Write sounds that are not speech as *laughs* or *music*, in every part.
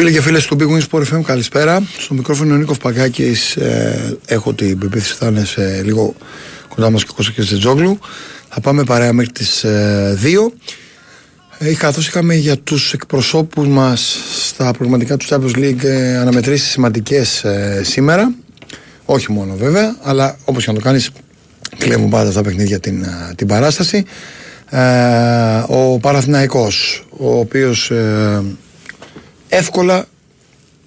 Φίλοι και φίλες του Big Wings Sport FM, καλησπέρα. Στο μικρόφωνο ο Νίκος Παγκάκης. Ε, έχω την πεποίθηση ότι θα είναι σε λίγο κοντά μας και ο και Τζόγλου. Θα πάμε παρέα μέχρι τις ε, 2. Ε, καθώς είχαμε για τους εκπροσώπους μας στα προγραμματικά του Champions League ε, αναμετρήσεις σημαντικές ε, σήμερα όχι μόνο βέβαια αλλά όπως και να το κάνεις κλέβουν πάντα τα παιχνίδια την, ε, την παράσταση ε, ο Παραθυναϊκός ο οποίος ε, εύκολα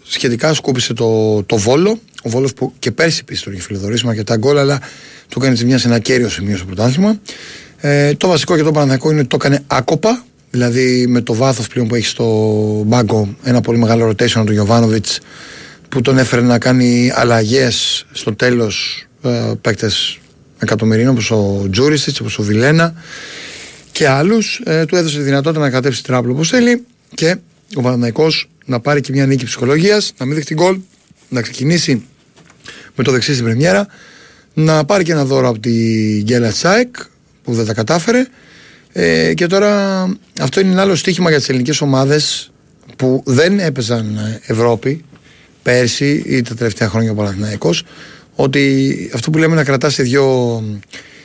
σχετικά σκούπισε το, το Βόλο. Ο Βόλος που και πέρσι πίσω τον φιλοδορήσιμα και τα γκολ, αλλά του έκανε ζημιά σε ένα κέριο σημείο στο πρωτάθλημα. Ε, το βασικό για τον Παναθηναϊκό είναι ότι το έκανε άκοπα, δηλαδή με το βάθος πλέον που έχει στο μπάγκο ένα πολύ μεγάλο rotation του Γιωβάνοβιτς που τον έφερε να κάνει αλλαγές στο τέλος ε, παίκτες εκατομμυρίων όπως ο Τζούρισιτς, όπως ο Βιλένα και άλλους. Ε, του έδωσε τη δυνατότητα να κατέψει τράπλο όπω θέλει και ο Παναθηναϊκός να πάρει και μια νίκη ψυχολογίας, να μην δεχτεί γκολ, να ξεκινήσει με το δεξί στην Πρεμιέρα, να πάρει και ένα δώρο από τη Γκέλα Τσάικ που δεν τα κατάφερε. Ε, και τώρα αυτό είναι ένα άλλο στοίχημα για τις ελληνικές ομάδες που δεν έπαιζαν Ευρώπη πέρσι ή τα τελευταία χρόνια ο Παναθηναϊκός ότι αυτό που λέμε να κρατάς σε δύο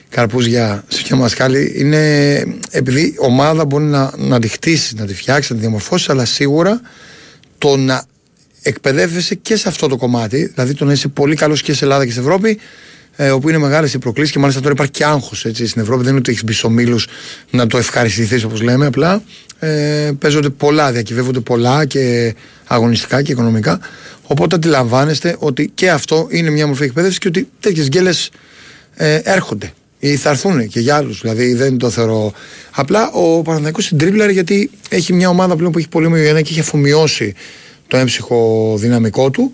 καρπούζια σε πιο μασκάλι είναι επειδή ομάδα μπορεί να, να τη χτίσει, να τη φτιάξει, να τη διαμορφώσει, αλλά σίγουρα το να εκπαιδεύεσαι και σε αυτό το κομμάτι, δηλαδή το να είσαι πολύ καλός και σε Ελλάδα και σε Ευρώπη, ε, όπου είναι μεγάλες οι προκλήσεις και μάλιστα τώρα υπάρχει και άγχος στην Ευρώπη. Δεν είναι ότι έχεις μπει στο να το ευχαριστηθείς όπως λέμε. Απλά ε, παίζονται πολλά, διακυβεύονται πολλά και αγωνιστικά και οικονομικά. Οπότε αντιλαμβάνεστε ότι και αυτό είναι μια μορφή εκπαίδευσης και ότι τέτοιες γκέλες ε, έρχονται ή θα έρθουν και για άλλους. Δηλαδή δεν το θεωρώ. Απλά ο Παναθηναϊκός συντρίβλαρε γιατί έχει μια ομάδα πλέον που έχει πολύ μεγαλύτερη και έχει αφομοιώσει το έμψυχο δυναμικό του.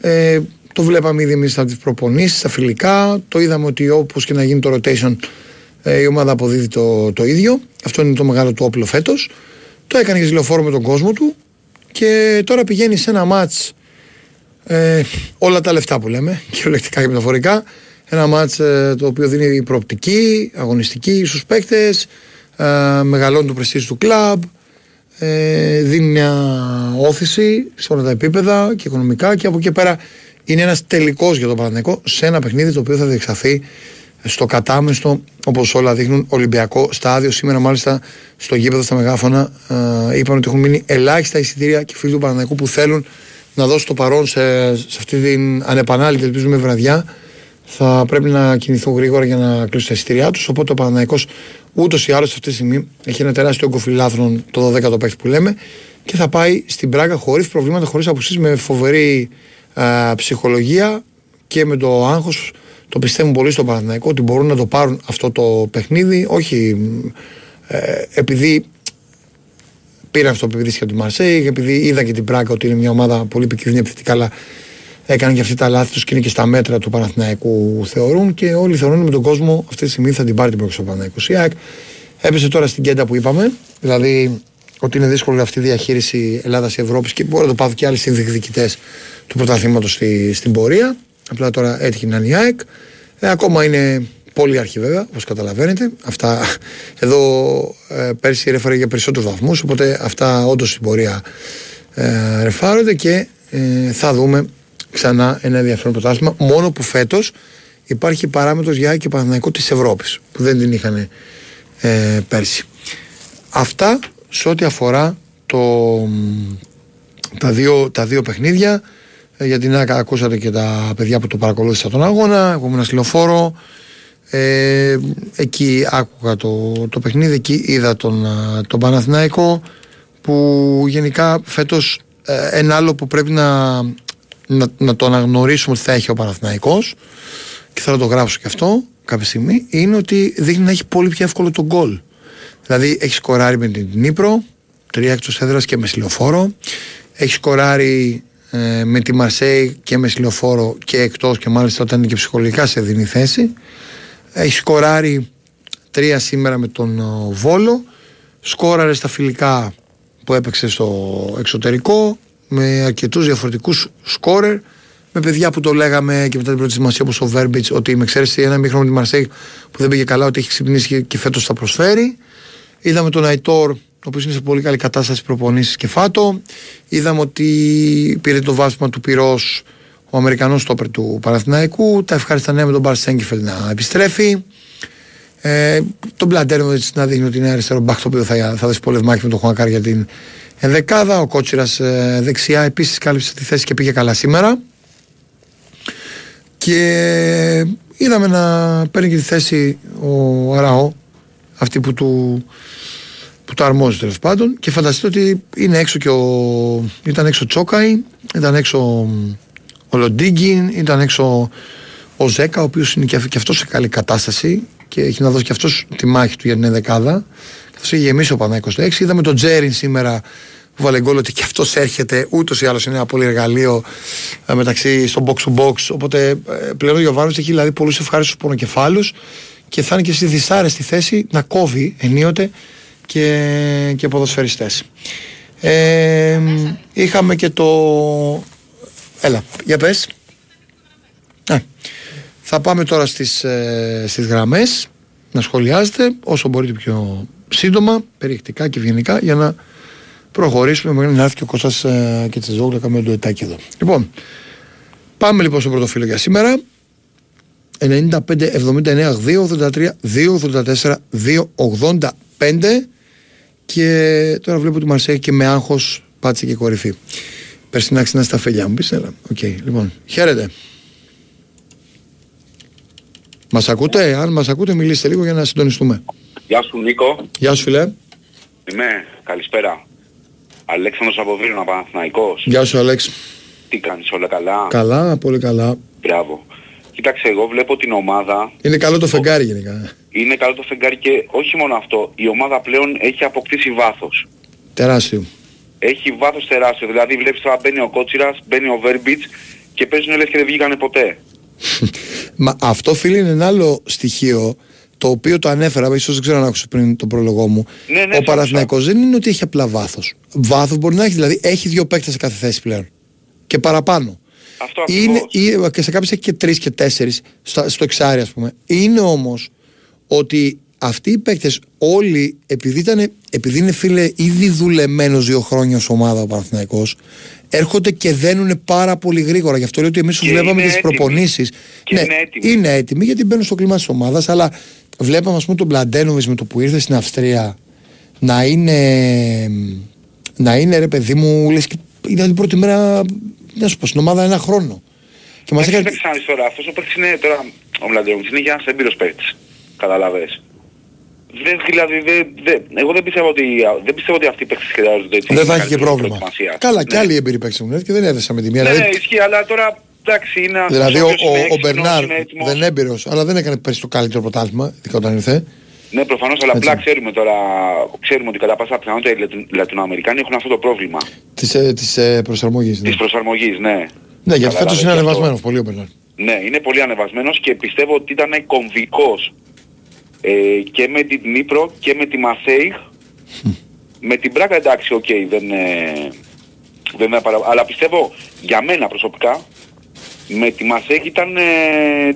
Ε, το βλέπαμε ήδη εμείς στα προπονήσεις, στα φιλικά. Το είδαμε ότι όπως και να γίνει το rotation, ε, η ομάδα αποδίδει το, το ίδιο. Αυτό είναι το μεγάλο του όπλο φέτος. Το έκανε και ζηλοφόρο με τον κόσμο του. Και τώρα πηγαίνει σε ένα μάτ ε, όλα τα λεφτά που λέμε, κυριολεκτικά και μεταφορικά, ένα μάτς ε, το οποίο δίνει προοπτική, αγωνιστική στους παίκτες, ε, μεγαλώνει το πρεστής του κλαμπ, ε, δίνει μια όθηση σε όλα τα επίπεδα και οικονομικά και από εκεί πέρα είναι ένας τελικός για το Παναθηναϊκό σε ένα παιχνίδι το οποίο θα διεξαχθεί στο κατάμεστο όπως όλα δείχνουν Ολυμπιακό στάδιο. Σήμερα μάλιστα στο γήπεδο στα μεγάφωνα ε, είπαν ότι έχουν μείνει ελάχιστα εισιτήρια και φίλοι του Παναθηναϊκού που θέλουν να δώσουν το παρόν σε, σε αυτή την ανεπανάληπτη ελπίζουμε βραδιά θα πρέπει να κινηθούν γρήγορα για να κλείσουν τα εισιτήριά τους. Οπότε ο Παναναϊκό ούτως ή άλλως αυτή τη στιγμή έχει ένα τεράστιο όγκο φιλάθλων, το 12ο παίχτη που λέμε, και θα πάει στην Πράγκα χωρίς προβλήματα, χωρίς απουσίες, με φοβερή α, ψυχολογία και με το άγχος. Το πιστεύουν πολύ στον Παναναϊκό ότι μπορούν να το πάρουν αυτό το παιχνίδι, όχι ε, επειδή πήραν αυτό που επειδή του Μαρσέη, επειδή είδα και την Πράγκα ότι είναι μια ομάδα πολύ επικίνδυνη επιθετικά, αλλά Έκαναν και αυτή τα λάθη τους και είναι και στα μέτρα του Παναθηναϊκού θεωρούν και όλοι θεωρούν με τον κόσμο αυτή τη στιγμή θα την πάρει την πρόκληση ο Παναθηναϊκός. Η έπεσε τώρα στην κέντα που είπαμε, δηλαδή ότι είναι δύσκολη αυτή η διαχείριση Ελλάδα-Ευρώπη και μπορεί να το πάθουν και άλλοι συνδιεκδικητές του πρωταθλήματος στη, στην πορεία. Απλά τώρα έτυχε να είναι η ΑΕΚ. Ε, ακόμα είναι πολύ αρχή βέβαια, όπως καταλαβαίνετε. Αυτά εδώ ε, πέρσι ρέφερε για περισσότερους βαθμούς, οπότε αυτά όντως στην πορεία ε, ρεφάρονται και ε, θα δούμε ξανά ένα ενδιαφέρον πρωτάθλημα. Μόνο που φέτος υπάρχει παράμετρος για και Παναθηναϊκό της Ευρώπης που δεν την είχαν ε, πέρσι. Αυτά σε ό,τι αφορά το, τα, δύο, τα δύο παιχνίδια. Ε, για την ΑΚΑ ακούσατε και τα παιδιά που το παρακολούθησαν τον αγώνα. Εγώ ήμουν στη λεωφόρο. Ε, εκεί άκουγα το, το παιχνίδι, εκεί είδα τον, τον Παναθηναϊκό που γενικά φέτος ε, ένα άλλο που πρέπει να να, να το αναγνωρίσουμε ότι θα έχει ο Παναθηναϊκός και θα το γράψω και αυτό κάποια στιγμή είναι ότι δείχνει να έχει πολύ πιο εύκολο τον γκολ. Δηλαδή έχει σκοράρει με την Νύπρο, τρία εκτός έδρας και με σιλοφόρο. Έχει σκοράρει ε, με τη Μαρσέη και με σιλοφόρο και εκτός και μάλιστα όταν είναι και ψυχολογικά σε δίνει θέση. Έχει σκοράρει τρία σήμερα με τον Βόλο. Σκόραρε στα φιλικά που έπαιξε στο εξωτερικό με αρκετούς διαφορετικούς σκόρερ, με παιδιά που το λέγαμε και μετά την πρώτη σημασία όπω ο Βέρμπιτς, ότι με εξαίρεση ένα μήχρονο με τη Μαρσέη που δεν πήγε καλά, ότι έχει ξυπνήσει και φέτος θα προσφέρει. Είδαμε τον Αϊτόρ οποίος είναι σε πολύ καλή κατάσταση προπονήσεις και φάτο. Είδαμε ότι πήρε το βάσμα του πυρός ο Αμερικανός στόπερ του Παναθηναϊκού. Τα ευχάριστα νέα με τον Μπαρ Σέγκεφελ να επιστρέφει. Ε, τον Μπλαντέρ να δείχνει ότι είναι αριστερό μπακ το οποίο θα, θα δώσει πολλέ μάχε με τον Χουανκάρ για την ενδεκάδα. Ο Κότσιρας ε, δεξιά επίσης κάλυψε τη θέση και πήγε καλά σήμερα. Και είδαμε να παίρνει και τη θέση ο Αραώ, αυτή που του, που το αρμόζει τέλος πάντων. Και φανταστείτε ότι είναι έξω και ο, ήταν έξω Τσόκαη, ήταν έξω ο Λοντίγκιν, ήταν έξω ο Ζέκα, ο οποίος είναι και, και αυτός σε καλή κατάσταση και έχει να δώσει και αυτός τη μάχη του για την δεκάδα. Καθώ έχει γεμίσει ο Πανά 26. Είδαμε τον Τζέριν σήμερα που βάλε γκολ ότι και αυτός έρχεται. Ούτως ή άλλως είναι ένα πολύ εργαλείο ε, μεταξύ στο box to box. Οπότε ε, πλέον ο Γιωβάνο έχει δηλαδή πολλούς ευχάριστους πονοκεφάλου και θα είναι και στη δυσάρεστη θέση να κόβει ενίοτε και, και ποδοσφαιριστές. Ε, είχαμε και το... Έλα, για πες. θα πάμε τώρα στις, ε, στις γραμμές να σχολιάζετε όσο μπορείτε πιο σύντομα, περιεκτικά και ευγενικά για να προχωρήσουμε μέχρι να έρθει και ο Κώστας ε, και Τσεζόγλου να κάνουμε το ετάκι εδώ. Λοιπόν, πάμε λοιπόν στο πρώτο φίλο για σήμερα. 95, 79, 283, 284, 285 και τώρα βλέπω ότι μας έχει και με άγχος πάτησε και κορυφή. Περσινά ξυνά στα φελιά μου, πεις έλα. Οκ, okay, λοιπόν, χαίρετε. Μας ακούτε, αν μας ακούτε μιλήστε λίγο για να συντονιστούμε. Γεια σου Νίκο. Γεια σου φίλε. Είμαι, καλησπέρα. Αλέξανδρος από Βίρονα, Παναθηναϊκός. Γεια σου Αλέξ. Τι κάνεις, όλα καλά; Καλά, πολύ καλά. Μπράβο. Κοίταξε, εγώ βλέπω την ομάδα... Είναι καλό το φεγγάρι γενικά. Είναι καλό το φεγγάρι και όχι μόνο αυτό. Η ομάδα πλέον έχει αποκτήσει βάθος. Τεράστιο. Έχει βάθος τεράστιο. Δηλαδή βλέπεις τώρα μπαίνει ο Κότσιρας, μπαίνει ο Βέρμπιτς και παίζουν λες και δεν βγήκανε ποτέ. Μα αυτό φίλε είναι ένα άλλο στοιχείο το οποίο το ανέφερα, ίσως δεν ξέρω αν άκουσα πριν τον πρόλογό μου. Ναι, ναι, ο Παναθηναϊκός δεν είναι ότι έχει απλά βάθος. Βάθος μπορεί να έχει, δηλαδή έχει δύο παίκτες σε κάθε θέση πλέον. Και παραπάνω. Αυτό είναι, ή, και σε κάποιες έχει και τρεις και τέσσερις, στο, στο εξάρι ας πούμε. Είναι όμως ότι αυτοί οι παίκτες όλοι, επειδή, ήταν, επειδή είναι φίλε ήδη δουλεμένος δύο χρόνια ως ομάδα ο Παναθηναϊκός, έρχονται και δένουν πάρα πολύ γρήγορα. Γι' αυτό λέω ότι εμείς του βλέπαμε τις προπονήσεις. Ναι, είναι έτοιμοι. είναι έτοιμοι γιατί μπαίνουν στο κλίμα της ομάδας, αλλά βλέπαμε ας πούμε τον Πλαντένοβιτ με το που ήρθε στην Αυστρία να είναι. Να είναι ρε παιδί μου, λες και ήταν την πρώτη μέρα, να σου πω, στην ομάδα ένα χρόνο. Και μας έκανε... τώρα, αυτός ο παίκτης είναι τώρα, ο Μλαντένοβιτς είναι για ένας έμπειρος παίκτης. Καταλαβες. Δεν, δηλαδή, δεν, δεν, εγώ δεν πιστεύω ότι, δεν πιστεύω ότι αυτοί οι παίκτες χρειάζονται έτσι. Δεν θα έχει και πρόβλημα. Καλά, ναι. και άλλοι έμπειροι παίκτες μου και δεν έδεσα με τη μία. Ναι, δηλαδή... ισχύει, αλλά τώρα εντάξει είναι Δηλαδή ο, ο, ο Μπερνάρ δεν είναι έμπειρος, αλλά δεν έκανε πέρσι το καλύτερο πρωτάθλημα, ειδικά όταν ήρθε. Ναι, προφανώς, αλλά απλά ξέρουμε τώρα, ξέρουμε ότι κατά πάσα πιθανότητα οι Λατινοαμερικάνοι έχουν αυτό το πρόβλημα. Της, ε, της ε, προσαρμογής. Ναι. Της προσαρμογής, ναι. Ναι, γιατί φέτος είναι ανεβασμένος πολύ ο Μπερνάρ. Ναι, είναι πολύ ανεβασμένος και πιστεύω ότι ήταν κομβικός ε, και με την Ντνίπρο και με τη Μασέιγ. με την Μπράγκα εντάξει, OK, okay, δεν, ε, δεν είναι παρα... Αλλά πιστεύω για μένα προσωπικά με τη Μασέιγ ήταν ε,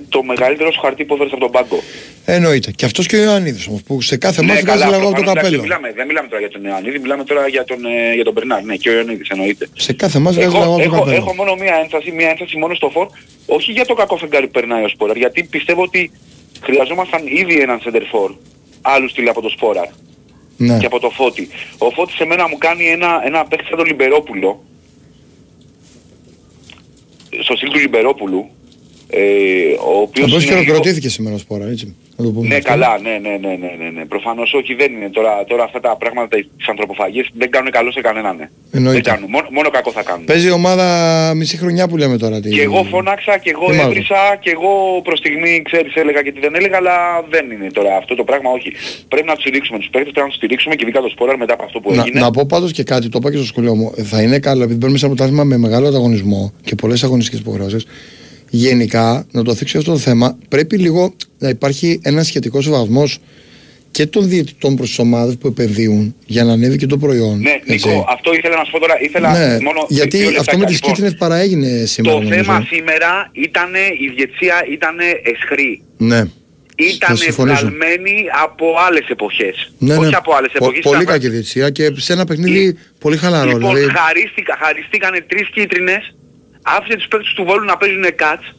το μεγαλύτερο σου χαρτί ποδόρες από τον πάγκο. Εννοείται. Και αυτός και ο Ιωαννίδης όμως που σε κάθε ναι, ματς βγάζει λαγό από το καπέλο. Δεν μιλάμε, δεν μιλάμε τώρα για τον Ιωαννίδη, μιλάμε τώρα για τον, ε, για τον Μπερνάρ. Ναι, και ο Ιωαννίδης εννοείται. Σε κάθε ματς βγάζει λαγό από το καπέλο. Έχω μόνο μία ένταση, μία ένταση μόνο στο φορ, όχι για το κακό φεγγάρι που περνάει ο Σπόραρ, γιατί πιστεύω ότι χρειαζόμασταν ήδη έναν σεντερφόρ, άλλους στυλ από το Σπόραρ. Ναι. Και από το Φώτη. Ο Φώτης σε μένα μου κάνει ένα, ένα παίχτη σαν τον Λιμπερόπουλο, στο στυλ του Λιμπερόπουλου, ε, ο οποίος... Ο χειροκροτήθηκε λίγο... σήμερα σπόρα, έτσι. Ναι, αυτό. καλά, ναι, ναι, ναι, ναι, ναι, ναι. Προφανώς όχι δεν είναι. Τώρα, τώρα αυτά τα πράγματα τις ανθρωποφαγίες δεν κάνουν καλό σε κανέναν. Ναι. Δεν κάνουν. Μόνο, μόνο κακό θα κάνουν. Παίζει η ομάδα μισή χρονιά που λέμε τώρα. Τι... Και εγώ φώναξα και εγώ έβρισα και εγώ προς στιγμή ξέρεις έλεγα και τι δεν έλεγα αλλά δεν είναι τώρα αυτό το πράγμα όχι. Πρέπει να τους στηρίξουμε τους παίκτες, πρέπει να τους στηρίξουμε και ειδικά το σπόρα μετά από αυτό που να, έγινε. Να πω πάντως και κάτι, το είπα και στο σχολείο μου. Θα είναι καλό επειδή παίρνουμε ένα πρωτάθλημα με μεγάλο ανταγωνισμό και πολλές αγωνιστικές υποχρεώσεις γενικά, να το θίξω αυτό το θέμα, πρέπει λίγο να υπάρχει ένας σχετικός βαθμός και των διαιτητών προς τις ομάδες που επενδύουν για να ανέβει και το προϊόν. Ναι, Νίκο, αυτό ήθελα να σου πω τώρα. Ήθελα ναι, μόνο γιατί αυτό με τις λοιπόν, κίτρινες παραέγινε σήμερα. Το θέμα σήμερα ήταν η διετσία ήταν εσχρή. Ναι. ήταν βγαλμένη από άλλες εποχές. Ναι, Όχι ναι. από άλλες Πο- εποχές. πολύ ήταν- κακή διετησία και σε ένα παιχνίδι πολύ χαλαρό. Λοιπόν, δηλαδή, χαρίστηκα, χαριστήκανε τρεις κίτρινες, άφησε τους παίκτες του Βόλου να παίζουν κάτς.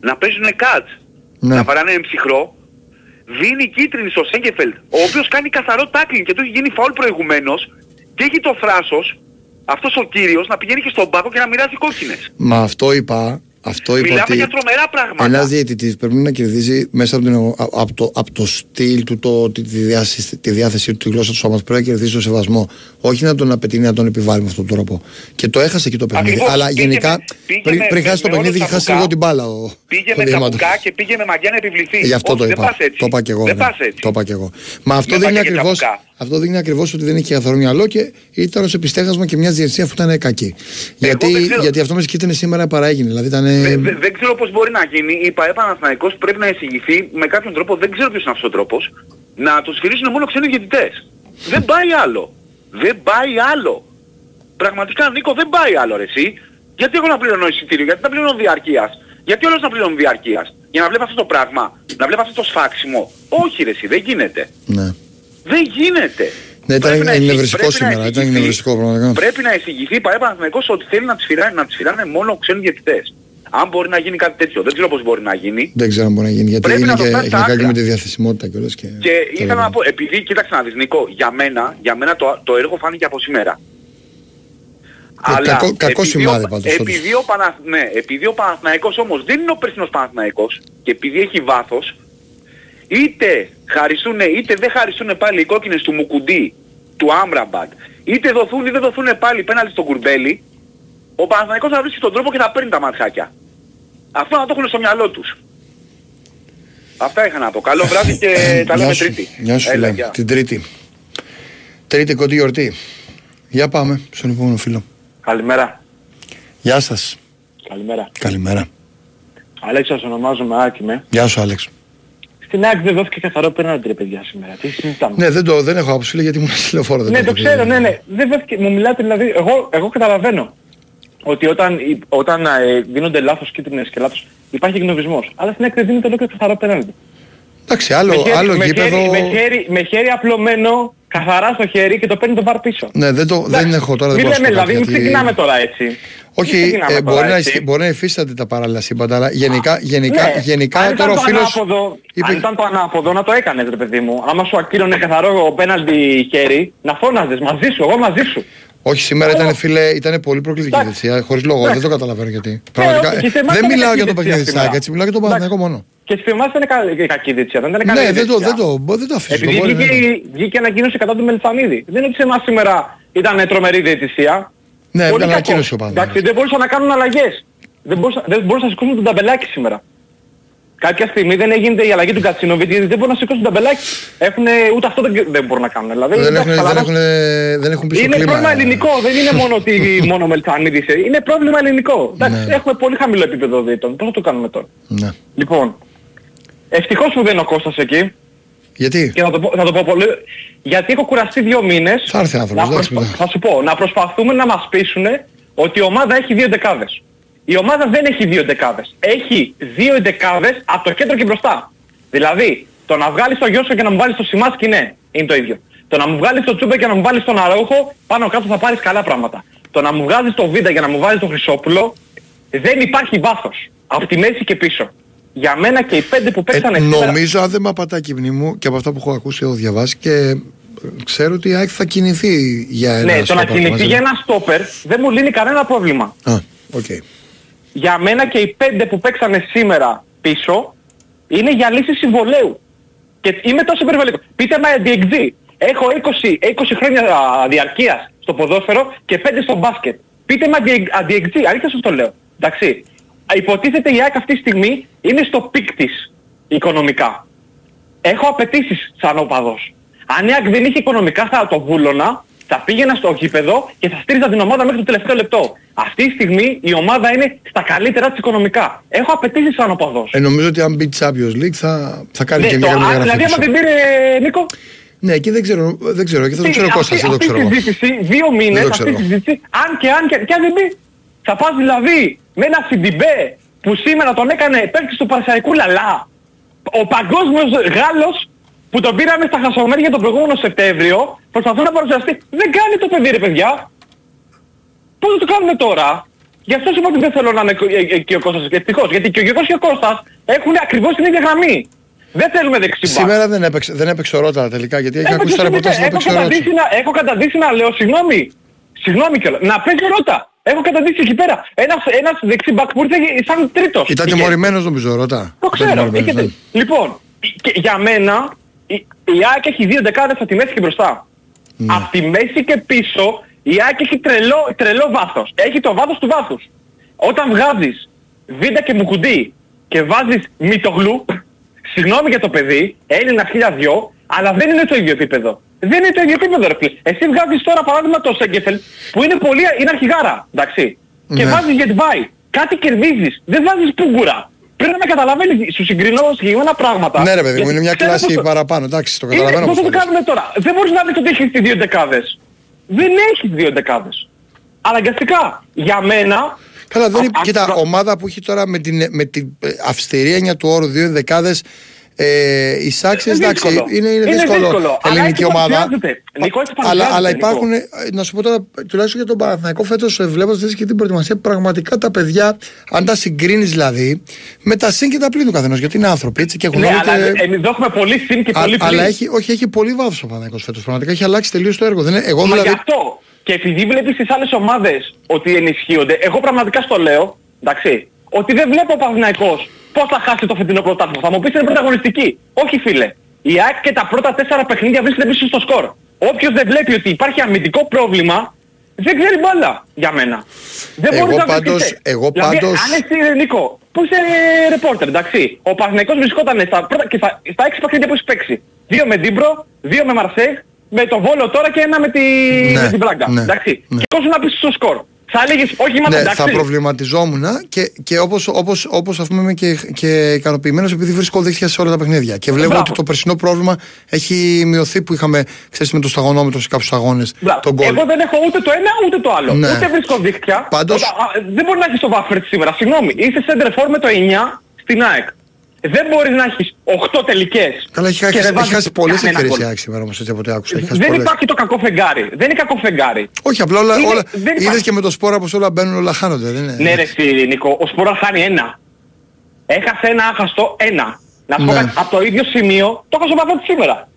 Να παίζουν κάτς. Ναι. Να παράνε ψυχρό. Δίνει κίτρινη στο Σέγκεφελτ, ο οποίος κάνει καθαρό τάκλινγκ και του έχει γίνει φαουλ προηγουμένως και έχει το θράσος, αυτός ο κύριος, να πηγαίνει και στον πάκο και να μοιράζει κόκκινες. Μα αυτό είπα. Αυτό είπα Μιλάμε ότι για τρομερά πράγματα. ένας διαιτητής πρέπει να κερδίζει μέσα από, την, από, το, από το στυλ του, το, τη, τη, διάθεση, τη διάθεσή του, τη γλώσσα του σώματος. Πρέπει να κερδίσει το σεβασμό. Όχι να τον απαιτεί να τον επιβάλλει με αυτόν τον τρόπο. Και το έχασε και το παιχνίδι. Ακριβώς. Αλλά Πήγε γενικά με- πήγε πριν, με- πριν με- χάσει το με παιχνίδι όλο είχε χάσει τσαμπουκά. λίγο την μπάλα. Ο, Πήγε ο με Διαμάντος. τσαμπουκά και πήγε με μαγιά να επιβληθεί. Γι' αυτό Όχι, το δεν είπα. πας έτσι. Το είπα και εγώ. Δεν ναι. πας έτσι. Το είπα και εγώ. Μα αυτό Δεν δείχνει πάει και ακριβώς, τσαμπουκά. αυτό δείχνει ακριβώς ότι δεν είχε καθαρό μυαλό και ήταν ως επιστέγασμα και μιας διαιτησίας που ήταν κακή. Γιατί, δεν ξέρω. γιατί αυτό με κίτρινες σήμερα παράγινε. Δηλαδή ήταν. Δε- δε- δεν ξέρω πώς μπορεί να γίνει. Η ΠαΕ Παναθηναϊκός πρέπει να εισηγηθεί με κάποιον τρόπο, δεν ξέρω ποιος είναι αυτός ο τρόπος, να τους σφυρίσουν μόνο ξένοι διαιτητές. δεν πάει άλλο. Δεν πάει άλλο. Πραγματικά Νίκο δεν πάει άλλο ρε εσύ. Γιατί εγώ να πληρώνω εισιτήριο, γιατί να πληρώνω διαρκείας; Γιατί όλος να πληρώνω διαρκείας; Για να βλέπω αυτό το πράγμα. Να βλέπω αυτό το σφάξιμο. Όχι ρε εσύ, δεν γίνεται. Ναι. Δεν γίνεται. Ναι, ήταν Πρέπει να εισηγη- εκνευριστικό πρέπει να σήμερα, ήταν εισηγηθεί- εκνευριστικό πραγματικά. Πρέπει να εισηγηθεί η ΠαΕ Παναθηναϊκός ότι θέλει να τις φυράνε, να τις φυράνε μόνο ξένοι διαιτητές. Αν μπορεί να γίνει κάτι τέτοιο, δεν ξέρω πώς μπορεί να γίνει. Δεν ξέρω αν μπορεί να γίνει γιατί Πρέπει είναι να το και, φτάσει έχει στα κάνει και άκρα. με τη διαθεσιμότητα κιόλας και. Και τα ήθελα λοιπά. να πω, επειδή κοίταξε να δεις Νίκο, για μένα, για μένα το, το έργο φάνηκε από σήμερα. Ε, κακό- κακό επειδή σημάδι ο- πάντως, όντως. Επειδή ο, Παναθ... ναι, επειδή ο Παναθηναϊκός όμως δεν είναι ο περσινός Παναθηναϊκός και επειδή έχει βάθος, είτε χαριστούν είτε δεν χαριστούν πάλι οι κόκκινες του Μουκουντή, του Άμραμπαντ, είτε δοθούν ή δεν δοθούν πάλι πέναλτι στον Κουρμπέλη, ο Παναθηναϊκός θα βρίσκει τον τρόπο και θα παίρνει τα ματχάκια. Αυτό να το έχουν στο μυαλό τους. Αυτά είχα να πω. Καλό βράδυ και τα Γεια λέμε σου. τρίτη. Γεια σου, Έλα, φίλε. γεια. Την Τρίτη. Τρίτη κοντή γιορτή. Για πάμε στον επόμενο φίλο. Καλημέρα. Γεια σας. Καλημέρα. Καλημέρα. Αλέξας ονομάζομαι Άκη με. Γεια σου, Άλεξ. Στην ΑΕΚ δεν δόθηκε καθαρό πέναντι ρε παιδιά σήμερα. Τι συζητάμε. Ναι, δεν, το, δεν έχω άποψη φίλε, γιατί ήμουν στη λεωφόρο. δεν Ναι, το έχω ξέρω, δει. ναι, ναι. Δεν δόθηκε, μου μιλάτε δηλαδή, εγώ, εγώ καταλαβαίνω ότι όταν, η- όταν ε, δίνονται λάθος κίτρινες και λάθος υπάρχει εκνοβισμός. Αλλά στην ΑΕΚ δεν δίνεται ολόκληρο καθαρό πέναντι. Εντάξει, άλλο, με, χέρι, άλλο με, γήπεδο. χέρι, με, χέρι, με χέρι απλωμένο, καθαρά στο χέρι και το παίρνει το βαρ πίσω. Ναι, δεν, το, δεν Εντάξει, έχω τώρα. Δεν Μην μπορώ να σου λέμε πω δηλαδή, κάτι, μην γιατί- ξεκινάμε τώρα έτσι. Μην Όχι, ξεκινάμε ε, τώρα μπορεί, να, έτσι. ισχύ- μπορεί να υφίστανται τα παράλληλα σύμπαντα, αλλά γενικά, γενικά, Ναι, γενικά αν τώρα ο ήταν το φίλος ανάποδο, είπε- Αν ήταν το ανάποδο να το έκανες ρε παιδί μου. Άμα σου ακύρωνε καθαρό πέναλτι χέρι, να φώναζες μαζί σου, εγώ μαζί σου. Όχι, σήμερα Εγώ- ήταν φίλε, ήταν πολύ προκλητική Εντάξει. διετησία, χωρίς λόγο, Εντάξει. δεν το καταλαβαίνω γιατί. Πραγματικά, όχι, και σε εμάς δεν ήταν μιλάω κακή για το παιχνίδι διετησία της σήμερα. ΑΕΚ, έτσι μιλάω για τον Εντάξει. Παναθηναϊκό μόνο. Και στη εμάς δεν είναι κα- κακή διετησία, δεν ήταν καλή Ναι, δεν το, διετησία. δεν το, δεν το αφήσω. Επειδή μπορεί, βγήκε, δεν το- η- βγήκε ανακοίνωση κατά του Μελισανίδη. Δεν είναι ότι σε εμάς σήμερα ήταν τρομερή διετησία. Ναι, Πολύ έκανε κακό. ανακοίνωση ο Παναθηναϊκός. Εντάξει, δεν μπορούσαν να κάνουν αλλαγές. Δεν μπορούσαν, δεν μπορούσαν να σηκώσουν τον ταμπελάκι σήμερα. Κάποια στιγμή δεν έγινε η αλλαγή του Κατσίνοβιτ γιατί δεν μπορούν να σηκώσουν τον ταμπελάκι. Έχουν, ούτε αυτό δεν, δεν μπορούν να κάνουν. Δηλαδή, Δεν εντάξει, έχουν, δεν καταλαβαίνω. έχουν, δεν έχουν πίσω Είναι κλίμα. πρόβλημα ελληνικό, δεν είναι μόνο ότι *laughs* μόνο ο Μελτσανίδης. Είναι πρόβλημα ελληνικό. Εντάξει, Ναι. έχουμε πολύ χαμηλό επίπεδο δίτων. Πώς θα το κάνουμε τώρα; Ναι. Λοιπόν, ευτυχώς που δεν είναι ο Κώστας εκεί Γιατί, και θα το πω, θα το πω πολύ, γιατί έχω κουραστεί δύο μήνες Θα έρθει άνθρωπος, να εντάξει, προσπα- μετά. θα σου πω, να προσπαθούμε να μας πείσουν ότι η ομάδα έχει δύο δεκάδες. Η ομάδα δεν έχει δύο δεκάδες. Έχει δύο δεκάδες από το κέντρο και μπροστά. Δηλαδή, το να βγάλεις τον Γιώσο και να μου βάλεις το Σιμάσκι, ναι, είναι το ίδιο. Το να μου βγάλεις το Τσούπε και να μου βάλεις τον Αραούχο, πάνω κάτω θα πάρεις καλά πράγματα. Το να μου βγάζεις το Βίντα και να μου βάλεις τον Χρυσόπουλο, δεν υπάρχει βάθος. Από τη μέση και πίσω. Για μένα και οι πέντε που ε, παίξανε σήμερα... νομίζω αν δεν με απατά η μνήμη μου και από αυτά που έχω ακούσει έχω διαβάσει και ε, ξέρω ότι η ΑΕΚ θα κινηθεί για ένα Ναι, το να στόπερ κινηθεί μαζί. για ένα στόπερ δεν μου λύνει κανένα πρόβλημα. Α, οκ. Για μένα και οι πέντε που παίξανε σήμερα πίσω είναι για λύση συμβολαίου. Και είμαι τόσο υπερβολικός. Πείτε με DXG. Έχω 20, 20 χρόνια α, διαρκείας στο ποδόσφαιρο και 5 στο μπάσκετ. Πείτε με DXG. Αλήθεια σας το λέω. Εντάξει. Υποτίθεται η ΑΕΚ αυτή τη στιγμή είναι στο peak της οικονομικά. Έχω απαιτήσεις σαν οπαδός. Αν η ΑΕΚ δεν είχε οικονομικά θα το βούλωνα, θα πήγαινα στο γήπεδο και θα στήριζα την ομάδα μέχρι το τελευταίο λεπτό. Αυτή τη στιγμή η ομάδα είναι στα καλύτερα της οικονομικά. Έχω απαιτήσεις σαν οπαδός. Ε, νομίζω ότι αν μπει Champions League θα, θα κάνει Ναι, και το, μια α, γραφή δηλαδή άμα πίσω. δεν πήρε Νίκο, Ναι, εκεί δεν ξέρω, δεν ξέρω και θα το ξέρω ο αυτή, Κώστας, δεν το αυτή ξέρω η εγώ. συζήτηση, δύο Δεν μήνες, το αυτή ξέρω. η συζήτηση, αν και αν και, και αν δεν μπει. Θα πας δηλαδή με ένα Σιντιμπέ που σήμερα τον έκανε παίκτης του Παρσαϊκού Λαλά Ο παγκόσμιος Γάλλος που τον πήραμε στα χασομέρια τον προηγούμενο Σεπτέμβριο, προσπαθούν να παρουσιαστεί. Δεν κάνει το παιδί ρε παιδιά. Πώς θα το κάνουμε τώρα; Γι' αυτό σου είπα ότι δεν θέλω να είναι ε, ε, και ο Κώστας ευτυχώς. Γιατί και ο Γιώργος και ο Κώστας έχουν ακριβώς την ίδια γραμμή. Δεν θέλουμε δεξιμπά. Σήμερα δεν έπαιξε, δεν έπαιξε ο Ρότα τελικά γιατί έχει Έπαιξε ακούσει τα σήμερα, ρεπορτάζ να έχω, παίξει ο Ρότα. καταντήσει να, έχω καταντήσει να λέω συγγνώμη. Συγγνώμη κιόλας. Να παίζει Ρότα. Έχω καταντήσει εκεί πέρα. Ένας, ένας δεξιμπακ που ήρθε σαν τρίτος. Ήταν Είχε- τιμωρημένος νομίζω ο Ρότα. το Ήταν ξέρω. τιμωρημένος, Έχετε... ναι. Λοιπόν, και για μένα η, η ΑΕΚ έχει δύο δεκάδες από τη μέση και μπροστά. Ναι. Από τη μέση και πίσω η ΑΕΚ έχει τρελό, τρελό βάθος. Έχει το βάθος του βάθους. Όταν βγάζεις βίντα και μουκουντί και βάζεις μυτογλου, *laughs* συγγνώμη για το παιδί, Έλληνα χίλια δυο, αλλά δεν είναι το ίδιο επίπεδο. Δεν είναι το ίδιο επίπεδο ρε φίλε. Εσύ βγάζεις τώρα παράδειγμα το Σέγκεφελ που είναι πολύ, είναι αρχηγάρα, εντάξει. Και Ναι. βάζεις Γετβάη. Κάτι κερδίζεις. Δεν βάζεις Πούγκουρα. Πρέπει να με καταλαβαίνεις, σου συγκρινώ συγκεκριμένα πράγματα. Ναι ρε παιδί μου, Γιατί είναι μια ξέρω κλάση πως το- παραπάνω. Εντάξει, το είναι, καταλαβαίνω πώς πώς θα το το λες. κάνουμε τώρα; Δεν μπορείς να δεις ότι έχεις τις δύο δεκάδες. Δεν έχεις δύο δεκάδες. Αναγκαστικά. Για μένα... Καλά, δεν Α- είναι. α- Κοίτα, α- ομάδα που έχει τώρα με την, με την ε, αυστηρή έννοια του όρου δύο δεκάδες ε, οι Σάξες, Είναι εντάξει, δύσκολο. είναι, είναι, Είναι δύσκολο. δύσκολο, αλλά Ελληνική έτσι ομάδα. παρουσιάζεται. Νικό, έτσι αλλά, παρουσιάζεται, αλλά Νικό. υπάρχουν, ε, να σου πω τώρα, τουλάχιστον για τον Παναθηναϊκό φέτος, βλέποντας και την προετοιμασία, πραγματικά τα παιδιά, αν τα συγκρίνεις δηλαδή, με τα συν και τα πλήν του καθενός, γιατί είναι άνθρωποι, έτσι, και έχουν Ναι, όλο αλλά και... εμείς εδώ έχουμε πολύ συν και Α- πολύ αλλά πλήν. έχει, όχι, έχει πολύ βάθος ο Παναθηναϊκός φέτος. Πραγματικά έχει αλλάξει τελείως το έργο. Δεν είναι, εγώ Μα δηλαδή, γι' αυτό. Και επειδή βλέπεις τις άλλες ομάδες ότι ενισχύονται, εγώ πραγματικά στο λέω, εντάξει, ότι δεν βλέπω ο Παναθηναϊκός πώς θα χάσει το φετινό πρωτάθλημα. Θα μου πεις είναι πρωταγωνιστική. Όχι φίλε. Η ΑΕΚ και τα πρώτα τέσσερα παιχνίδια βρίσκεται πίσω στο σκορ. Όποιος δεν βλέπει ότι υπάρχει αμυντικό πρόβλημα, δεν ξέρει μπάλα για μένα. Δεν Εγώ μπορείς να πάντως- βρίσκεσαι. εγώ δηλαδή, πάντως- αν εσύ Νίκο, που είσαι ρεπόρτερ, εντάξει, ο Παναθηναϊκός βρισκόταν στα, πρώτα, και στα, στα έξι παιχνίδια που έχει παίξει. Δύο με Ντνίπρο, δύο με Μαρσέγ, με το Βόλο τώρα και ένα με, τη, Ναι, με την Μπράγκα. ναι, εντάξει. ναι. Και όσο να πεις στο σκορ. Θα έλεγες, όχι είμαστε Ναι, εντάξει. θα προβληματιζόμουν και, και όπως, όπως, όπως ας πούμε είμαι και, και ικανοποιημένος επειδή βρίσκω δίχτυα σε όλα τα παιχνίδια. Και βλέπω Μπράβο. ότι το περσινό πρόβλημα έχει μειωθεί που είχαμε ξέρεις, με το σταγονόμετρο σε κάποιους αγώνες Μπράβο. τον γκολ. Εγώ δεν έχω ούτε το ένα ούτε το άλλο. Ναι. Ούτε βρίσκω δίκτυα. Πάντως- Όταν- α, δεν μπορεί να έχεις το Βάφερτ σήμερα. Συγγνώμη. Είσαι center for με το 9 στην ΑΕΚ. Δεν μπορείς να έχεις 8 τελικές. Καλά, έχει, και χάσει- δεν έχει βάζεις χάσει πολλές κανένα ευκαιρίες γκολ. η Άκη σήμερα όμως έτσι από ό,τι άκουσα. Έχει χάσει Δεν πολλές. υπάρχει το κακό φεγγάρι. Δεν είναι κακό φεγγάρι. Όχι, απλά όλα, Είναι- όλα δεν είδες υπάρχει. και με το σπόρα πως όλα μπαίνουν, όλα χάνονται. Δεν είναι. Ναι ρε εσύ Νίκο, ο Σπόρας χάνει ένα. Έχασε ένα άχαστο ένα. Να σου πω Ναι. κάτι, από το ίδιο σημείο το έχασε ο Παπέτης σήμερα.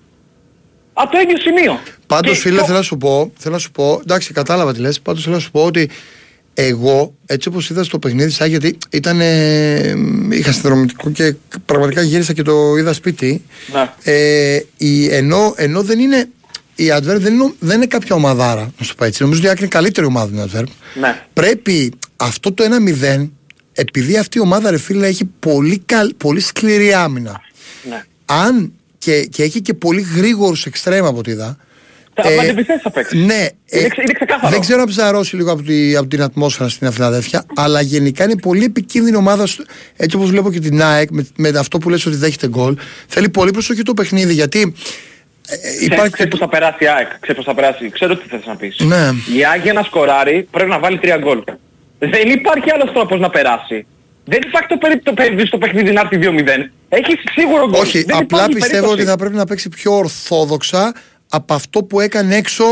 Από το ίδιο σημείο. Πάντως Και φίλε το- θέλω να σου πω, θέλω να σου πω, εντάξει κατάλαβα τι λες, πάντως θέλω να σου πω ότι εγώ έτσι όπως είδα στο παιχνίδι σαν γιατί ήταν, ε, είχα συνδρομητικό και πραγματικά γύρισα και το είδα σπίτι Ναι. ε, η, ενώ, ενώ δεν είναι η Adverb δεν είναι, δεν είναι κάποια ομαδάρα να σου πω έτσι, νομίζω ότι η Άκρη είναι καλύτερη ομάδα την Adverb Ναι. πρέπει αυτό το 1-0 επειδή αυτή η ομάδα ρε φίλε έχει πολύ, καλ, πολύ σκληρή άμυνα Ναι. αν και, και έχει και πολύ γρήγορους εξτρέμ από ό,τι είδα Θα ε, αντιπιθέσεις θα παίξει. ναι, Είναι ξε- είναι ξεκάθαρο. δεν ξέρω αν ψαρώσει λίγο από, τη, από την ατμόσφαιρα στην Φιλαδέλφια, αλλά γενικά είναι πολύ επικίνδυνη ομάδα. στο- Έτσι όπως βλέπω και την ΑΕΚ, με, με αυτό που λες ότι δέχεται γκολ, θέλει πολύ προσοχή το παιχνίδι γιατί ε, ε, Ξέρεις, υπάρχει. ξέρεις πώς θα περάσει η ΑΕΚ. Ξέρεις πώς θα περάσει. Ξέρω τι θες να πεις. Ναι. Η ΑΕΚ για να σκοράρει πρέπει να βάλει τρία γκολ. Δεν υπάρχει άλλος τρόπος να περάσει. Δεν υπάρχει το, περί, το περί, στο παιχνίδι να έρθει 2-0. Έχεις σίγουρο γκολ. Όχι, Δεν απλά υπάρχει πιστεύω περίπτωση. ότι θα πρέπει να παίξει πιο ορθόδοξα από αυτό που έκανε έξω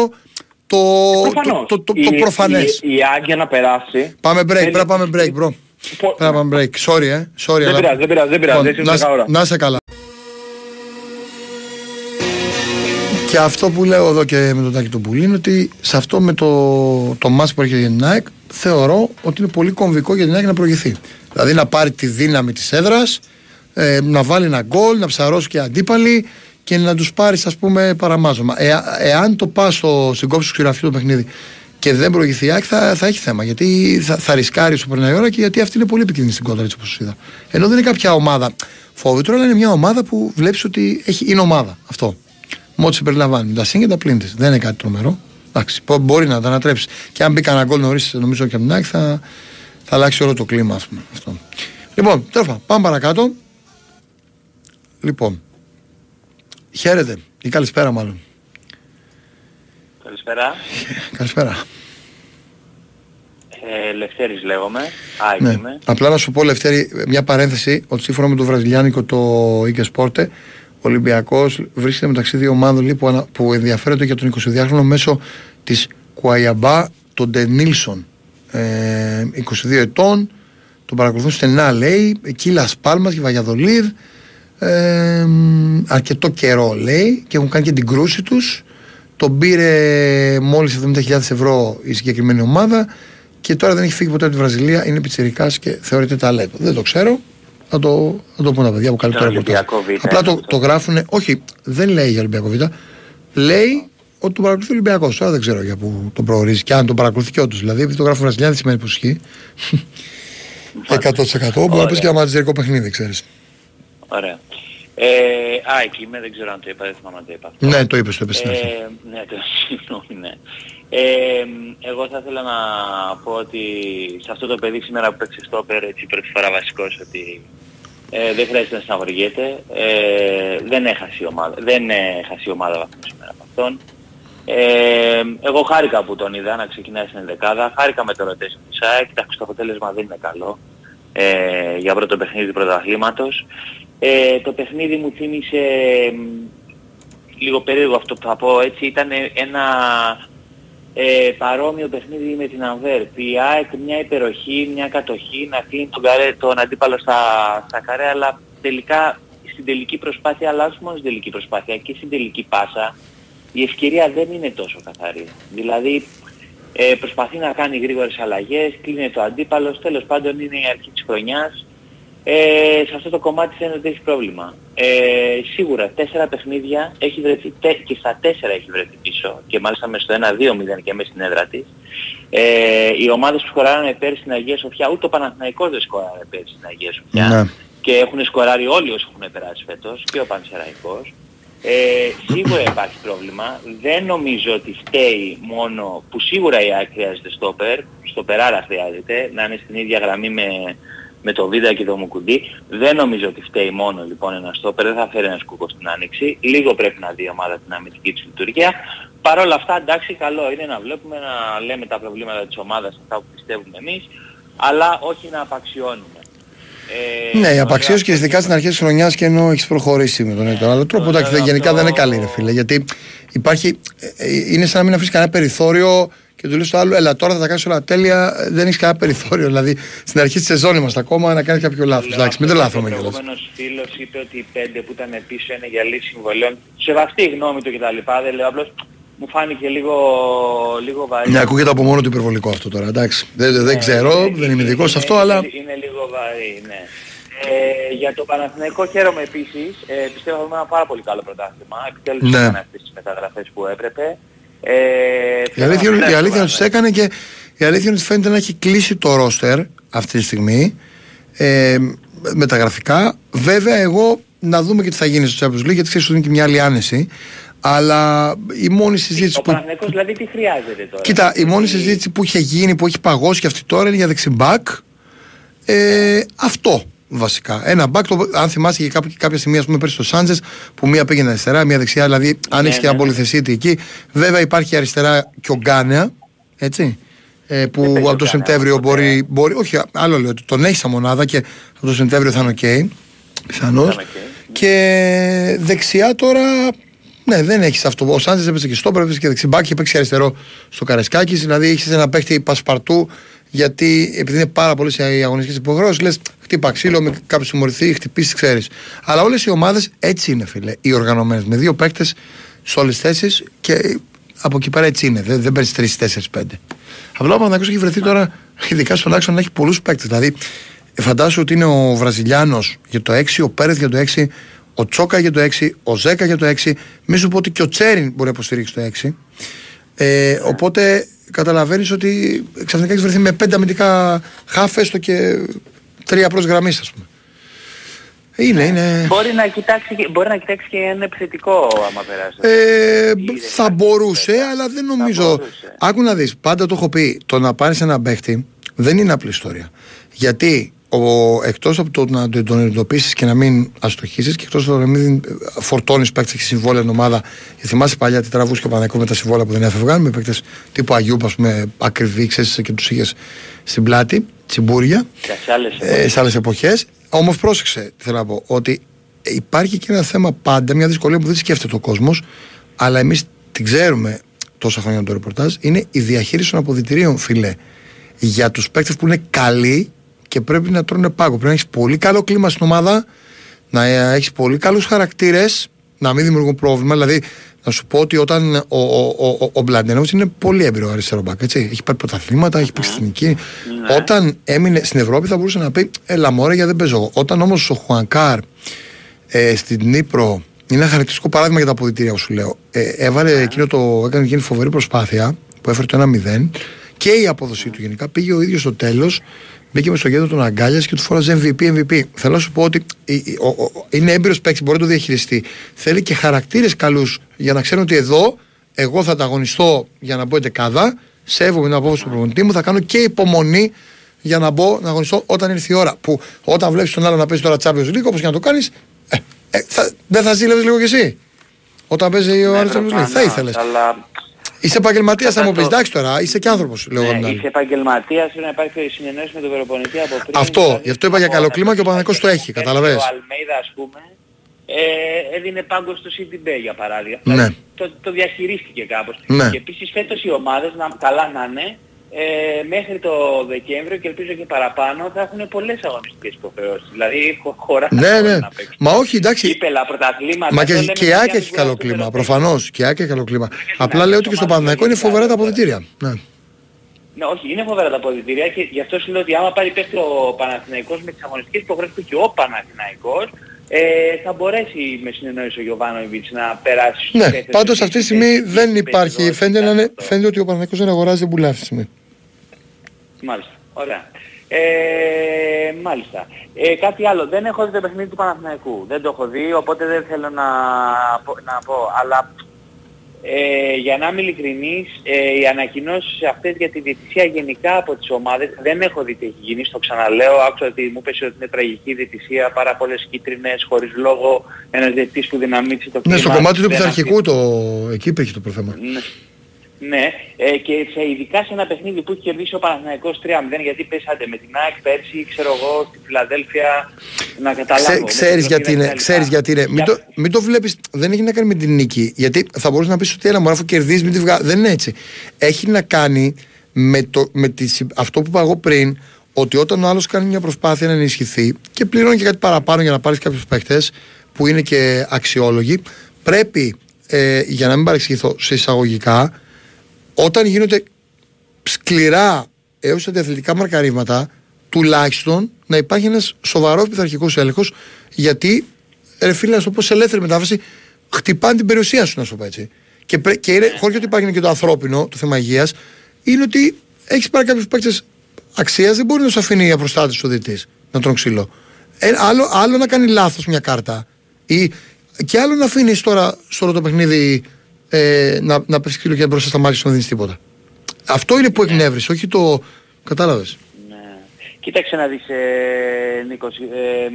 το, Προφανώς. το, το, το, Η- το προφανές. Η, η ΑΕΚ για να περάσει... Πάμε break, θέλει- πρέπει να πάμε break, bro. Πο- Πρέπει να πάμε break. Sorry, ε. Sorry, Δεν αλλά- πειράζει, δεν πειράζει, δεν πειράζει. Λοιπόν, Έτσι είναι να, σε ώρα. να είσαι καλά. Και αυτό που λέω εδώ και με τον Τάκη τον Πουλή είναι ότι σε αυτό με το, το μάτς που έρχεται για την ΑΕΚ θεωρώ ότι είναι πολύ κομβικό για την ΑΕΚ να προηγηθεί. Δηλαδή να πάρει τη δύναμη της έδρας, ε, να βάλει ένα γκολ, να ψαρώσει και αντίπαλοι και να τους πάρεις ας πούμε παραμάζωμα. Ε, εάν το πας στο, στην κόψη του ξηραφιού το παιχνίδι και δεν προηγηθεί η ΑΕΚ θα, θα έχει θέμα γιατί θα, θα ρισκάρεις όσο περνάει η ώρα και γιατί αυτή είναι πολύ επικίνδυνη στην κόντρα έτσι όπως είδα. Ενώ δεν είναι κάποια ομάδα φόβητρο αλλά είναι μια ομάδα που βλέπεις ότι έχει, είναι ομάδα αυτό. Με ό,τι συμπεριλαμβάνει. Τα συν και τα πλήν της. Δεν είναι κάτι τρομερό. Εντάξει, μπο- μπορεί να τα ανατρέψεις. Και αν μπει κανένα γκολ νωρίς, νομίζω και από την ΑΕΚ θα, θα αλλάξει όλο το κλίμα, ας πούμε. Αυτό. Λοιπόν, τέλος πάντων, πάμε παρακάτω. Λοιπόν, χαίρετε ή καλησπέρα μάλλον. Καλησπέρα. *laughs* Καλησπέρα. Ε, Λευτέρης λέγομαι. Α, Ναι. είμαι. Απλά να σου πω, Λευτέρη, μια παρένθεση ότι σύμφωνα με το βραζιλιάνικο το Ike Sporte, ο Ολυμπιακός βρίσκεται μεταξύ δύο ομάδων λοιπόν, που, ανα- που ενδιαφέρονται για τον 22χρονο μέσω της Κουαϊαμπά, τον Ντενίλσον. Ε, 22 ετών, τον παρακολουθούν στενά λέει, εκεί Λας Πάλμας και Βαγιαδολίδ. Ε, μ, αρκετό καιρό λέει και έχουν κάνει και την κρούση τους τον πήρε μόλις 70.000 ευρώ η συγκεκριμένη ομάδα και τώρα δεν έχει φύγει ποτέ από τη Βραζιλία είναι πιτσιρικάς και θεωρείται ταλέντο δεν το ξέρω θα το, θα το πούν τα παιδιά που καλύπτουν Τον το ρεπορτάζ. Ολυμπιακό Β, Απλά το, αυτό. το γράφουν, όχι, δεν λέει για Ολυμπιακό Β. Λέει ότι τον παρακολουθεί ο Ολυμπιακός. Τώρα δεν ξέρω για πού τον προορίζει και αν τον παρακολουθεί και όντως. Δηλαδή, επειδή το γράφουν Βραζιλιάνοι δεν σημαίνει πως ισχύει. 100% μπορεί να πεις και ένα ματζερικό παιχνίδι, ξέρεις. Ωραία. Ε, α, εκεί είμαι, δεν ξέρω αν το είπα, δεν θυμάμαι αν το είπα. αυτό. Ναι, το είπες, το είπες στην αρχή. Ε, ναι, το *laughs* συγγνώμη, ναι. Ε, εγώ θα ήθελα να πω ότι σε αυτό το παιδί σήμερα που παίξει στο όπερ έτσι πρώτη φορά βασικός ότι ε, δεν χρειάζεται να στεναχωριέται. Ε, δεν έχασε η ομάδα, δεν έχασε η ομάδα βαθμού σήμερα από αυτόν. Ε, εγώ χάρηκα που τον είδα να ξεκινάει στην δεκάδα. Χάρηκα με το rotation της ΑΕΚ. Εντάξει, το αποτέλεσμα δεν είναι καλό ε, για πρώτο παιχνίδι του πρωταθλήματος. Ε, το παιχνίδι μου θύμισε μ, λίγο περίεργο αυτό που θα πω έτσι. Ήταν ένα ε, παρόμοιο παιχνίδι με την Ανβέρπ. Η ΑΕΚ μια υπεροχή, μια κατοχή, να κλείνει τον, καρέ, τον αντίπαλο στα, στα καρέ, αλλά τελικά στην τελική προσπάθεια, αλλά όχι μόνο στην τελική προσπάθεια, και στην τελική πάσα, η ευκαιρία δεν είναι τόσο καθαρή. Δηλαδή ε, προσπαθεί να κάνει γρήγορες αλλαγές, κλείνει το αντίπαλος, τέλος πάντων είναι η αρχή της χρονιάς. Ε, σε αυτό το κομμάτι φαίνεται ότι έχει πρόβλημα. Ε, σίγουρα τέσσερα παιχνίδια έχει βρεθεί τε, και στα τέσσερα έχει βρεθεί πίσω και μάλιστα μες στο 1-2-0 και μέσα στην έδρα της. Ε, οι ομάδες που σκοράρανε πέρυσι στην Αγία Σοφιά, ούτε ο Παναθηναϊκός δεν σκοράρε πέρυσι στην Αγία Σοφιά Ναι. και έχουν σκοράρει όλοι όσοι έχουν περάσει φέτος και ο Πανσεραϊκός. Ε, σίγουρα υπάρχει πρόβλημα. Δεν νομίζω ότι φταίει μόνο που σίγουρα η ΑΕΚ χρειάζεται στόπερ, στοπεράρα χρειάζεται, να είναι στην ίδια γραμμή με, με το Βίδα και το Μουκουντή. Δεν νομίζω ότι φταίει μόνο λοιπόν ένα στόπερ, δεν θα φέρει ένα σκούκο στην άνοιξη. Λίγο πρέπει να δει η ομάδα την αμυντική της λειτουργία. Παρ' όλα αυτά εντάξει καλό είναι να βλέπουμε, να λέμε τα προβλήματα της ομάδας αυτά που πιστεύουμε εμείς, αλλά όχι να απαξιώνουμε. Ε, Ναι, η ωραία, απαξίωση και ειδικά στην αρχή της χρονιάς και ενώ έχεις προχωρήσει με τον Ναι. Έτο. Αλλά τρόπο Το εντάξει, λέω γενικά αυτό- δεν είναι καλή, ρε φίλε. Γιατί υπάρχει. ε, Είναι σαν να μην αφήσεις κανένα περιθώριο και του λέει στο άλλο, Ελά, τώρα θα τα κάνεις όλα τέλεια. ε, Δεν έχεις κανένα περιθώριο. Δηλαδή στην αρχή της σεζόν είμαστε ακόμα να κάνεις κάποιο λάθος. Λέω Εντάξει, μην αυτό τρελαθούμε και Ο κιόλας. προηγούμενος φίλος είπε ότι οι πέντε που ήταν πίσω είναι για λύση συμβολέων. Σεβαστή η γνώμη του κτλ. Δεν λέω απλώς μου φάνηκε λίγο, λίγο βαρύ. Ναι, ακούγεται από μόνο του υπερβολικό αυτό τώρα. Εντάξει. Δεν, δεν Ναι, ξέρω, είναι- δεν είμαι ειδικός σε είναι- αυτό, είναι- αλλά. Είναι λίγο βαρύ, ναι. Ε, για το Παναθηναϊκό χαίρομαι επίσης. Ε, πιστεύω ότι είναι ένα πάρα πολύ καλό πρωτάθλημα. Επιτέλους Ναι. έκανε αυτές τις μεταγραφές που έπρεπε. Ε, Η αλήθεια, είναι- η αλήθεια είναι ότι τους έκανε και η αλήθεια είναι ότι φαίνεται να έχει κλείσει το ρόστερ αυτή τη στιγμή ε, με τα γραφικά. Βέβαια, εγώ να δούμε και τι θα γίνει στο Champions League γιατί ξέρεις ότι είναι και μια άλλη άνεση. Αλλά η μόνη συζήτηση Ο που. Παναθηναϊκός δηλαδή τι χρειάζεται τώρα; Κοίτα, η μόνη συζήτηση που είχε γίνει, που έχει παγώσει και αυτή τώρα είναι για δεξιμπάκ. Ε, αυτό βασικά. Ένα μπακ, το, αν θυμάσαι και κάποια, κάποια στιγμή, ας πούμε, πέρυσι στο Σάντζε, που μία πήγαινε αριστερά, μία δεξιά. Δηλαδή, αν Ναι, έχεις και ναι, ένα ναι. πολυθεσίτη εκεί. Βέβαια, υπάρχει αριστερά και ο Γκάνεα. Έτσι. Ε, που παίζει από ο το Γκάνεα, Σεπτέμβριο οπότε. μπορεί, μπορεί. Όχι, άλλο λέω. ότι Τον έχεις σαν μονάδα και από το Σεπτέμβριο θα είναι οκ. Πιθανώς. Θα είναι οκ. Και δεξιά τώρα. Ναι, δεν έχεις αυτό. Ο Σάντζε έπαιζε και στο έπαιζε και δεξί μπακ και παίξει αριστερό στο Καραϊσκάκης. Δηλαδή είχε ένα παίχτη πασπαρτού γιατί επειδή είναι πάρα πολλές οι αγωνιστικές υποχρεώσεις, λες χτύπα ξύλο με κάποιος συμμορφωθεί, χτυπήσεις, ξέρεις. Αλλά όλες οι ομάδες έτσι είναι, φίλε, οι οργανωμένες. Με δύο παίκτες σε όλες τις θέσεις και από εκεί πέρα έτσι είναι. Δεν, δεν παίρνεις τρεις, τέσσερις, πέντε. Απλά ο Παναγιώ έχει βρεθεί τώρα, ειδικά στον άξονα, να έχει πολλούς παίκτες. Δηλαδή, φαντάσου ότι είναι ο Βραζιλιάνος για το 6, ο Πέρεθ για το 6, ο Τσόκα για το 6, ο Ζέκα για το 6. Μη σου πω ότι και ο Τσέριν μπορεί να υποστηρίξει το 6. Ε, οπότε καταλαβαίνεις ότι ξαφνικά έχεις βρεθεί με πέντε αμυντικά χάφ, έστω και τρία προς γραμμής, ας πούμε. Είναι, είναι. Μπορεί να κοιτάξει, και- μπορεί να κοιτάξει και ένα επιθετικό άμα περάσει. Ε, Ή θα δεν μπορούσε, θα- αλλά δεν θα νομίζω. μπορούσε. Άκου να δεις, πάντα το έχω πει, το να πάρεις ένα παίχτη δεν είναι απλή ιστορία. Γιατί ο, εκτός από το να τον εντοπίσει και να μην αστοχήσει και εκτός από το να μην φορτώνεις παίκτες και συμβόλαια την ομάδα. Θυμάσαι παλιά τι τραβούσε και ο Παναγικό με τα συμβόλαια που δεν έφευγαν με παίκτες τύπου Αγίου, ας πούμε, ακριβή, ξέρεις και τους είχες στην πλάτη, τσιμπούρια. σε άλλες εποχές. Όμως πρόσεξε, θέλω να πω, ότι υπάρχει και ένα θέμα πάντα, μια δυσκολία που δεν σκέφτεται ο κόσμος, αλλά εμείς την ξέρουμε τόσα χρόνια το ρεπορτάζ, είναι η διαχείριση των αποδητηρίων, φιλέ. Για τους παίκτες που είναι καλοί και πρέπει να τρώνε πάγκο. Πρέπει να έχεις πολύ καλό κλίμα στην ομάδα, να έχεις πολύ καλούς χαρακτήρες, να μην δημιουργούν πρόβλημα. Δηλαδή, να σου πω ότι όταν ο, ο, ο, ο είναι πολύ έμπειρο αριστερό μπακ. Έτσι. Έχει πάρει πρωταθλήματα, έχει παίξει εθνική. Ναι. Όταν έμεινε στην Ευρώπη θα μπορούσε να πει Ελά, μωρέ, γιατί δεν παίζω. Όταν όμως ο Χουανκάρ ε, στην Νύπρο είναι ένα χαρακτηριστικό παράδειγμα για τα αποδητήρια, σου λέω. Ε, έβαλε ναι. εκείνο το, έκανε εκείνη φοβερή προσπάθεια που έφερε το 1-0 και η απόδοσή του γενικά πήγε ο ίδιος στο τέλος μπήκε με στο γέντρο των αγκάλιας και του φόραζε MVP, MVP. Θέλω να σου πω ότι είναι έμπειρος παίκτης, μπορεί να το διαχειριστεί. Θέλει και χαρακτήρες καλούς για να ξέρουν ότι εδώ εγώ θα ανταγωνιστώ για να μπω εντεκάδα. Σέβομαι την απόφαση του προπονητή μου, θα κάνω και υπομονή για να μπω να αγωνιστώ όταν ήρθε η ώρα. Που όταν βλέπεις τον άλλο να παίζει τώρα Champions League, όπως και να το κάνεις, ε, ε, δεν θα ζήλευες λίγο κι εσύ. Όταν παίζει ο άλλος Champions League. Θα ήθελες. Αλλά Είσαι επαγγελματίας, θα μου πεις. Εντάξει τώρα, είσαι και άνθρωπος. Ναι, είσαι επαγγελματίας, πρέπει να υπάρχει συνεννόηση με τον προπονητή από πριν. Αυτό, δηλαδή, γι' αυτό είπα για καλό κλίμα και ο Παναγικό το έχει, καταλαβες. Ο Αλμέιδα, ας πούμε, ε, έδινε πάγκο στο CDB για παράδειγμα. Ναι. Δηλαδή, το, το διαχειρίστηκε κάπως. Ναι. Και επίσης φέτος οι ομάδες, να, καλά να είναι, ε, μέχρι το Δεκέμβριο και ελπίζω και παραπάνω θα έχουν πολλές αγωνιστικές υποχρεώσεις. Δηλαδή χώρα ναι, ναι. να παίξουν. Μα όχι εντάξει. Κύπελα, πρωταθλήματα. Μα και, και η ΑΕΚ έχει καλό κλίμα. Προφανώς και η ΑΕΚ έχει καλό κλίμα. Απλά λέω ότι και στο Παναθηναϊκό είναι φοβερά τα αποδητήρια. Ναι. Ναι, όχι, είναι φοβερά τα αποδητήρια και γι' αυτό σου λέω ότι άμα πάρει παίχτη ο Παναθηναϊκός με τις αγωνιστικές υποχρεώσεις που έχει ο Παναθηναϊκός, ε, θα μπορέσει με συνεννόηση ο Γιωβάνοβιτς να περάσει Ναι, πάντως αυτή τη στιγμή δεν υπάρχει. Φαίνεται, φαίνεται ότι ο Παναθηναϊκός δεν αγοράζει, δεν πουλάει αυτή τη στιγμή. Μάλιστα. Ωραία. Ε, μάλιστα. Ε, κάτι άλλο. Δεν έχω δει το παιχνίδι του Παναθηναϊκού. Δεν το έχω δει, οπότε δεν θέλω να, να πω. Αλλά ε, για να είμαι ειλικρινής, ε, οι ανακοινώσεις αυτές για τη διαιτησία γενικά από τις ομάδες δεν έχω δει τι έχει γίνει, στο ξαναλέω, άκουσα ότι μου πέσει ότι είναι τραγική διαιτησία, πάρα πολλές κίτρινες, χωρίς λόγο, ένας διαιτητής που δυναμίτησε το κλίμα. Ναι, στο κομμάτι του πειθαρχικού, το... εκεί υπήρχε το πρόβλημα. Ναι. Ναι, ε, και σε, ειδικά σε ένα παιχνίδι που έχει κερδίσει ο Παναθηναϊκός 3-0, γιατί πέσατε με την ΑΕΚ πέρσι, ξέρω εγώ, στη Φιλαδέλφια, να καταλάβω. Ξέ, ξέρεις, γιατί είναι, ξέρεις γιατί είναι. Μην, το, μην το βλέπεις, δεν έχει να κάνει με την νίκη. Γιατί θα μπορούσες να πεις ότι ένα μου αφού κερδίζεις, μην τη βγάλει. Δεν είναι έτσι. Έχει να κάνει με, το, με τη, αυτό που είπα εγώ πριν, ότι όταν ο άλλος κάνει μια προσπάθεια να ενισχυθεί και πληρώνει και κάτι παραπάνω για να πάρεις κάποιους παίχτες που είναι και αξιόλογοι, πρέπει, ε, για να μην παρεξηγηθώ σε εισαγωγικά, όταν γίνονται σκληρά έως αντιαθλητικά μαρκαρίσματα, τουλάχιστον να υπάρχει ένας σοβαρός πειθαρχικός έλεγχος, γιατί ρε φίλε, να σου πω σε ελεύθερη μετάφραση, χτυπάνε την περιουσία σου, να σου πω έτσι. Και, πρέ, και είναι, χωρίς ότι υπάρχει και το ανθρώπινο, το θέμα υγείας, είναι ότι έχεις πάρει κάποιους παίκτες αξίας, δεν μπορεί να σου αφήνει η απροστάτη ο διετή να τρώνε ξύλο. Ε, άλλο, άλλο να κάνει λάθος μια κάρτα. Ή, και άλλο να αφήνεις τώρα στο το παιχνίδι ε, να, να πέσει ξύλο και μπροστά στα μάτια σου να δίνεις τίποτα. Αυτό είναι που εκνεύρισε, όχι το. Κατάλαβες. Ναι. Κοίταξε να δεις ε, Νίκος, ε,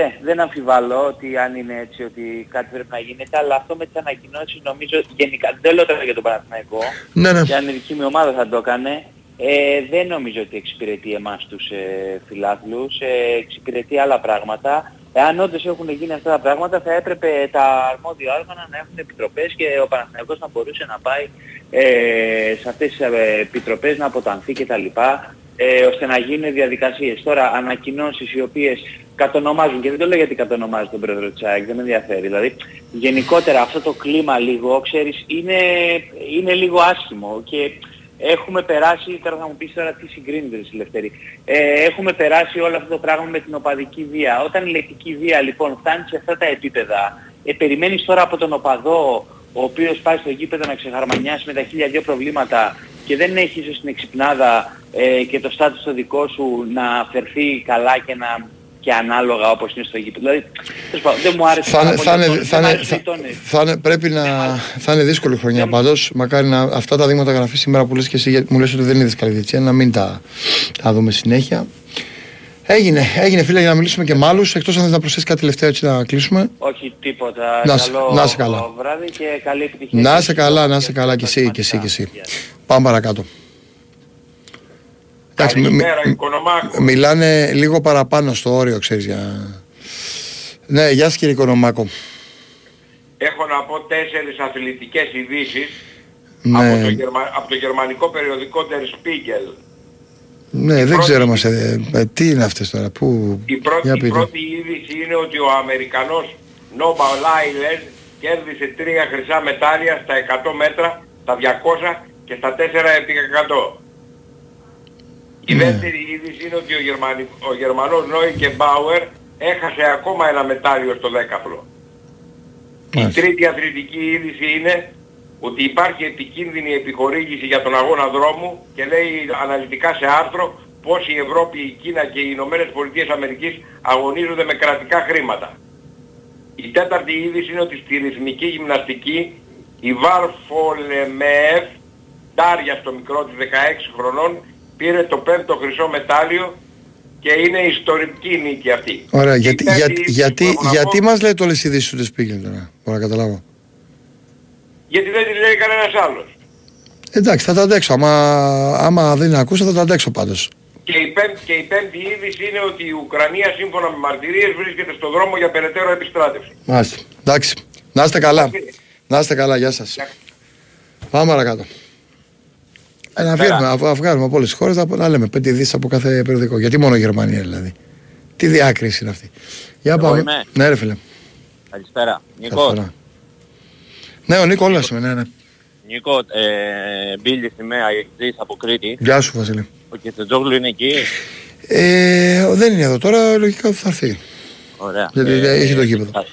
ε, δεν αμφιβάλλω ότι αν είναι έτσι ότι κάτι πρέπει να γίνεται, αλλά αυτό με τις ανακοινώσεις νομίζω γενικά, δεν λέω τώρα για τον Παναθηναϊκό, ναι, ναι. για αν η δική μου ομάδα θα το έκανε, ε, δεν νομίζω ότι εξυπηρετεί εμάς τους ε, φιλάθλους, ε, εξυπηρετεί άλλα πράγματα. Εάν όντως έχουν γίνει αυτά τα πράγματα θα έπρεπε τα αρμόδια όργανα να έχουν επιτροπές και ο Παναθηναϊκός να μπορούσε να πάει ε, σε αυτές τις ε, επιτροπές να αποτανθεί κτλ. Ε, ώστε να γίνουν διαδικασίες. Τώρα ανακοινώσεις οι οποίες κατονομάζουν και δεν το λέω γιατί κατονομάζει τον πρόεδρο της ΑΕΚ, δεν με ενδιαφέρει. Δηλαδή γενικότερα αυτό το κλίμα λίγο, ξέρεις, είναι, είναι λίγο άσχημο και Έχουμε περάσει, τώρα θα μου πεις τώρα τι συγκρίνεται στη Λευτέρη, ε, έχουμε περάσει όλο αυτό το πράγμα με την οπαδική βία. Όταν η λεκτική βία λοιπόν φτάνει σε αυτά τα επίπεδα, ε, περιμένεις τώρα από τον οπαδό ο οποίος πάει στο γήπεδο να ξεχαρμανιάσει με τα χίλια δυο προβλήματα και δεν έχει ίσως την εξυπνάδα ε, και το στάτους το δικό σου να φερθεί καλά και να και ανάλογα όπως είναι στο γήπεδο. Δηλαδή, δεν μου άρεσε θα, θα, είναι, θα, είναι, θα, είναι, πρέπει να, θα είναι δύσκολη χρονιά πάντως. Μακάρι να, αυτά τα δείγματα γραφής σήμερα που λες και εσύ μου λες ότι δεν είναι δύσκολη διετσία, να μην τα, τα δούμε συνέχεια. Έγινε, έγινε φίλε για να μιλήσουμε και με άλλους, εκτός αν θες να προσθέσεις κάτι τελευταίο έτσι να κλείσουμε. Όχι τίποτα. Να σε- Καλό να σε καλά. βράδυ και καλή επιτυχία. Να είσαι καλά, να είσαι καλά και εσύ και εσύ και εσύ. Πάμε παρακάτω. Εντάξει, μι- μι- Καλησπέρα, Οικονομάκος. μιλάνε λίγο παραπάνω στο όριο, ξέρεις, για... Ναι, γεια σας κύριε Οικονομάκο. Έχω να πω τέσσερις αθλητικές ειδήσεις Ναι, από, το γερμα- από το γερμανικό περιοδικό Der Spiegel. ναι δεν πρώτη- ξέρω μας, ε, ε, τι είναι αυτές τώρα, πού... Η πρώτη, για η πείτε. πρώτη είδηση είναι ότι ο Αμερικανός Νόμπα Λάιλες κέρδισε τρία χρυσά μετάλλια στα 100 μέτρα, στα 200 και στα 4 επί 100. Η Ναι. δεύτερη είδηση είναι ότι ο, Γερμανι... ο Γερμανός Νόικε Μπάουερ έχασε ακόμα ένα μετάλλιο στο δέκαπλο. Η Μάλιστα. τρίτη αθλητική είδηση είναι ότι υπάρχει επικίνδυνη επιχορήγηση για τον αγώνα δρόμου και λέει αναλυτικά σε άρθρο πως η Ευρώπη, η Κίνα και οι Ηνωμένες Πολιτείες Αμερικής αγωνίζονται με κρατικά χρήματα. Η τέταρτη είδηση είναι ότι στη ρυθμική γυμναστική η Βαρφολεμεεφ, Ντάρια στο μικρό της 16 χρονών, πήρε το πέμπτο χρυσό μετάλλιο και είναι ιστορική νίκη αυτή. Ωραία, Η γιατί, πέμπτη για, είδηση γιατί, που έχω να γιατί πω- μας λέει όλες οι ειδήσεις του Despicable τώρα, μπορώ να καταλάβω. Γιατί δεν τη λέει κανένας άλλος. Εντάξει, θα τα αντέξω. Άμα, άμα δεν ακούσω, θα τα αντέξω πάντως. Και η, πέμπτη, και η πέμπτη είδηση είναι ότι η Ουκρανία σύμφωνα με μαρτυρίες βρίσκεται στον δρόμο για περαιτέρω επιστράτευση. Μάλιστα. Εντάξει. Να είστε καλά. Να είστε καλά. Γεια σας. Πάμε παρακάτω. Ε, να βγαίνουμε, αφού βγάλουμε από όλες τις χώρες, να, να λέμε πέντε ειδήσεις από κάθε περιοδικό. Γιατί μόνο η Γερμανία δηλαδή. Τι διάκριση είναι αυτή. Για πάμε. είμαι. Ναι, ρε φίλε. Καλησπέρα. Νίκο, Καλησπέρα. Ναι, ο Νίκολας είμαι, ναι, ναι. Νίκο ε, Μπίλης στη ΜΕΑ, εξής από Κρήτη. Γεια σου, Βασίλη. Ο Κετσετζόγλου είναι εκεί. Ε, δεν είναι εδώ τώρα, λογικά θα έρθει. Ωραία. Γιατί έχει το γήπεδο. κα-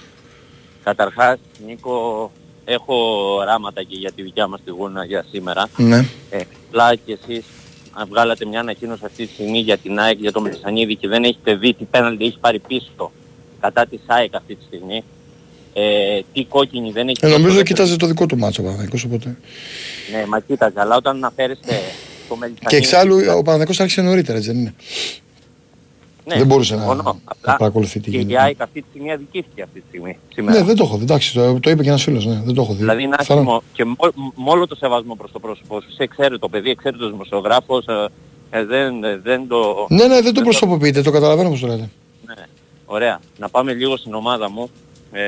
Καταρχάς, Νίκο, έχω οράματα και για τη δικιά μας τη γούνα για σήμερα. Ναι. Ε, απλά και εσείς αν βγάλατε μια ανακοίνωση αυτή τη στιγμή για την ΑΕΚ, για τον Μεσανίδη και δεν έχετε δει τι πέναλτι έχει πάρει πίσω κατά της ΑΕΚ αυτή τη στιγμή. Ε, τι κόκκινη δεν έχει Ε, δώσει νομίζω το κοίταζε το δικό του μάτσο ο Παναθηναϊκός, οπότε. Ναι, μα κοίταζε, αλλά όταν αναφέρεστε το Μελισανίδη... Και εξάλλου ο Παναθηναϊκός άρχισε νωρίτερα, έτσι δεν είναι. Ναι, δεν μπορούσε να- συμφωνώ. να Απλά παρακολουθεί τι και γίνεται. η ΑΕΚ αυτή τη στιγμή αδικήθηκε αυτή τη στιγμή. Σήμερα. Ναι, δεν το έχω δει. Εντάξει, το, το είπε και ένας φίλος. Ναι, δεν το έχω δει. Δηλαδή είναι Θέλω- άσχημο και μο- μ- όλο το σεβασμό προς το πρόσωπό σου. Σε ξέρει το παιδί, ξέρει το δημοσιογράφος, ε, ε, δεν, ε, δεν το... Ναι, ναι, δεν το προσωποποιείτε, το καταλαβαίνω πώς το λέτε. Ναι. Ωραία. Να πάμε λίγο στην ομάδα μου. Ε,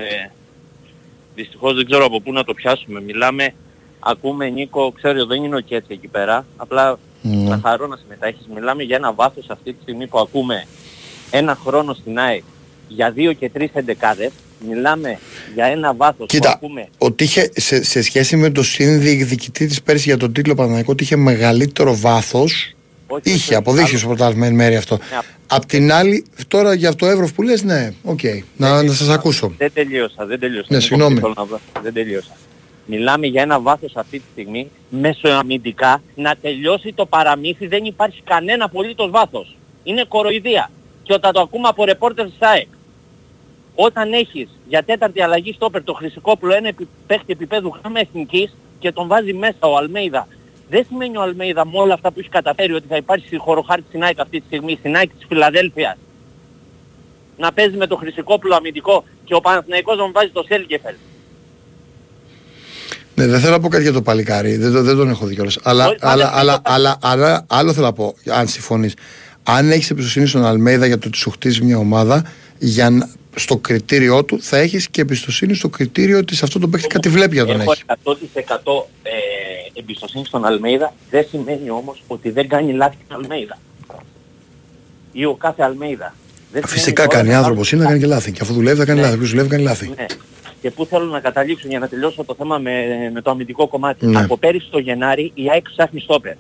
δυστυχώς δεν ξέρω από πού να το πιάσουμε. Μιλάμε, ακούμε Νίκο, ξέρω δεν είναι ο Κέτσι εκεί πέρα. Απλά Ναι. να χαρώ να συμμετάχεις. Μιλάμε για ένα βάθος αυτή τη στιγμή που ακούμε ένα χρόνο στην ΑΕΚ για δύο και τρεις εντεκάδες. Μιλάμε για ένα βάθος που Κοίτα, ακούμε ότι είχε σε, σε σχέση με το συνδιεκδικητή της πέρσι για τον τίτλο Παναθηναϊκό ότι είχε μεγαλύτερο βάθος. Όχι, Είχε, όχι, αποδείχθηκε άλλο. στο πρωτάθλημα εν μέρει αυτό. Ναι, απ- Απ' την άλλη, τώρα για το ευρώ που λες, ναι, οκ. Να, να σας ακούσω. Δεν τελείωσα, δεν τελείωσα. Ναι, Νίκο, συγγνώμη. θέλω να βρω. Δεν τελείωσα. Μιλάμε για ένα βάθος αυτή τη στιγμή μεσοαμυντικά να τελειώσει το παραμύθι δεν υπάρχει κανένα απολύτως βάθος. Είναι κοροϊδία. Και όταν το ακούμε από ρεπόρτερ της ΑΕΚ. Όταν έχεις για τέταρτη αλλαγή στόπερ το Χρυσικόπουλο ένα επι- παίχτη επιπέδου γάμα εθνικής και τον βάζει μέσα ο Αλμέιδα. Δεν σημαίνει ο Αλμέιδα με όλα αυτά που έχει καταφέρει ότι θα υπάρχει στη χωροχάρτη στην ΑΕΚ αυτή τη στιγμή, στην ΑΕΚ της Φιλαδέλφειας. Να παίζει με το Χρυσικόπουλο αμυντικό και ο Παναθηναϊκός να τον βάζει το Σέλγκεφελ. Ναι, δεν θέλω να πω κάτι για το παλικάρι, δεν, το- δεν τον έχω δει κιόλας. Αλλά, Όχι, αλλά, πάντα αλλά, δεν το- αλλά, αλλά, άλλο θέλω να πω, αν συμφωνείς. Αν έχεις εμπιστοσύνη στον Αλμέιδα για το ότι σου χτίζει μια ομάδα, για να, στο κριτήριό του θα έχεις και εμπιστοσύνη στο κριτήριο ότι σε αυτό το παίχτη κάτι βλέπει για τον Έχω έχεις. 100% ε, εμπιστοσύνη στον Αλμέιδα. Δεν σημαίνει όμως ότι δεν κάνει λάθη ο Αλμέιδα. Ή ο κάθε Αλμέιδα. Δεν σημαίνει Φυσικά ότι κάνει όλα τα άνθρωπος είναι να κάνει και λάθη. Και αφού δουλεύει θα κάνει Ναι. λάθη. Ποιος δουλεύει κάνει λάθη. Ναι. Και πού θέλω να καταλήξω για να τελειώσω το θέμα με, με το αμυντικό κομμάτι. Ναι. Από πέρυσι το Γενάρη η ΑΕΚ ψάχνει στόπερ.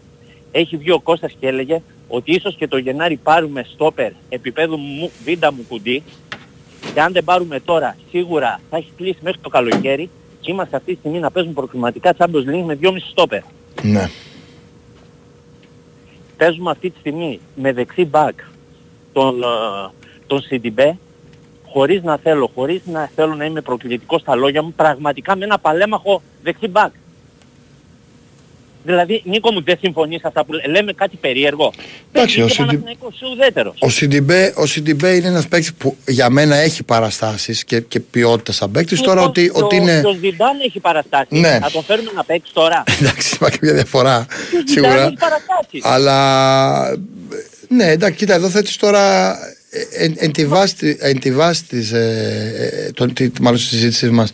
Έχει βγει ο Κώστας και έλεγε ότι ίσως και το Γενάρη πάρουμε στόπερ επίπεδου μου, βίντα μου κουντί και αν δεν πάρουμε τώρα σίγουρα θα έχει κλείσει μέχρι το καλοκαίρι και είμαστε αυτή τη στιγμή να παίζουμε προκριματικά Champions League με 2,5 στόπερ. Ναι. Παίζουμε αυτή τη στιγμή με δεξί μπακ τον, ε, τον Σιντιμπέ χωρίς να θέλω, χωρίς να θέλω να είμαι προκλητικός στα λόγια μου, πραγματικά με ένα παλέμαχο δεξί μπακ. Δηλαδή, Νίκο μου, δεν συμφωνείς σε αυτά που λέ- λέμε κάτι περίεργο. Εντάξει, Παίζει ο και Σιντι- Παναθηναϊκός ουδέτερος. Ο Σιντιμπέ, ο Σιντιμπέ είναι ένας παίκτης που για μένα έχει παραστάσεις και, και ποιότητα σαν παίκτης. Τώρα Νίκος, ότι, και ο- ότι είναι... και Ο Ζιντάν έχει παραστάσεις. Ναι. Θα τον φέρουμε να παίξει τώρα. *laughs* Εντάξει, υπάρχει μια διαφορά Και ο Ζιντάν σίγουρα. έχει παραστάσεις. Αλλά ναι, εντάξει, κοίτα, εδώ θέτεις τώρα ε, εν, εν, τη βάση, τη- εν τη βάση της, ε, ε, των- τη- μάλλον της συζήτησης μας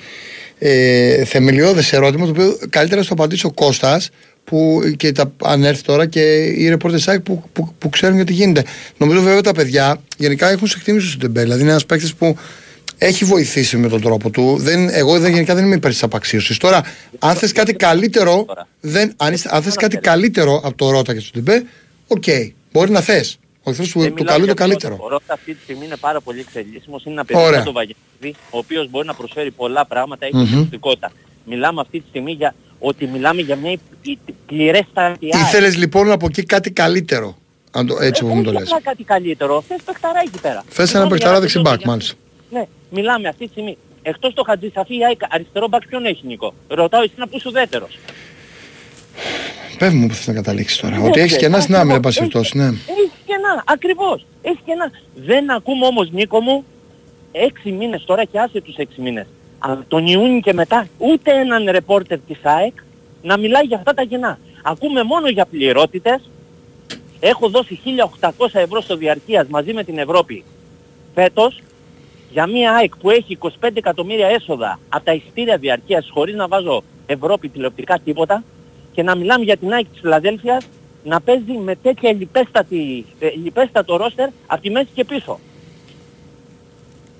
ε, θεμελιώδες ερώτημα το οποίο καλύτερα να στο απαντήσει ο Κώστας που και τα, αν έρθει τώρα και οι ρεπόρτες site που, που, που ξέρουν γιατί γίνεται. Νομίζω βέβαια τα παιδιά γενικά έχουν σε εκτίμηση το Σιντιμπέ. Δηλαδή είναι ένας παίκτης που έχει βοηθήσει με τον τρόπο του. Δεν, εγώ δεν, γενικά δεν είμαι υπέρ της απαξίωσης. Τώρα, αν θες κάτι καλύτερο, δεν, αν, είστε- αν θες κάτι καλύτερο από το Ρότα και το Τιμπέ, οκ. Μπορεί να θες. Όχι, θες Δεν του, του μιλάω καλού για το καλύτερο. Ο Ρώτα αυτή τη στιγμή είναι πάρα πολύ εξελίσσιμος. Είναι ένα παιδί Ωραία. σαν τον Βαγγελίδη, ο οποίος μπορεί να προσφέρει πολλά πράγματα, έχει Μμμ. Μμ Μιλάμε αυτή τη στιγμή για ότι μιλάμε για μια πληρέστατη Ήθελε λοιπόν από εκεί κάτι καλύτερο. Αν το, έτσι όπως μου το λες. απλά κάτι καλύτερο. Θες παιχταρά εκεί πέρα. Θες ένα Μιλάμε για παιχταρά ένα δεξιμπάκ, παιδί, για- μάλιστα. Ναι, μιλάμε αυτή τη στιγμή. Εκτός το Χατζησαφή, η ΑΕΚ αριστερό μπακ ποιον έχει Νίκο; Ρωτάω εσύ να πούς ουδέτερος. Πες μου που θες να καταλήξεις τώρα. Ναι, Ότι έχεις ναι, και ένα στην άμυνα, εν ακριβώς. πάση περιπτώσει, ναι. Έχεις κενά, ακριβώς. Έχεις κενά. Δεν ακούμε όμως Νίκο μου έξι μήνες τώρα και άσε τους έξι μήνες. Αλλά τον Ιούνιο και μετά ούτε έναν ρεπόρτερ της ΑΕΚ να μιλάει για αυτά τα κενά. Ακούμε μόνο για πληρότητες. Έχω δώσει 1.800 ευρώ στο διαρκείας μαζί με την Ευρώπη φέτος για μια ΑΕΚ που έχει 25 εκατομμύρια έσοδα από τα εισιτήρια διαρκείας χωρίς να βάζω Ευρώπη τηλεοπτικά τίποτα και να μιλάμε για την ΑΕΚ της Φιλαδέλφειας να παίζει με τέτοια λιπέστατη, ε, λιπέστατο ρόστερ από τη μέση και πίσω.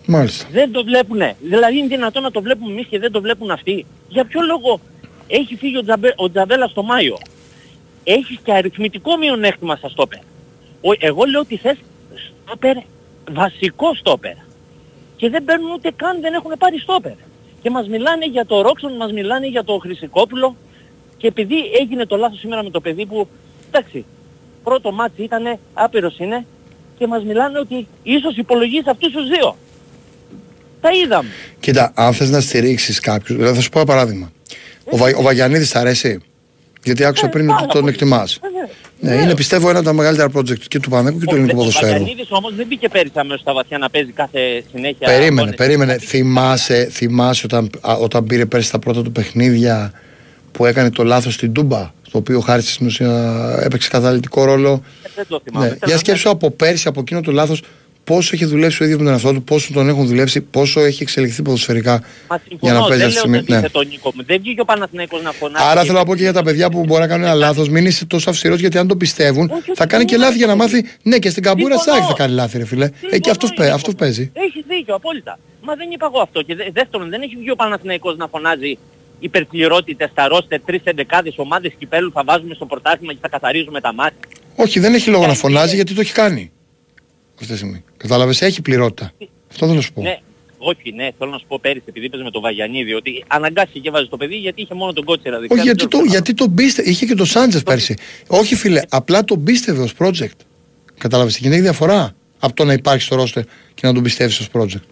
Μάλιστα. Δεν το βλέπουνε. Δηλαδή είναι δυνατόν να το βλέπουμε εμείς και δεν το βλέπουν αυτοί. Για ποιο λόγο έχει φύγει ο, Τζαμπέ, ο Τζαβέλας το Μάιο; Έχεις και αριθμητικό μειονέκτημα στα στόπερ. Ο, εγώ λέω ότι θες στόπερ, βασικό στόπερ. Και δεν παίρνουν ούτε καν, δεν έχουν πάρει στόπερ. Και μας μιλάνε για το Ρόξον, μας μιλάνε για το Χρυσικόπουλο. Και επειδή έγινε το λάθος σήμερα με το παιδί που, εντάξει, πρώτο ματς ήταν, άπειρος είναι, και μας μιλάνε ότι ίσως υπολογίζει αυτούς τους δύο. Τα είδαμε. Κοίτα, αν θες να στηρίξεις κάποιους, δηλαδή θα σου πω ένα παράδειγμα. Ο, Βα, ο Βαγιανίδης θα αρέσει; Γιατί άκουσα Ε, πριν πάρα ότι τον πολύ. εκτιμάς. Ε, Ναι, ναι. είναι πιστεύω ένα από τα μεγαλύτερα project και του Πανέκου και του ελληνικού Ο ποδοσφαίρου. Βαγιανίδης όμως δεν μπήκε πέρυσι αμέσως στα βαθιά να παίζει κάθε συνέχεια. Περίμενε, αγώνες. περίμενε. Θυμάσαι, θυμάσαι όταν, α, όταν πήρε πέρσι τα πρώτα του παιχνίδια που έκανε το λάθος στην Τούμπα, στο οποίο ο Χάρης στην ουσία έπαιξε καταλητικό ρόλο; Ε, Δεν το θυμάμαι. Ναι. Θέλω Για να- σκέψου από πέρσι, από εκείνο το λάθος, πόσο έχει δουλέψει ο ίδιος με τον εαυτό του, πόσο τον έχουν δουλέψει, πόσο έχει εξελιχθεί ποδοσφαιρικά Μα για να συμφωνώ, παίζει δεν αυτή τη λέω στιγμή. ότι Ναι. είσαι το Νίκο μου. Δεν βγήκε ο Παναθηναϊκός να φωνάζει. Άρα θέλω να πω και για τα παιδιά που μπορεί να κάνουν ένα λάθος, μην είσαι τόσο αυστηρός γιατί αν το πιστεύουν Όχι, όχι, θα κάνει και συμφωνώ, λάθη για να συμφωνώ. μάθει. Ναι, και στην καμπούρα Συμφωνώ. Σάκη θα κάνει λάθη, ρε φίλε. Συμφωνώ, Ε, και αυτός Νίκο αυτός μου. παίζει. Έχεις δίκιο, απόλυτα. Μα δεν είπα εγώ αυτό. Και δε- δεύτερον, δεν έχει βγει ο Παναθηναϊκός να φωνάζει υπερπληρότητες στα ρόστερ, τρεις εντεκάδες ομάδες κυπέλου θα βάζουμε στο πρωτάθλημα και θα καθαρίζουμε τα μάτια. Όχι, δεν έχει λόγο να Ε, φωνάζει ε. γιατί το έχει κάνει. Αυτή τη στιγμή. Κατάλαβες, έχει πληρότητα. Αυτό θέλω να σου πω. Ναι, όχι, ναι, θέλω να σου πω πέρυσι επειδή έπαιζε με τον Βαγιανίδη ότι αναγκάστηκε και βάζει το παιδί γιατί είχε μόνο τον κότσερα δεξιά. Όχι, δεν γιατί, ξέρω το, πώς γιατί τον πίστευε. Είχε και τον Σάντζεφ πέρσι. Όχι, φίλε, απλά τον πίστευε ως project. Κατάλαβες. Και έχει διαφορά από το να υπάρχει στο roster και να τον πιστεύεις ως project.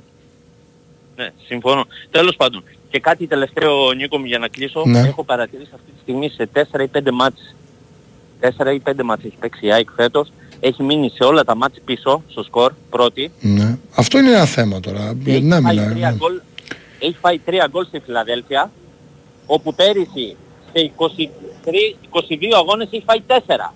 Ναι, συμφωνώ. Τέλος πάντων. Και κάτι τελευταίο Νίκο μου για να κλείσω. Ναι. Έχω παρατηρήσει αυτή τη στιγμή σε 4 ή 5 μάτς. 4 ή 5 μάτς έχει παίξει η ΑΕΚ φέτος. Έχει μείνει σε όλα τα μάτς πίσω στο σκορ πρώτη. Ναι. Αυτό είναι ένα θέμα τώρα. Και Για την έχει, φάει άμυνα. τρία ναι. γκολ, έχει φάει 3 γκολ στη Φιλαδέλφια. Όπου πέρυσι σε 23, 22 αγώνες έχει φάει 4.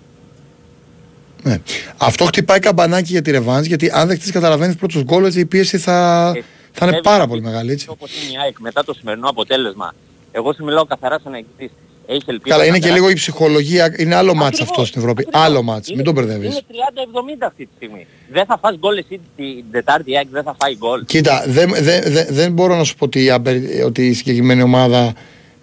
Ναι. Αυτό χτυπάει καμπανάκι για τη ρεβάνς γιατί αν δεχτείς καταλαβαίνεις πρώτος γκολ έτσι η πίεση θα, Ε, θα είναι Βέβαια, πάρα πολύ μεγάλη έτσι. Όπως είναι η ΑΕΚ μετά το σημερινό αποτέλεσμα. Εγώ σου μιλάω καθαρά σαν αιγητής. Έχει ελπίδα Καλά, να είναι και περάσει. λίγο η ψυχολογία, είναι άλλο μάτς Ακριβώς, αυτός στην Ευρώπη. ακριβώς. Άλλο μάτς, μην Είναι- τον μπερδεύεις. Είναι 30-70 αυτή τη στιγμή. Δεν θα φας γκολ εσύ την Τετάρτη η ΑΕΚ δεν θα φάει γκολ. Κοίτα, δεν, δεν, δεν, δεν μπορώ να σου πω ότι η, Αμπερ- ότι η συγκεκριμένη ομάδα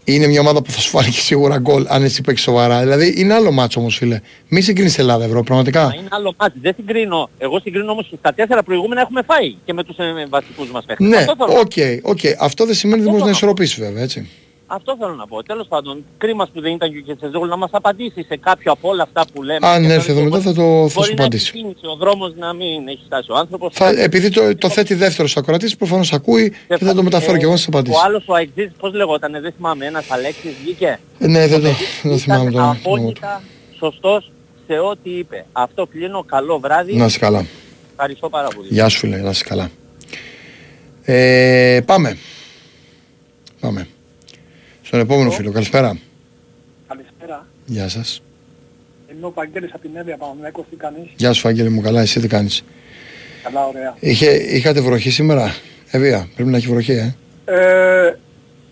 είναι μια ομάδα που θα σου φάνει και σίγουρα γκολ αν εσύ παίξεις σοβαρά. Δηλαδή είναι άλλο μάτς όμως φίλε. Μη συγκρίνεις Ελλάδα Ευρώπη, Μα πραγματικά. είναι άλλο μάτι. Δεν συγκρίνω. Εγώ συγκρίνω όμως στα τέσσερα προηγούμενα έχουμε φάει και με τους ε, βασικούς μας παίχτες. Ναι, Αυτό θέλω. οκ, οκ. Αυτό δεν σημαίνει ότι δεν μπορείς να ισορροπήσεις βέβαια, έτσι. Αυτό θέλω να πω. Τέλος πάντων, κρίμα που δεν ήταν και ο Κετσετζόγλου να μας απαντήσει σε κάποιο από όλα αυτά που λέμε. Αν Και έρθει εδώ μετά θα το θα σου Μπορεί να απαντήσει. είχε κίνηση ο δρόμος να μην έχει φτάσει ο άνθρωπος. Θα, επειδή το, το θέτει δεύτερος ακροατής, προφανώς ακούει και θα το μεταφέρω και εγώ να σας Ο απαντήσει. άλλος ο ΑΕΚτζής, πώς λεγότανε, δεν θυμάμαι, ένας Αλέξης βγήκε. Ε, Ναι, δεν το, δεν το θυμάμαι Ήταν τώρα. απόλυτα σωστός σε ό,τι είπε. Αυτό κλείνω. Καλό βράδυ. Να είσαι καλά. Ευχαριστώ πάρα πολύ. Γεια σου φίλε, να είσαι καλά. Ε, πάμε. Πάμε. Στον επόμενο φίλο, καλησπέρα. Καλησπέρα. Γεια σας. Είμαι ο Παγγέλης από την Εύβοια Παναμαϊκός. Τι κάνεις; Γεια σου Φάγγελη μου, καλά, εσύ τι κάνεις; Καλά, ωραία. Είχε, είχατε βροχή σήμερα, Εβία, πρέπει να έχει βροχή, ε. Ε,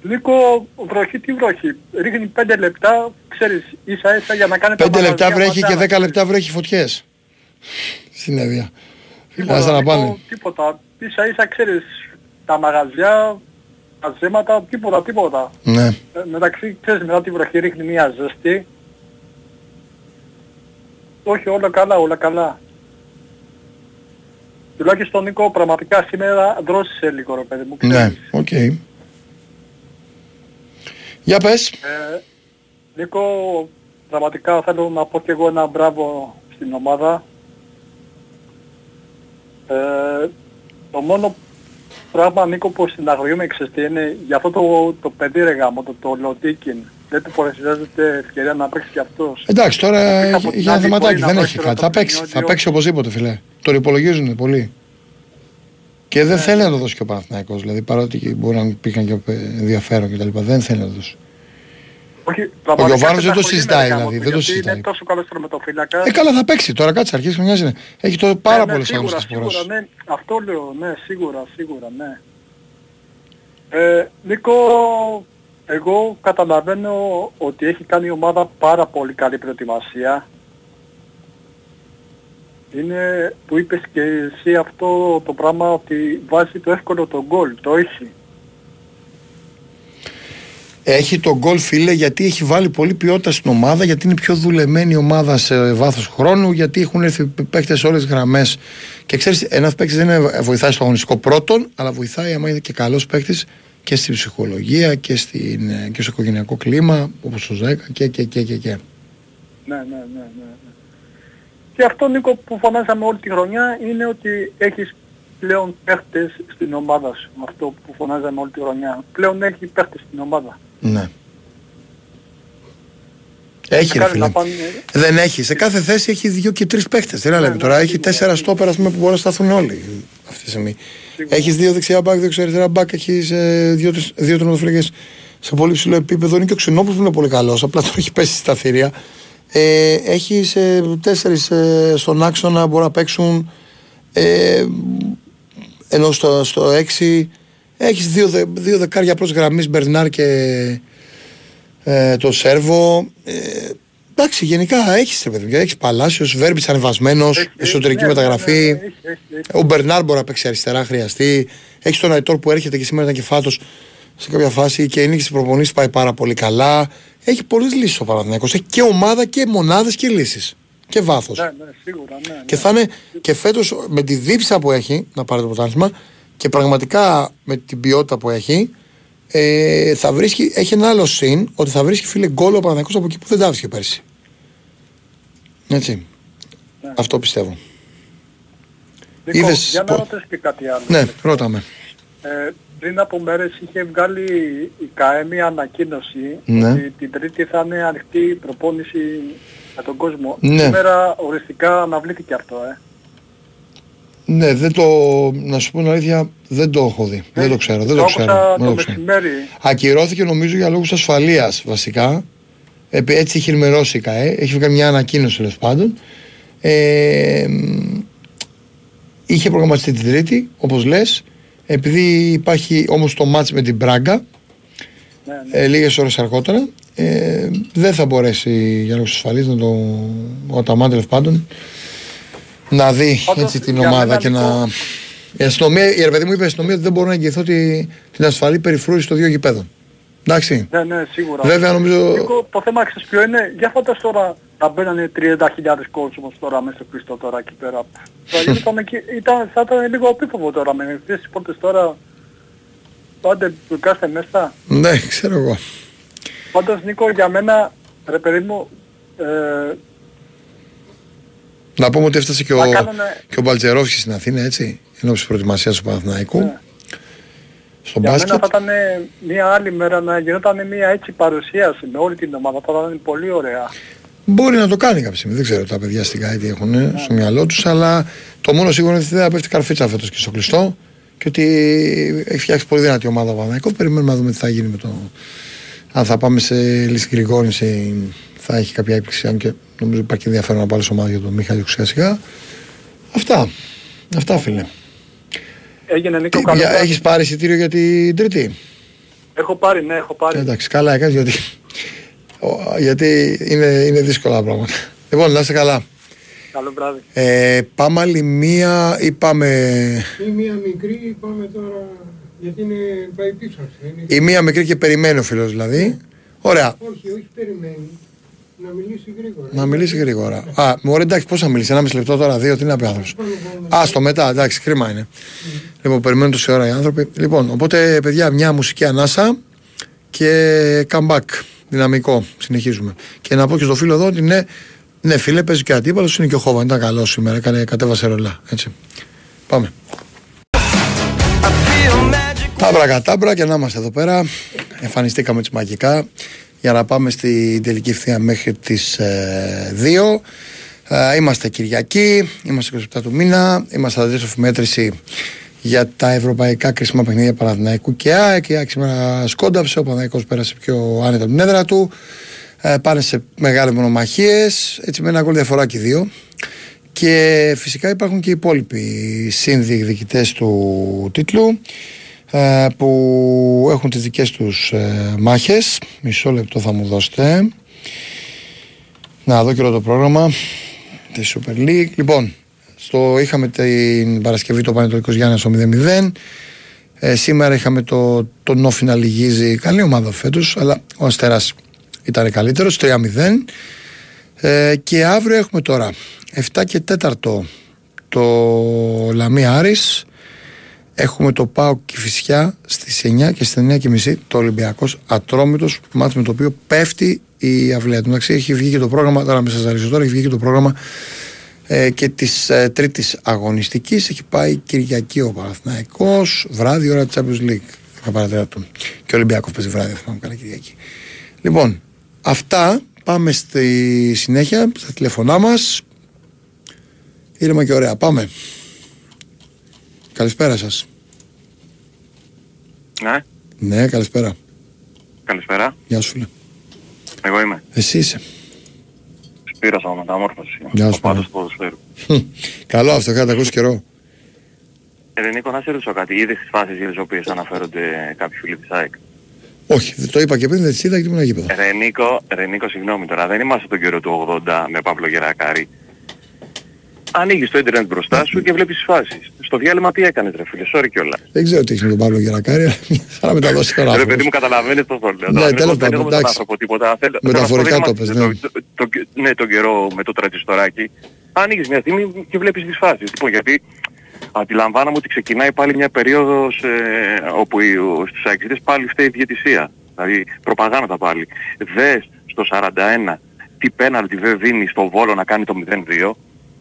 Νίκο, βροχή τι βροχή; Ρίχνει 5 λεπτά, ξέρεις, ίσα ίσα για να κάνει τα Πέντε λεπτά μαγαζιά βρέχει και μαζάρα. 10 λεπτά βρέχει φωτιές. Στην Εβία. Τίποτα, Άστα να Νίκο, πάνε. Τίποτα. Ίσα ίσα ξέρεις, τα μαγαζιά, τα ζέματα, τίποτα, τίποτα. Ναι. Ε, μεταξύ, ξέρεις, μετά τη βροχή ρίχνει μια ζέστη. Όχι, όλα καλά, όλα καλά. Τουλάχιστον Νίκο, πραγματικά σήμερα δρόσησε λίγο ρε παιδί μου. Ναι, ξέρεις. οκ. Για πες. Ε, Νίκο, πραγματικά θέλω να πω και εγώ ένα μπράβο στην ομάδα. Ε, το μόνο πράγμα Νίκο που συναγωγούμε ξέρεις τι είναι για αυτό το, το παιδί ρε γάμο, το, το Λοτίκιν. Δεν του παρουσιάζεται ευκαιρία να παίξει κι αυτός. Εντάξει, τώρα Πήρα από την για ένα άλλη θεματάκι μπορεί να δεν δώσει έχει τώρα κάτι. το Θα παίξει, θα παιχνίδι, παίξει οπωσδήποτε, φιλέ. Τον υπολογίζουν πολύ. Και δεν θέλει να το δώσει και ο Παναθηναϊκός. Δηλαδή παρότι μπορεί να υπήρχαν και ενδιαφέρον κτλ. Δεν θέλει να το δώσει. Όχι, Ο πραγματικά Γιωβάνος δεν το στεναχωρεί, συζητάει, ρε γάμο δηλαδή, του, δεν το γιατί συζητάει. Είναι τόσο καλός τερματοφύλακας. Ε, καλά θα παίξει τώρα, κάτσε αρχής χρονιάς είναι. Έχει το πάρα Ναι, ναι, πολλές σίγουρα, άγνωστες σίγουρα, φορές. ναι. Αυτό λέω, ναι, σίγουρα, σίγουρα, ναι. Ε, Νίκο, εγώ καταλαβαίνω ότι έχει κάνει η ομάδα πάρα πολύ καλή προετοιμασία. Είναι που είπες και εσύ αυτό το πράγμα ότι βάζει το εύκολο το γκολ, το έχει. Έχει τον γκολ φίλε γιατί έχει βάλει πολύ ποιότητα στην ομάδα, γιατί είναι πιο δουλεμένη η ομάδα σε βάθος χρόνου, γιατί έχουν έρθει παίκτες σε όλες τις γραμμές. Και ξέρεις, ένας παίκτης δεν είναι- βοηθάει στο αγωνιστικό πρώτον, αλλά βοηθάει άμα είναι και καλός παίκτης και στην ψυχολογία και, στην, ε, και στο οικογενειακό κλίμα, όπως ο Ζέκα και και και και. και. Ναι, ναι, ναι, ναι. ναι. Και αυτό Νίκο που φωνάζαμε όλη τη χρονιά είναι ότι έχεις πλέον παίχτες στην ομάδα σου. Αυτό που φωνάζαμε όλη τη χρονιά. Πλέον έχει παίχτες στην ομάδα. Ναι. Έχει ρε Κάνει φίλε. να πάνε- Δεν έχει. Σε κάθε θέση έχει δύο και τρεις παίχτες. Τι να λέμε ναι, τώρα. Έχει σίγουρα, τέσσερα στόπερ ας πούμε, που μπορούν να σταθούν όλοι αυτή τη στιγμή. Σίγουρα. Έχεις δύο δεξιά μπακ, δύο αριστερά μπακ, έχεις δύο, τρεις- δύο τερματοφύλακε σε πολύ ψηλό επίπεδο. Είναι και ο Ξενόπουλος που είναι πολύ καλός. Απλά τώρα έχει πέσει στα θηρία. Ε, έχεις τέσσερις στον άξονα μπορούν να παίξουν. Ε, ενώ στο, στο 6 έχεις δύο, δε- δύο δεκάρια προς γραμμής Μπερνάρ και ε, το Σέρβο. Ε, εντάξει, γενικά έχεις ρε παιδί, έχεις Παλάσιο, Βέρμπη ανεβασμένος, Έχει- εσωτερική ναι, ναι, μεταγραφή. ναι, ναι, έχεις, έχεις, έχεις. Ο Μπερνάρ μπορεί να παίξει αριστερά, χρειαστεί. Έχεις τον Αϊτόρ που έρχεται και σήμερα ήταν και φάτος σε κάποια φάση και είναι και στις προπονήσεις πάει πάρα πολύ καλά. Έχει πολλές λύσεις ο Παναθηναϊκός. Έχει και ομάδα και μονάδες και λύσεις. Και βάθος. Ναι, ναι, σίγουρα, ναι. ναι. Και θα είναι και φέτος με τη δίψα που έχει να πάρει το πρωτάθλημα και πραγματικά με την ποιότητα που έχει, ε, θα βρίσκει, έχει ένα άλλο συν ότι θα βρίσκει φίλε γκολ ο Παναθηναϊκός από εκεί που δεν τα βρίσκε πέρσι. Έτσι. Ναι. Αυτό πιστεύω. Νίκο, είδες για να πο- ρωτήσω και κάτι άλλο. Ναι, ρώτα Ε, πριν από μέρες είχε βγάλει η ΚΑΕ μια ανακοίνωση Ναι. ότι την Τρίτη θα είναι ανοιχτή η προπόνηση για τον κόσμο. Ναι. Σήμερα οριστικά αναβλήθηκε αυτό, ε. Ναι, δεν το, να σου πω την αλήθεια, δεν το έχω δει. Δεν το ξέρω, δεν το άκουσα ξέρω. δεν το το ξέρω. μεσημέρι. Ακυρώθηκε νομίζω για λόγους ασφαλείας βασικά. Επί- Έτσι έχει ενημερώσει η ΚΑΕ. Έχει βγάλει μια ανακοίνωση τέλος πάντων. Ε, μ, είχε προγραμματιστεί την Τρίτη, όπως λες. Επειδή υπάρχει όμως το μάτς με την Μπράγκα, Ναι, ναι. ε, λίγες ώρες αργότερα, ε, δεν θα μπορέσει για λόγους ασφαλής να το... ο Ταμάν τέλος πάντων να δει Πάντως, έτσι την για ομάδα μένα, και Νίκο, να... Η αστυνομία, η ρε παιδί μου είπε η αστυνομία ότι δεν μπορώ να εγγυηθώ τη, την ασφαλή περιφρούρηση των δύο γηπέδων. Εντάξει. Ναι, ναι, σίγουρα. Βέβαια νομίζω. Νίκο, το θέμα ξέρεις ποιο είναι, για φαντάσου τώρα να μπαίνανε 30.000 κόσμος τώρα μέσα στο κλειστό τώρα εκεί πέρα. *laughs* Δηλαδή ήταν, εκεί- ήταν, θα ήταν λίγο απίφοβο τώρα με αυτές τις πόρτες τώρα. Πάντε μπουκάστε μέσα. Ναι, ξέρω εγώ. Πάντως Νίκο για μένα, ρε παιδί μου, ε, Να πούμε ότι έφτασε και ο, Να κάνουνε- και ο Μπαλτζερόφσκι στην Αθήνα, έτσι, ενώ της προετοιμασίας του Παναθηναϊκού. Ναι. Στο για μένα μπάσκετ. θα ήταν μια άλλη μέρα να γινόταν μια έτσι παρουσίαση με όλη την ομάδα. Θα ήταν πολύ ωραία. Μπορεί να το κάνει κάποια στιγμή. Δεν ξέρω τα παιδιά στην ΚΑΕ τι έχουν ε, στο μυαλό τους, αλλά το μόνο σίγουρο είναι ότι δεν θα πέφτει καρφίτσα φέτος και στο κλειστό και ότι έχει φτιάξει πολύ δυνατή ομάδα ο Παναθηναϊκός. Περιμένουμε να δούμε τι θα γίνει με το. Αν θα πάμε σε λύση γρηγόρηση, θα έχει κάποια έκπληξη. Αν και νομίζω υπάρχει ενδιαφέρον από άλλε ομάδε για τον Μιχάλη σιγά σιγά. Αυτά. Αυτά, φίλε. Έγινε Νίκο Τι, καλό. για, βράδυ. έχεις πάρει εισιτήριο για την Τρίτη; Έχω πάρει, ναι, έχω πάρει. Εντάξει, καλά έκανες γιατί, ο- γιατί είναι, είναι δύσκολα πράγματα. Λοιπόν, να είστε καλά. Καλό βράδυ. Ε, πάμε άλλη μία ή πάμε... Ή μία μικρή πάμε τώρα, γιατί είναι, πάει πίσω. Είναι... Η μία μικρή και περιμένει ο φίλος δηλαδή. Ωραία. Όχι, όχι περιμένει. Να μιλήσει γρήγορα. Να μιλήσει γρήγορα. Α, μωρέ εντάξει, πώς θα μιλήσει, ένα μισή λεπτό τώρα, δύο, τι να πει ο άνθρωπος. Πάμε, πάμε. Α, στο μετά, εντάξει, κρίμα είναι. Λοιπόν, περιμένουν τόση ώρα οι άνθρωποι. Λοιπόν, οπότε, παιδιά, μια μουσική ανάσα και comeback. Δυναμικό. Συνεχίζουμε. Και να πω και στο φίλο εδώ ότι ναι, ναι φίλε, παίζει και αντίπαλος. Είναι και ο Χόβαν. Ήταν καλός σήμερα. Έκανε, κατέβασε ρολά. Έτσι. Πάμε. Τάμπρα κατάμπρα και να είμαστε εδώ πέρα. Εμφανιστήκαμε έτσι μαγικά για να πάμε στην τελική ευθεία μέχρι τις ε, 2. Ε, είμαστε Κυριακή, είμαστε 27 του μήνα, είμαστε αντίστοιχη μέτρηση για τα ευρωπαϊκά κρίσιμα παιχνίδια Παναθηναϊκού και ΑΕΚ. Η ΑΕΚ σήμερα σκόνταψε, ο Παναθηναϊκός πέρασε πιο άνετα από την έδρα του. Ε, πάνε σε μεγάλες μονομαχίες, έτσι με ένα γκολ διαφορά και οι δύο. Και φυσικά υπάρχουν και οι υπόλοιποι συνδιεκδικητές του τίτλου ε, που έχουν τις δικές τους ε, μάχες. Μισό λεπτό θα μου δώσετε. Να δω και όλο το πρόγραμμα της Super League. Λοιπόν, στο, είχαμε την Παρασκευή το Πανετολικός Γιάννης στο 0-0. Ε, σήμερα είχαμε το, το Νόφι να λυγίζει. Καλή ομάδα φέτος, αλλά ο Αστεράς ήταν καλύτερος, 3-0. Ε, και αύριο έχουμε τώρα 7 και 4 το Λαμία Άρης Έχουμε το ΠΑΟ Κηφισιά στις 9 και στις 9 και μισή το Ολυμπιακός Ατρόμητος μάτι με το οποίο πέφτει η αυλαία του. Εντάξει, έχει βγει και το πρόγραμμα, τώρα με σας ζαλίζω τώρα, έχει βγει και το πρόγραμμα ε, και της ε, τρίτης αγωνιστικής. Έχει πάει Κυριακή ο Παναθηναϊκός βράδυ ώρα της Champions League. 10 του. και ο Ολυμπιακός παίζει βράδυ θα πάμε καλά Κυριακή. Λοιπόν αυτά πάμε στη συνέχεια στα τηλεφωνά μας. Ήρεμα και ωραία πάμε Καλησπέρα σας. Ναι, Ναι, καλησπέρα. καλησπέρα. Γεια σου φίλε. Εγώ είμαι. Εσύ είσαι. Σπύρος από μεταμόρφωση. Γεια σου, Ο πάντως φίλε. του ποδοσφαίρου. Καλό αυτό, είχα τα ακούσει καιρό. Ε, Νίκο, να σε ρωτήσω κάτι. Είδες τις φάσεις για τις οποίες αναφέρονται κάποιοι φίλοι της ΑΕΚ; Όχι, δεν το είπα και πριν, δεν τις είδα και ήμουν γήπεδο. Ρε Νίκο, ρε Νίκο, συγγνώμη τώρα, δεν είμαστε τον καιρό του 80 με Παύλο Γερακάρη. Ανοίγεις το ίντερνετ μπροστά σου και βλέπεις τις φάσεις. Στο διάλειμμα τι έκανες ρε φίλε, sorry κιόλας. Δεν ξέρω τι έχει με τον Παύλο Γερακάρη, αλλά θα να μεταδώσει τώρα. Ρε παιδί μου καταλαβαίνεις το το λέω. Ναι, Τώρα, τέλος δεν πάντων, έχω με τον εντάξει. άνθρωπο τίποτα. Θέλω- Μεταφορικά θέλω να σου πω, το δεν πες, είμαστε το- το- το- Ναι, τον καιρό με το τρατιστοράκι. Ανοίγεις μια στιγμή και βλέπεις τις φάσεις. Λοιπόν, γιατί αντιλαμβάνομαι ότι ξεκινάει πάλι μια περίοδος ε, όπου οι- ο- στους αεξίδες πάλι φταίει η διαιτησία. Δηλαδή προπαγάνδα πάλι. Δες στο 41 τι πέναλτι δεν δίνει στο Βόλο να κάνει το 0-2.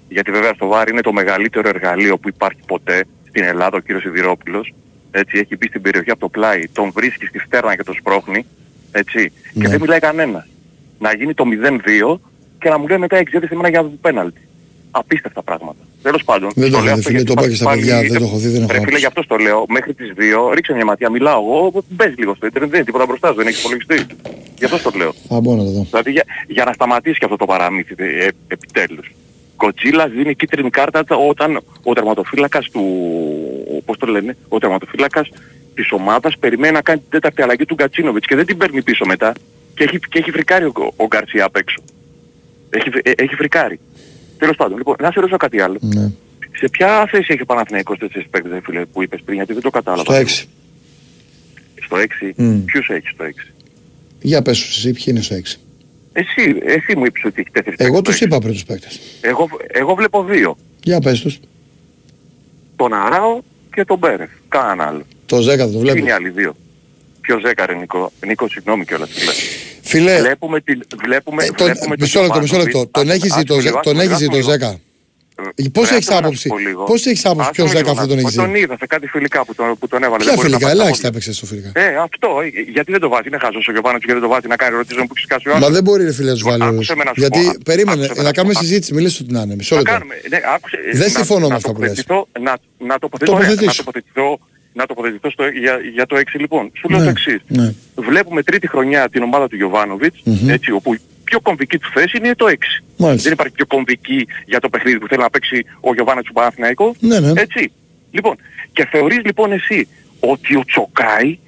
Γιατί βέβαια στο ΒΑΡ είναι το μεγαλύτερο εργαλείο που υπάρχει ποτέ στην Ελλάδα ο κύριος Σιδηρόπουλος. Έτσι, έχει μπει στην περιοχή από το πλάι, τον βρίσκει στη φτέρνα και τον σπρώχνει. Έτσι. Ναι. Και δεν μιλάει κανένα. Να γίνει το 0-2 και να μου λέει μετά εξέταση εμένα για πέναλτι. Απίστευτα πράγματα. Τέλος πάντων. Δεν το έχω λέω δει, αυτό φίλε, γιατί το είπα και στα πάλι- παιδιά, δεν το έχω δει, δεν έχω Ρε φίλε, άκουσει. γι' αυτό το λέω. Μέχρι τις 2 ρίξε μια ματιά, μιλάω εγώ, μπες λίγο στο ίντερνετ, δεν είναι τίποτα μπροστά σου, δεν έχεις υπολογιστή. Γι' αυτό το λέω. Θα μπω να το δω. Δηλαδή για, για να σταματήσει και αυτό το παραμύθι ε, ε, επιτέλους. Κοτσίλας δίνει κίτρινη κάρτα όταν ο τερματοφύλακας του... πώς το λένε, ο τερματοφύλακας της ομάδας περιμένει να κάνει την τέταρτη αλλαγή του Γκατσίνοβιτς και δεν την παίρνει πίσω μετά και έχει, και έχει φρικάρει ο, ο Γκαρσία απ' έξω. Έχει, ε, έχει φρικάρει. Τέλος πάντων, λοιπόν, να σε ρωτήσω κάτι άλλο. Ναι. Σε ποια θέση έχει ο Παναθηναϊκός τέτοιες παίκτες, ρε φίλε, που είπες πριν, γιατί δεν το κατάλαβα. Στο 6. Στο 6. Μμ. Ποιους έχεις στο 6. Για πες σου εσύ, ποιοι είναι στο 6. Εσύ, εσύ μου είπες ότι έχει τέσσερις Εγώ παίκτες τους στο είπα πριν τους παίκτες. έξι. Εγώ, εγώ βλέπω δύο. Για πες τους. Τον Αράο και τον Μπέρεφ. Κανέναν άλλο. Το 10 θα το Ποιοι βλέπω. είναι οι άλλοι δύο. Ποιο Ζέκα ρε Νίκο; Νίκο συγγνώμη κιόλας. φίλε. Φίλε, Βλέπουμε την... Βλέπουμε, ε, τον, βλέπουμε τον μισό λεπτό, μισό Γιωβάνοβιτ. λεπτό. Τον Άκου- έχεις άκου δει το, λίγο, Ζε- άκου τον λίγο, έχεις δει άκου το λίγο. Ζέκα; Ε, Πώς ρε, έχεις άκου να άποψη; σου πω λίγο. Πώς έχεις άποψη; Άκου ποιος λίγο Ζέκα να αυτό σου τον πω. έχεις δει; Τον είδα σε κάτι φιλικά που τον, που τον έβαλε. Ποια Δεν μπορεί να φιλικά, πάει στα ελάχιστα πόδια. έπαιξε στο φιλικά. Ε, αυτό. ε, Γιατί δεν το βάζει. Είναι χαζός ο Γιωβάνοβιτς γιατί δεν το βάζει να κάνει ερωτήσεις που έχει σκάσει ο Μα άλλος. δεν μπορεί ρε φίλε να τους βάλει Άκουσε όλους. με να σου Γιατί πω, άκουσε περίμενε, με να να σου κάνουμε πω. συζήτηση, μιλήσω την Άννα. Μισό Να λεπτό. κάνουμε. Ναι, άκουσε, ε, Δεν να- συμφωνώ με να αυτά που λες. τοποθετηθώ- Να, να τοποθετηθώ, ωραία, Τοποθετήσου. να τοποθετηθώ, να τοποθετηθώ στο, για, για το 6 λοιπόν. Σου λέω Ναι, το εξής. ναι. Βλέπουμε τρίτη χρονιά την ομάδα του Γιωβάνοβιτς, Μμμ. έτσι, όπου η πιο κομβική του θέση είναι το 6. Μάλιστα. Δεν υπάρχει πιο κομβική για το παιχνίδι που θέλει να παίξει ο Γιωβάνοβιτς του Παναθηναϊκού. Ναι, ναι. Έτσι. Λοιπόν, και θεωρείς λοιπόν εσύ ότι ο Τσοκάη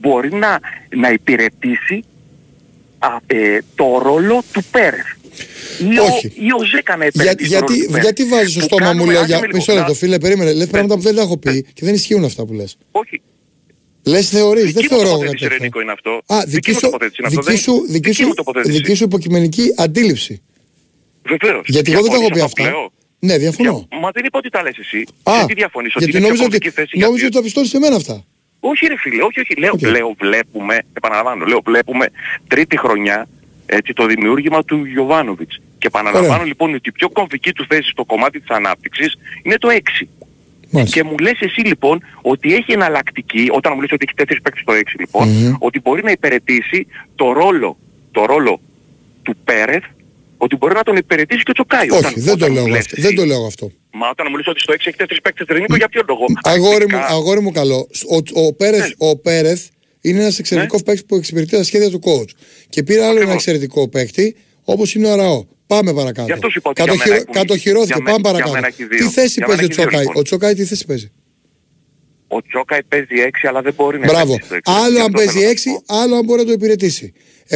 μπορεί να, να υπηρετήσει α, ε, το ρόλο του Πέρεθ; Ή Όχι. Ο, ή ο Ζέκα να Για, υπηρετήσει το ρόλο γιατί, του Πέρεθ; γιατί βάζεις στο Που στόμα μου κάνουμε- λόγια. άσε με λίγο, Μισό λεπτό, να- φίλε, περίμενε. Λες πράγματα που δεν τα έχω Ναι. πει και δεν ισχύουν αυτά που λες. Όχι. Λες θεωρείς, δεν Δική μου θεωρώ εγώ τοποθέτηση, κάτι ρε τέτοιο. Νίκο, είναι αυτό. Α, Δική δική μου σου, τοποθέτηση είναι αυτό, δική δεν- σου, δική δική σου, μου τοποθέτηση. δική σου υποκειμενική αντίληψη. Βεβαίως. Γιατί εγώ δεν τα έχω πει Διαφωνείς αυτό αυτά. που λέω. Ναι, διαφωνώ. Δια- Μα δεν είπα ότι τα λες εσύ. Α, γιατί διαφωνείς ότι γιατί είναι πιο νόμιζα ότι, κομβική θέση για νόμιζα δύο- ότι τα πιστώνεις σε μένα αυτά. Όχι ρε φίλε, όχι, όχι. Λέω, Οκ. λέω βλέπουμε, επαναλαμβάνω, λέω βλέπουμε τρίτη χρονιά έτσι, το δημιούργημα του Γιωβάνοβιτς. Και επαναλαμβάνω Ωραία. λοιπόν ότι η πιο κομβική του θέση στο κομμάτι της ανάπτυξης είναι το 6. Μάλιστα. Και μου λες εσύ λοιπόν ότι έχει εναλλακτική, όταν μου λες ότι έχει τέσσερις παίκτες στο 6 λοιπον Μμμ. ότι μπορεί να υπηρετήσει το ρόλο, το ρόλο του Πέρεθ, ότι μπορεί να τον υπηρετήσει και ο Τσοκάη. Όχι, Όταν- δεν το όταν λέω μου εγώ λες αυτό. εσύ- Δεν το λέω εγώ αυτό. Μα όταν μου λες ότι στο 6 έχει τέσσερις παίκτες, ρε Νίκο, για ποιο λόγο. Αγόρι μου, Αρχικά- αγόρι μου καλό. Ο, ο, Πέρεθ, Ναι. ο Πέρεθ είναι ένας εξαιρετικός παίκτης που εξυπηρετεί τα σχέδια του coach. Και πήρε άλλο ένα Ακριβώς. εξαιρετικό παίκτη όπως είναι ο Αραώ. Πάμε Γι' παρακάτω. αυτό σου είπα ότι για Κατοχυρο- μένα έχουν- Κατοχυρώθηκε. για μέ- Πάμε για παρακάτω. μένα έχει δύο. Τι θέση Για παίζει μένα ο έχει δύο, Τσόκαη; λοιπόν. Ο Τσόκαη τι θέση παίζει; Ο Τσόκαη παίζει 6 αλλά δεν μπορεί να Μπράβο. παίξει στο 6. Άλλο Γι' αν αυτό παίζει θέλω να 6, σου πω. άλλο αν μπορεί να το υπηρετήσει.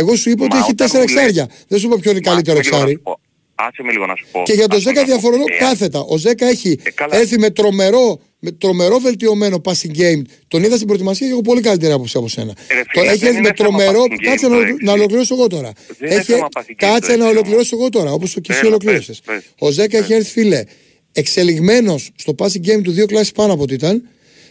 Εγώ σου είπα ότι Μα έχει όταν 4 μου λες- εξάρια. Δεν σου είπα ποιο είναι Μα, καλύτερο άσε με λίγο να εξάρι. σου πω. Άσε με λίγο να σου πω. Και για τον Άσε με Ζέκα να σου πω. διαφορώ Εάν- κάθετα. Ο Ζέκα έχει Ε, καλά. έρθει με τρομερό, με τρομερό βελτιωμένο passing game. Τον είδα στην προετοιμασία και έχω πολύ καλύτερη άποψη από σένα. Ε, ρε Το φίλε, έχει δεν έρθει είναι με θέμα τρομερό. passing game Κάτσε το να, έξι. να ολοκληρώσω εγώ τώρα. Δεν είναι Έχει... θέμα passing game το Κάτσε έξι να όμως. ολοκληρώσω εγώ τώρα, όπως και εσύ Έλα, ολοκλήρωσες. πες, πες. Ο Ζέκα έχει έρθει, φίλε, εξελιγμένος στο passing game του δύο κλάσει πάνω από ό,τι ήταν.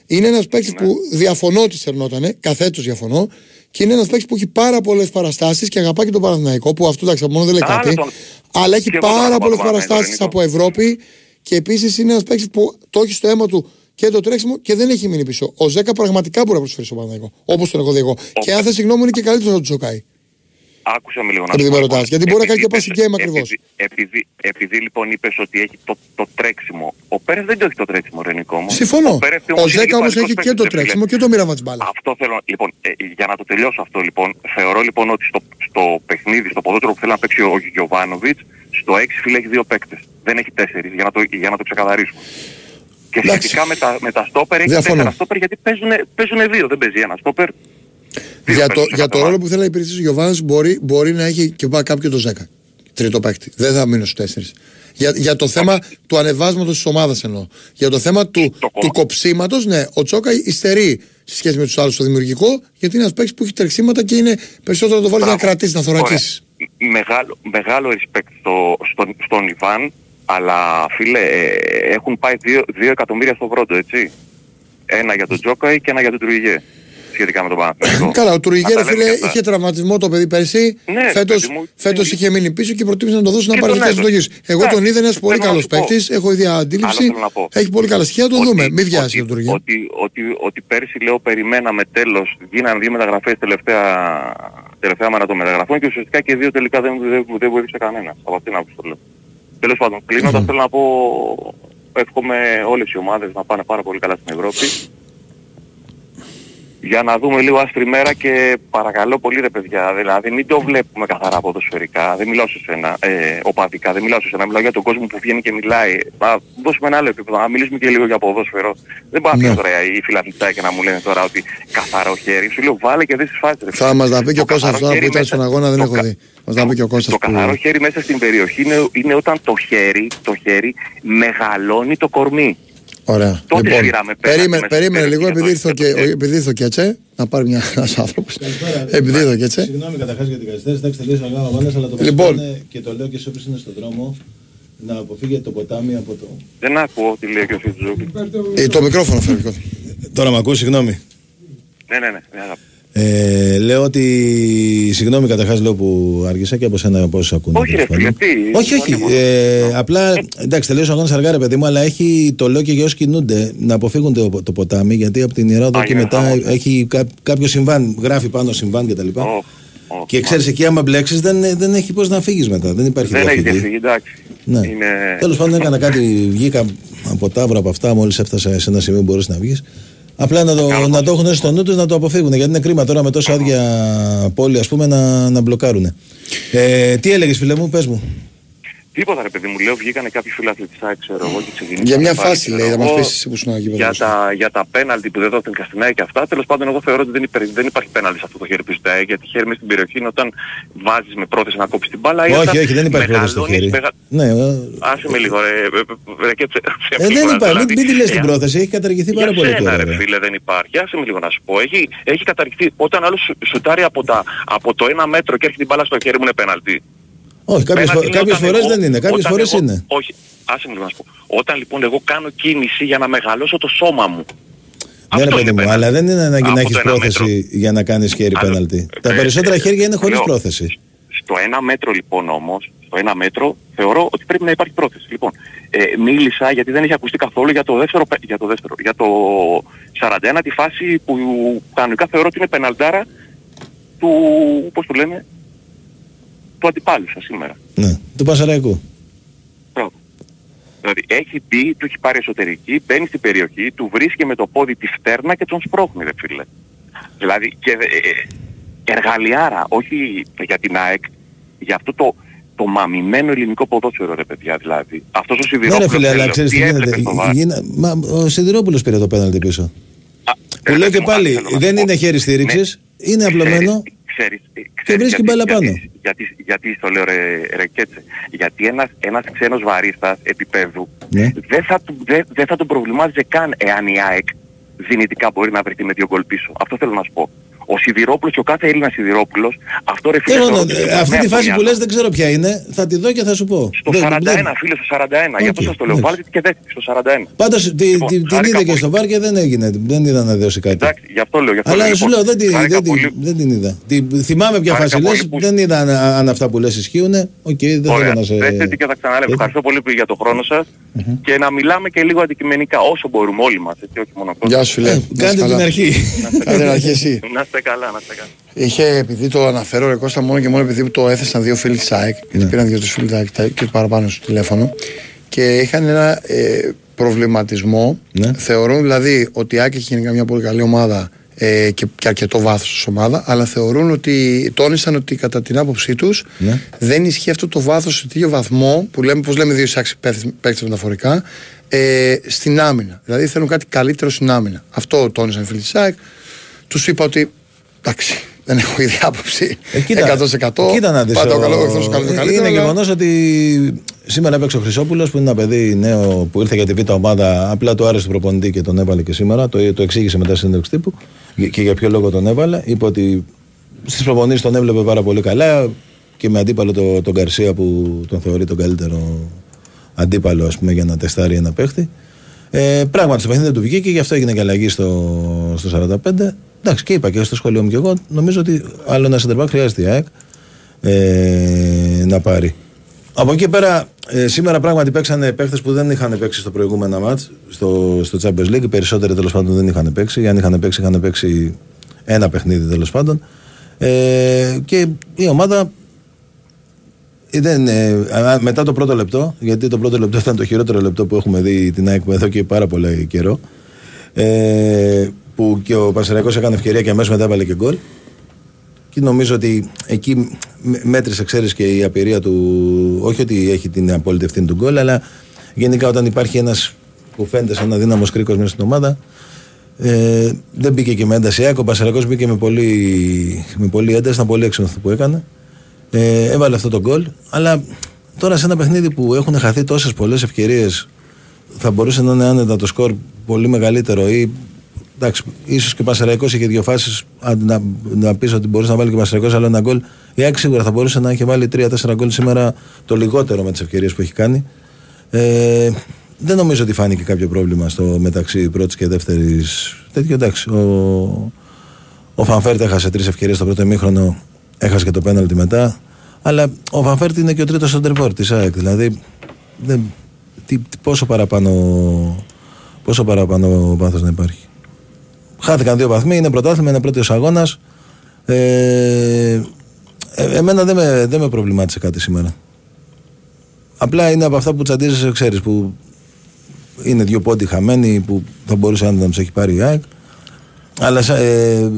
Είναι ένας παίκτης που διαφωνώ ότι σερνότανε, καθέτος διαφωνώ. Και είναι ένας παίκτης που έχει πάρα πολλές παραστάσεις και αγαπάει και τον Παναθηναϊκό, που αυτό εντάξει, μόνο δεν λέει Άρα κάτι. τον- Αλλά έχει Και εγώ τον πάρα αγαπάω πολλές τον Παναθηναϊκό, παραστάσεις Νίκο. από Ευρώπη και επίσης είναι ένας παίκτης που το έχει στο αίμα του και το τρέξιμο και δεν έχει μείνει πίσω. Ο Ζέκα πραγματικά μπορεί να προσφέρει στον Παναθηναϊκό. Όπως τον έχω δει εγώ. Και αν θες συγγνώμη, είναι και καλύτερο από τον Τζοκάη. Άκουσα με λίγο να Επειδή σου με πω, ρωτάς, λοιπόν. γιατί μπορεί να κάνει Επειδή και passing είπες- game ακριβώς. Επειδή, επειδή, επειδή λοιπόν είπες ότι έχει το, το τρέξιμο. Ο Πέρες δεν το έχει το τρέξιμο, ρε Νικό μου. Συμφωνώ. Πέρες Ο όμως είναι Ζέκα όμως βασικός έχει και παίκτης, το ρε φίλε. τρέξιμο και το μοίραμα τη μπάλα. Αυτό θέλω, λοιπόν, ε, για να το τελειώσω αυτό λοιπόν, θεωρώ λοιπόν ότι στο, στο παιχνίδι, στο ποδότρο που θέλει να παίξει ο Γιωβάνοβιτς, στο 6 φίλε έχει δύο παίκτες. Δεν έχει τέσσερις, για να το, για να το ξεκαθαρίσουμε. Και Εντάξει. σχετικά με τα, με τα στόπερ έχει Διαφωνώ. τέσσερα στόπερ γιατί παίζουν, παίζουν δύο, δεν παίζει ένα στόπερ. Δύο Για το, παίζουν για το κατά ρόλο που θέλει να υπηρετήσει ο Γιωβάνη μπορεί, μπορεί να έχει και πάει κάποιο το Ζέκα. Τρίτο παίκτη. Δεν θα μείνω στους τέσσερις. Για, για το θέμα του ανεβάσματος της ομάδας εννοώ. Για το θέμα του, Το του κόμμα. κοψίματος, ναι, ο Τσόκα υστερεί σε σχέση με τους άλλους στο δημιουργικό, γιατί είναι ένας παίκτης που έχει τρεξίματα και είναι περισσότερο να το βάλει να Μπράβο. κρατήσει, να θωρακίσει. Ωραία. Μεγάλο, μεγάλο respect στο, στον, στον Ιβάν, αλλά φίλε, ε, έχουν πάει 2 εκατομμύρια στο πρώτο, έτσι. Ένα για τον Τζόκαη και ένα για τον Τρουγιέ. Σχετικά με τον Παναθηναϊκό. *clears throat* Καλά, ο Να Τουριγέρ, τα λέμε φίλε, και αυτά. είχε τραυματισμό το παιδί πέρσι. Ναι, φέτος, παιδί μου, φέτος και- είχε μείνει πίσω και προτίμησε να το δώσει να Και πάρει τον τη έδωσε. συντογή. Εγώ Εντάξει, τον είδα ένας πολύ θέλω να καλός σου πω. παίκτης. Έχω ίδια αντίληψη. Άλλο θέλω να πω. Έχει πολύ καλά στοιχεία. Θα το Ότι- δούμε. Μην βιάσει ότι- για τον Τουριγέρ. Ότι, ότι, ότι πέρσι λέω περιμέναμε τέλος, γίνανε δύο μεταγραφές τελευταία, τελευταία μέρα των μεταγραφών και ουσιαστικά και δύο τελικά δεν, δεν, δεν βοήθησε κανένας. Από αυτήν την άποψη το λέω. Τέλος πάντων, κλείνοντας θέλω να πω, εύχομαι όλες οι ομάδες να πάνε πάρα πολύ καλά στην Ευρώπη. Για να δούμε λίγο άσπρη μέρα και παρακαλώ πολύ ρε παιδιά, δηλαδή μην το βλέπουμε καθαρά ποδοσφαιρικά, δεν μιλάω σε σένα, ε, οπαδικά, δεν μιλάω σε σένα, μιλάω για τον κόσμο που βγαίνει και μιλάει. Να δώσουμε ένα άλλο επίπεδο, να μιλήσουμε και λίγο για ποδόσφαιρο. Δεν πάω Ναι. ναι. τώρα οι φιλαθλητάκοι και να μου λένε τώρα ότι καθαρό χέρι. Σου λέω βάλε και δεν στις φάσεις ρε. Θα μας τα πει και ο Το Κώστας καθαρό τώρα που χέρι ήταν μέσα- στον αγώνα, δεν το έχω κα- δει. Μας τα πει και ο Κώστας Το που. καθαρό χέρι μέσα στην περιοχή είναι, είναι όταν το χέρι, το χέρι μεγαλώνει το κορμί. Ωραία. Τότε Λοιπόν, σφυράμε πέρα περίμενε, μέσα περίμενε στην λίγο περιοχή επειδή για ήρθε το- και, για το χέρι. επειδή ήρθε και έτσι. Να πάρει μια *laughs* ένας άνθρωπος. Επειδή ήρθε και έτσι. Συγγνώμη καταρχάς για την καθυστέρηση, εντάξει τελείωσε ο αγώνα, αλλά το Λοιπόν. βασικό είναι και το λέω και σε όποιους είναι στον δρόμο να αποφύγετε το ποτάμι από το. Δεν ακούω τι λέει και ο Φιτζούκη. Ε, Το μικρόφωνο φέρει. Τώρα με ακούς, συγγνώμη. Ναι, ναι, ναι. Ναι, αγάπη. Ε, λέω ότι. Συγγνώμη καταρχάς λέω που άργησα και από σένα πώ ακούνε. Όχι, ρε τέλος φίλε, πάντων. τι, Όχι, όχι. μόνο. Ε, απλά εντάξει, τελείωσε ο αγώνας αργά, ρε παιδί μου, αλλά έχει το λέω και για όσοι κινούνται να αποφύγουν το, το ποτάμι γιατί από την Ιεράδο Α, και είναι μετά χαμός, ε. έχει κά, κάποιο συμβάν. Γράφει πάνω συμβάν κτλ. Ω, ω, Και ξέρεις, εκεί άμα μπλέξεις δεν, δεν έχει πώς να φύγεις μετά. Δεν υπάρχει Δεν έχει διαφυγή. διαφυγή, εντάξει. Ναι. Είναι... Τέλος πάντων έκανα κάτι, βγήκα από τάβρα από αυτά, μόλις έφτασα σε ένα σημείο που μπορείς να βγεις. Απλά να το, Καλό να μας. το έχουν στο νου τους να το αποφύγουν. Γιατί είναι κρίμα τώρα με τόσα άδεια πόλη, ας πούμε, να, να μπλοκάρουν. Ε, τι έλεγες, φίλε μου, πες μου. Τίποτα ρε παιδί μου, λέω βγήκανε κάποιοι φίλαθλοι της ΑΕΚ, ξέρω εγώ και ξεκινήσανε Για μια πάλι, φάση ξέρω λέει, θα εγώ, μας πεις εσύ που ήσουν εκεί για πέρα. τα, για τα πέναλτι που δεν δόθηκαν στην ΑΕΚ και αυτά, τέλος πάντων εγώ θεωρώ ότι δεν, υπερ, δεν υπάρχει πέναλτι σε αυτό το χέρι που ζητάει, γιατί χέρι μες στην περιοχή είναι όταν βάζεις με πρόθεση να κόψεις την μπάλα ή όχι, όταν όχι, δεν υπάρχει πρόθεση στο μεγαλώνεις, χέρι. μεγα- Ναι, ε, Άσε με λίγο ρε, ε, ε, ρε και ψε- ε, ψεύτικο δεν να υπάρχει, μην, δηλαδή. μην τη λες την Ε, πρόθεση, έχει καταργηθεί πάρα για πολύ σένα, τώρα. ρε ρε. φίλε δεν υπάρχει. Άσε με λίγο να σου πω. Έχει, έχει καταρριχθεί. Όταν άλλος σου- σουτάρει από, τα, από το ένα μέτρο και έρχεται την μπάλα στο χέρι μου είναι πέναλτι. Όχι, κάποιες Πέναλτι είναι όταν φορές εγώ- δεν είναι. Κάποιες όταν φορές εγώ- είναι. Όχι, άσε με λίγο να σου πω. Όταν λοιπόν εγώ κάνω κίνηση για να μεγαλώσω το σώμα μου. Ναι, ρε Αυτό παιδί είναι μου, πέναλτι. αλλά δεν είναι ανάγκη Από να το έχεις ένα πρόθεση μέτρο. για να κάνεις χέρι Αλλά, πέναλτι. ε, Τα ε, περισσότερα ε, χέρια είναι χωρίς λέω, πρόθεση. Στο ένα μέτρο λοιπόν όμως, στο ένα μέτρο θεωρώ ότι πρέπει να υπάρχει πρόθεση. Λοιπόν, ε, μίλησα γιατί δεν έχει ακουστεί καθόλου για το δεύτερο, πε- για το δεύτερο, για το 41 τη φάση που κανονικά θεωρώ ότι είναι πεναλτάρα του, πώς το λένε, του αντιπάλου σας σήμερα. Ναι, του Πασαραϊκού. Μπράβο. Δηλαδή έχει μπει, του έχει πάρει εσωτερική, μπαίνει στην περιοχή, του βρίσκει με το πόδι τη φτέρνα και τον σπρώχνει ρε φίλε. Δηλαδή και ε, ε, εργαλειάρα, όχι για την ΑΕΚ, για αυτό το, το μαμημένο ελληνικό ποδόσφαιρο ρε παιδιά δηλαδή. Αυτός ο Ναι, Σιδηρόπουλος ρε φίλε, αλλά θέλω, ξέρεις τι έβλεπε γίνεται. στο βάρ. Γίνα- Μα ο Σιδηρόπουλος πήρε το πέναλτι πίσω. Α, Που ρε λέω παιδί και μου, πάλι, θέλω να δεν σου πω. είναι χέρι στήριξης, Ναι. είναι απλωμένο. Ξέρεις, ε, ξέρεις βρίσκει γιατί- μπάλα πάνω. Γιατί, γιατί, γιατί στο λέω ρε, ρε Κέτσε. Γιατί ένας, ένας ξένος βαρίστας επίπεδου Ναι. δεν, θα, του- δεν, δεν θα τον προβλημάτιζε καν εάν η ΑΕΚ δυνητικά μπορεί να βρεθεί με δύο γκολ πίσω. Αυτό θέλω να σου πω. Ο Σιδηρόπουλος και ο κάθε Έλληνας Σιδηρόπουλος, αυτό ρε φίλε... Εγώ, θεωρώ ναι, ότι είναι αυτή νέα τη φάση που χρονιά. λες δεν ξέρω ποια είναι. Θα τη δω και θα σου πω. Στο Δεν- 41 δεν- φίλε, στο 41. Γι' αυτό Οκ, σας το λέω. εντάξει. Βάλτε και δεύτερη στο 41. Πάντως τη- Λοιπόν, τη- την χάρηκα είδε και πολύ. στο VAR και δεν έγινε. Δεν είδα να δώσει κάτι. Εντάξει, γι' αυτό λέω. Γι αυτό Αλλά λέω, σου λοιπόν. λέω δεν, τη- Χάρηκα δεν, την- πολύ. δεν την είδα. Τη- θυμάμαι ποια Χάρηκα φάση πολύ λες, που- δεν είδα αν, αν αυτά που λες ισχύουν. Οκ, δεν Ωραία. θέλω να σε... Δέστε και θα ξαναλέω. Ευχαριστώ πολύ για το χρόνο σας και να μιλάμε και λίγο αντικειμενικά όσο μπορούμε όλοι μας, έτσι, όχι μόνο αυτός. Γεια σου φίλε. Ε, Να είσαι Κάντε καλά. την αρχή. Κάντε την αρχή εσύ. Να είστε καλά, να είστε καλά. Είχε, επειδή το αναφέρω ρε Κώστα, μόνο και μόνο επειδή το έθεσαν δύο φίλοι της ΑΕΚ, γιατί πήραν δύο τους φίλοι της ΑΕΚ και παραπάνω στο τηλέφωνο, και είχαν ένα ε, προβληματισμό. Ναι. Θεωρούν δηλαδή ότι η ΑΕΚ έχει γενικά μια πολύ καλή ομάδα ε, και, και αρκετό βάθος ως ομάδα, αλλά θεωρούν ότι, τόνισαν ότι κατά την άποψή τους Ναι. δεν ισχύει αυτό το βάθος σε τέτοιο βαθμό που λέμε, πώς λέμε δύο εισάξεις παίκτες μεταφορικά, ε, στην άμυνα. Δηλαδή θέλουν κάτι καλύτερο στην άμυνα. Αυτό τόνισαν οι φίλοι της ΑΕΚ. Τους είπα ότι εντάξει, δεν έχω ήδη άποψη. Ε, κοίτα, 100%. κοίτα να δεις, Πάντα ο ο- καλό εχθρός κάνει το ε, καλύτερο. Είναι αλλά- γεγονός ότι σήμερα έπαιξε ο Χρυσόπουλος που είναι ένα παιδί νέο που ήρθε για τη β' ομάδα. Απλά του άρεσε του προπονητή και τον έβαλε και σήμερα. Το, το εξήγησε μετά στη συνέντευξη τύπου και για ποιο λόγο τον έβαλε. Είπε ότι στις προπονήσεις τον έβλεπε πάρα πολύ καλά και με αντίπαλο το- τον Καρσία που τον θεωρεί τον καλύτερο αντίπαλο ας πούμε, για να τεστάρει ένα παίχτη. Ε, πράγματι στο παιχνίδι δεν του βγήκε και γι' αυτό έγινε και αλλαγή στο, στο 45. Εντάξει, και είπα και στο σχολείο μου και εγώ, νομίζω ότι άλλο ένα center back χρειάζεται η ΑΕΚ ε, να πάρει. Από εκεί και πέρα, ε, σήμερα πράγματι παίξανε παίχτες που δεν είχαν παίξει στο προηγούμενο μάτς, στο, στο Champions League. Οι περισσότεροι τέλος πάντων δεν είχαν παίξει. Αν είχαν παίξει, είχαν παίξει ένα παιχνίδι τέλος πάντων. Ε, και η ομάδα ήταν, ε, α, μετά το πρώτο λεπτό, γιατί το πρώτο λεπτό ήταν το χειρότερο λεπτό που έχουμε δει την ΑΕΚ εδώ και πάρα πολύ καιρό. Ε, που και ο Πασαριακός έκανε ευκαιρία και αμέσως μετά έβαλε και γκολ. Και νομίζω ότι εκεί με- μέτρησε, ξέρεις και η απειρία του. Όχι ότι έχει την απόλυτη ευθύνη του γκολ, αλλά γενικά όταν υπάρχει ένας που φαίνεται σαν ένα δύναμος κρίκος μέσα στην ομάδα, ε, δεν μπήκε και με ένταση. ΑΕΚ, Ο Πασαρακό μπήκε με πολύ, με πολύ ένταση, ήταν πολύ έξυπνος αυτό που έκανε. Ε, έβαλε αυτό το γκολ. Αλλά τώρα σε ένα παιχνίδι που έχουν χαθεί τόσες πολλές ευκαιρίες, θα μπορούσε να είναι άνετα το σκορ πολύ μεγαλύτερο ή εντάξει, ίσως και ο Πασαραϊκός είχε δύο φάσεις. Να, να πεις ότι μπορούσε να βάλει και ο Πασαραϊκός άλλο ένα γκολ. Η ΑΕΚ σίγουρα θα μπορούσε να έχει βάλει 3-4 γκολ σήμερα το λιγότερο με τις ευκαιρίες που έχει κάνει. Ε, δεν νομίζω ότι φάνηκε κάποιο πρόβλημα στο μεταξύ πρώτης και δεύτερης. Τέτοιο εντάξει. Ο, Ο Φαν Βέερτ έχασε τρεις ευκαιρίες στο πρώτο ημίχρονο, έχασε και το πέναλτι μετά. Αλλά ο Φαν Βέερτ είναι και ο τρίτος σεντερφόρ της ΑΕΚ. Δηλαδή, δεν, τι, τι- πόσο παραπάνω, πόσο παραπάνω πάθος να υπάρχει. Χάθηκαν δύο βαθμοί, είναι πρωτάθλημα, είναι πρώτος αγώνας. Ε, ε, εμένα δεν με, δεν με προβλημάτισε κάτι σήμερα. Απλά είναι από αυτά που τσαντίζεσαι, ξέρεις, που είναι δύο πόντι χαμένοι που θα μπορούσε να τους έχει πάρει η ΑΕΚ. Αλλά σα- ε,